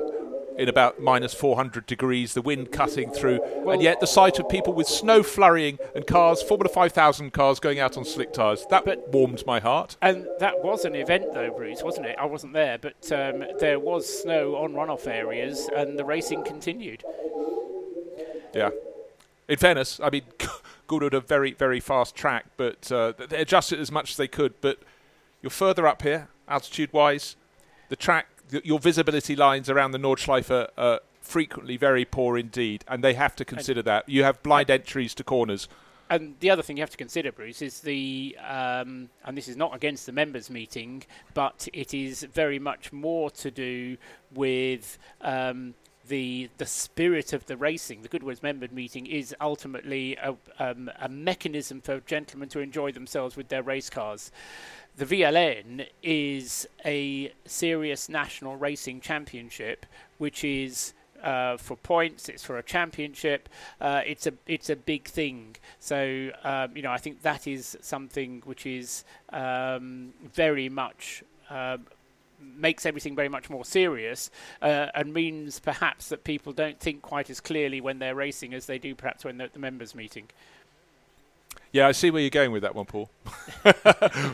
in about minus 400 degrees, the wind cutting through, well, and yet the sight of people with snow flurrying and cars, Formula 5000 cars going out on slick tyres, that but, warmed my heart. And that was an event, though, Bruce, wasn't it? I wasn't there, but um, there was snow on runoff areas, and the racing continued. Yeah. In fairness, I mean, Goodwood a very, very fast track, but uh, they adjusted as much as they could. But you're further up here, altitude wise the track, your visibility lines around the Nordschleife are frequently very poor indeed, and they have to consider and that. You have blind entries to corners. And the other thing you have to consider, Bruce, is the, um, and this is not against the members' meeting, but it is very much more to do with um, the the spirit of the racing. The Goodwood's member meeting is ultimately a, um, a mechanism for gentlemen to enjoy themselves with their race cars the VLN is a serious national racing championship, which is uh, for points. It's for a championship. Uh, it's a it's a big thing. So um, you know, I think that is something which is um, very much. Uh, makes everything very much more serious uh, and means perhaps that people don't think quite as clearly when they're racing as they do perhaps when they're at the members meeting. Yeah, I see where you're going with that one, Paul.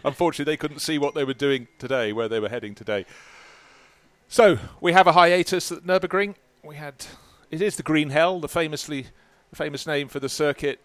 Unfortunately, they couldn't see what they were doing today, where they were heading today. So we have a hiatus at Nurburgring. We had it is the Green Hell, the famously the famous name for the circuit,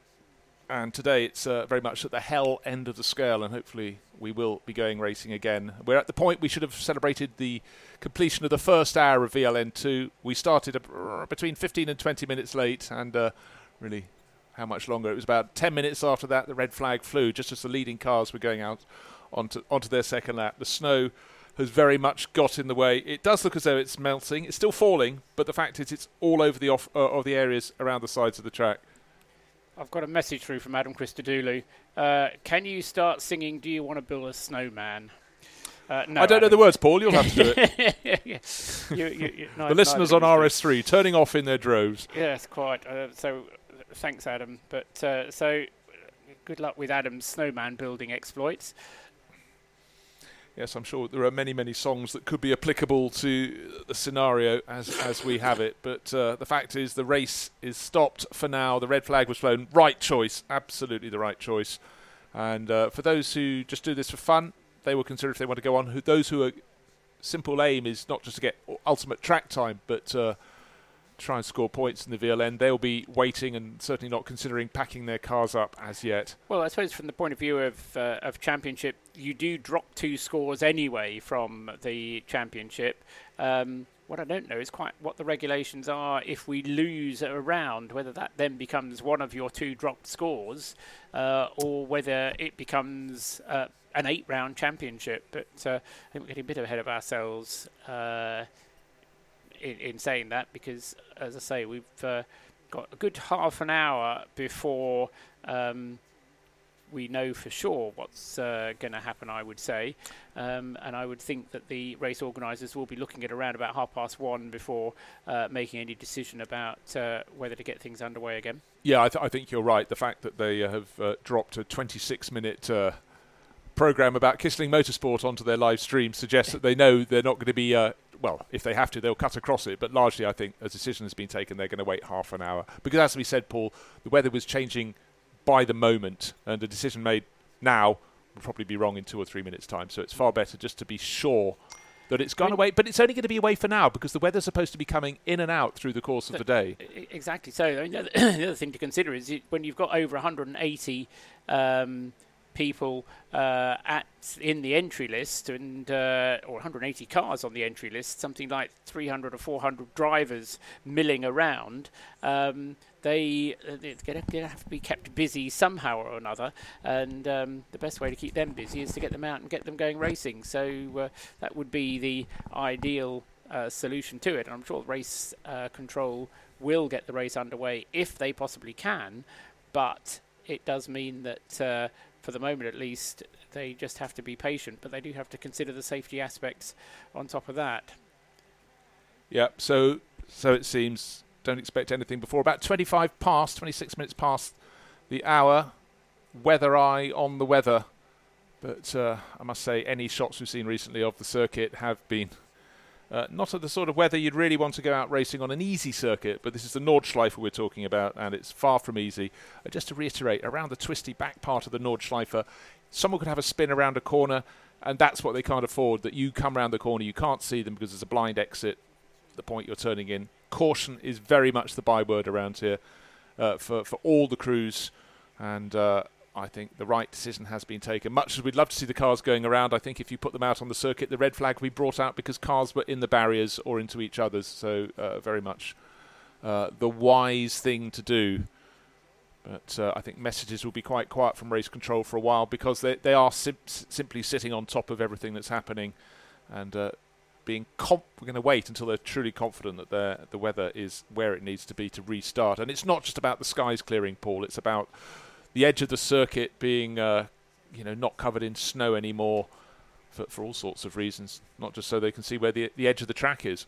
and today it's uh, very much at the hell end of the scale, and hopefully we will be going racing again. We're at the point we should have celebrated the completion of the first hour of VLN2. We started uh, between 15 and 20 minutes late, and uh, really how much longer. It was about 10 minutes after that the red flag flew, just as the leading cars were going out onto, onto their second lap. The snow has very much got in the way. It does look as though it's melting. It's still falling, but the fact is it's all over the off uh, of the areas around the sides of the track. I've got a message through from Adam Christodoulou. Uh, can you start singing "Do You Want to Build a Snowman"? Uh, no, I don't Adam. know the words, Paul. You'll have to do it. you, you, you, the listeners on RS3 turning off in their droves. Yes, quite. Uh, so thanks, Adam. But uh, so good luck with Adam's snowman building exploits. Yes, I'm sure there are many, many songs that could be applicable to the scenario as as we have it. But uh, the fact is, the race is stopped for now. The red flag was flown. Right choice, absolutely the right choice. And uh, for those who just do this for fun, they will consider if they want to go on. Who, those who are simple aim is not just to get ultimate track time, but uh, try and score points in the VLN, they'll be waiting and certainly not considering packing their cars up as yet. Well, I suppose from the point of view of uh, of championship, you do drop two scores anyway from the championship. Um, what I don't know is quite what the regulations are if we lose a round, whether that then becomes one of your two dropped scores, uh, or whether it becomes uh, an eight-round championship. But uh, I think we're getting a bit ahead of ourselves uh, in, in, saying that because, as I say, we've uh, got a good half an hour before. Um, we know for sure what's uh, going to happen, I would say. Um, and I would think that the race organisers will be looking at around about half past one before uh, making any decision about uh, whether to get things underway again. Yeah, I, th- I, think you're right. The fact that they have uh, dropped a 26 minute uh, program about Kissling Motorsport onto their live stream suggests that they know they're not going to be. Well, if they have to, they'll cut across it. But largely, I think a decision has been taken. They're going to wait half an hour because, as we said, Paul, the weather was changing by the moment, and a decision made now will probably be wrong in two or three minutes' time. So it's far better just to be sure that it's gone away. But it's only going to be away for now because the weather's supposed to be coming in and out through the course of the day. Exactly. So I mean, the, other, the, other, thing to consider is when you've got over 180. Um, people uh, at in the entry list and uh, or 180 cars on the entry list, something like 300 or 400 drivers milling around. Um, they uh, they're going to have to be kept busy somehow or another, and um, the best way to keep them busy is to get them out and get them going racing. So uh, that would be the ideal uh, solution to it. And I'm sure race uh, control will get the race underway if they possibly can, but it does mean that for the moment at least, they just have to be patient, but they do have to consider the safety aspects on top of that. Yeah, so so it seems. Don't expect anything before about 25 past, 26 minutes past the hour. Weather eye on the weather, but uh, I must say, any shots we've seen recently of the circuit have been uh, not at the sort of weather you'd really want to go out racing on an easy circuit, but this is the Nordschleife we're talking about, and it's far from easy. Uh, just to reiterate, around the twisty back part of the Nordschleife, someone could have a spin around a corner, and that's what they can't afford. That you come around the corner, you can't see them because there's a blind exit. The point you're turning in. Caution is very much the byword around here uh, for for all the crews, and uh, I think the right decision has been taken. Much as we'd love to see the cars going around, I think if you put them out on the circuit, the red flag will be brought out because cars were in the barriers or into each other's. So, uh, very much uh, the wise thing to do. But uh, I think messages will be quite quiet from race control for a while because they, they are sim- simply sitting on top of everything that's happening and uh, being comp- we're going to wait until they're truly confident that the weather is where it needs to be to restart. And it's not just about the skies clearing, Paul. It's about the edge of the circuit being, uh, you know, not covered in snow anymore for, for all sorts of reasons, not just so they can see where the the edge of the track is.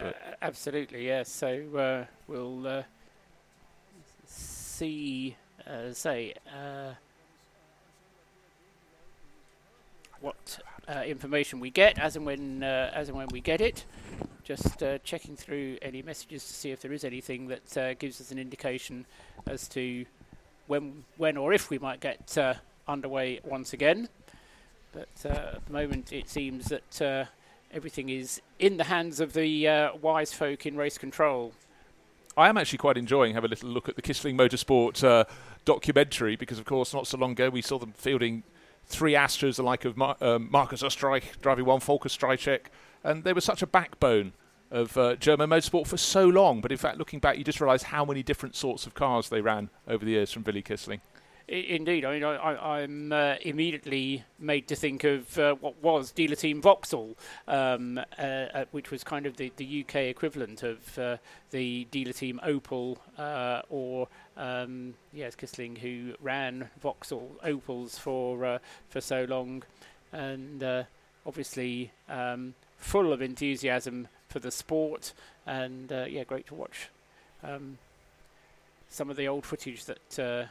Uh, absolutely, yes. So uh, we'll uh, see, uh, say, uh, what information we get as and when as and when we get it. Just uh, checking through any messages to see if there is anything that uh, gives us an indication as to when, when or if we might get uh, underway once again. But uh, at the moment, it seems that uh, everything is in the hands of the uh, wise folk in race control. I am actually quite enjoying having a little look at the Kissling Motorsport documentary because, of course, not so long ago we saw them fielding three Astras, the like of Mar- um, Markus Oestreich driving one Volker Strycek and they were such a backbone of uh, German motorsport for so long. But in fact, looking back, you just realise how many different sorts of cars they ran over the years from Willi Kissling. Indeed, I mean, I, am uh, immediately made to think of uh, what was dealer team Vauxhall, um, uh, uh which was kind of the, the UK equivalent of uh, the dealer team Opel, uh, or um, yes, Kissling, who ran Vauxhall Opels for for so long, and obviously. Um, full of enthusiasm for the sport, and uh, yeah, great to watch. Um, some of the old footage that uh,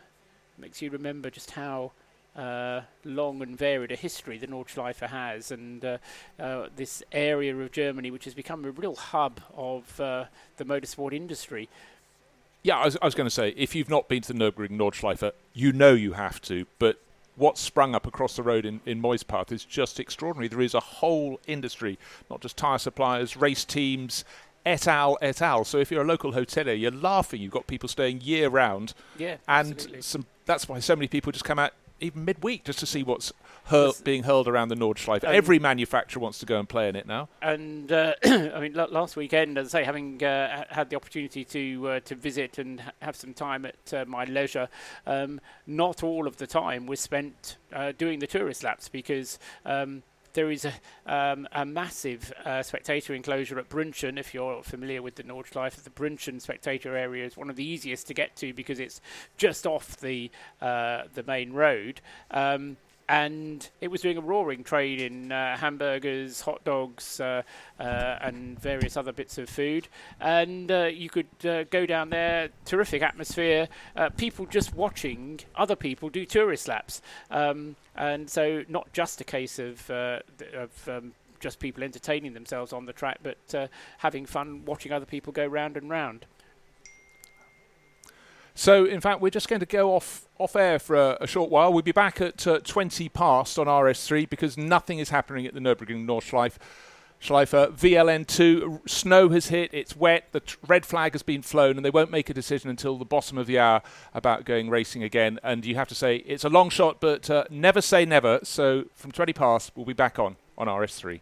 makes you remember just how uh, long and varied a history the Nordschleife has, and uh, uh, this area of Germany which has become a real hub of uh, the motorsport industry. Yeah, I was, I was going to say, if you've not been to the Nürburgring Nordschleife, you know you have to, but what's sprung up across the road in, in Meuspath is just extraordinary. There is a whole industry, not just tyre suppliers, race teams, et al. et al. So if you're a local hotelier, you're laughing. You've got people staying year round. Yeah, and some. That's why so many people just come out even midweek just to see what's hur- being hurled around the Nordschleife. Um, Every manufacturer wants to go and play in it now. And uh, I mean, l- last weekend, as I say, having uh, had the opportunity to uh, to visit and ha- have some time at uh, my leisure, um, not all of the time was spent uh, doing the tourist laps because. Um, there is a, um, a massive uh, spectator enclosure at Brünchen. If you're familiar with the Nordschleife, the Brünchen spectator area is one of the easiest to get to because it's just off the uh, the main road. Um, and it was doing a roaring trade in uh, hamburgers, hot dogs, uh, uh, and various other bits of food. And uh, you could uh, go down there, terrific atmosphere, uh, people just watching other people do tourist laps. Um, and so, not just a case of, of um, just people entertaining themselves on the track, but having fun watching other people go round and round. So, in fact, we're just going to go off off air for a, a short while. We'll be back at uh, 20 past on RS3 because nothing is happening at the Nürburgring Nordschleife. Schleifer VLN2 snow has hit. It's wet. The t- red flag has been flown, and they won't make a decision until the bottom of the hour about going racing again. And you have to say it's a long shot, but uh, never say never. So from 20 past, we'll be back on on RS3.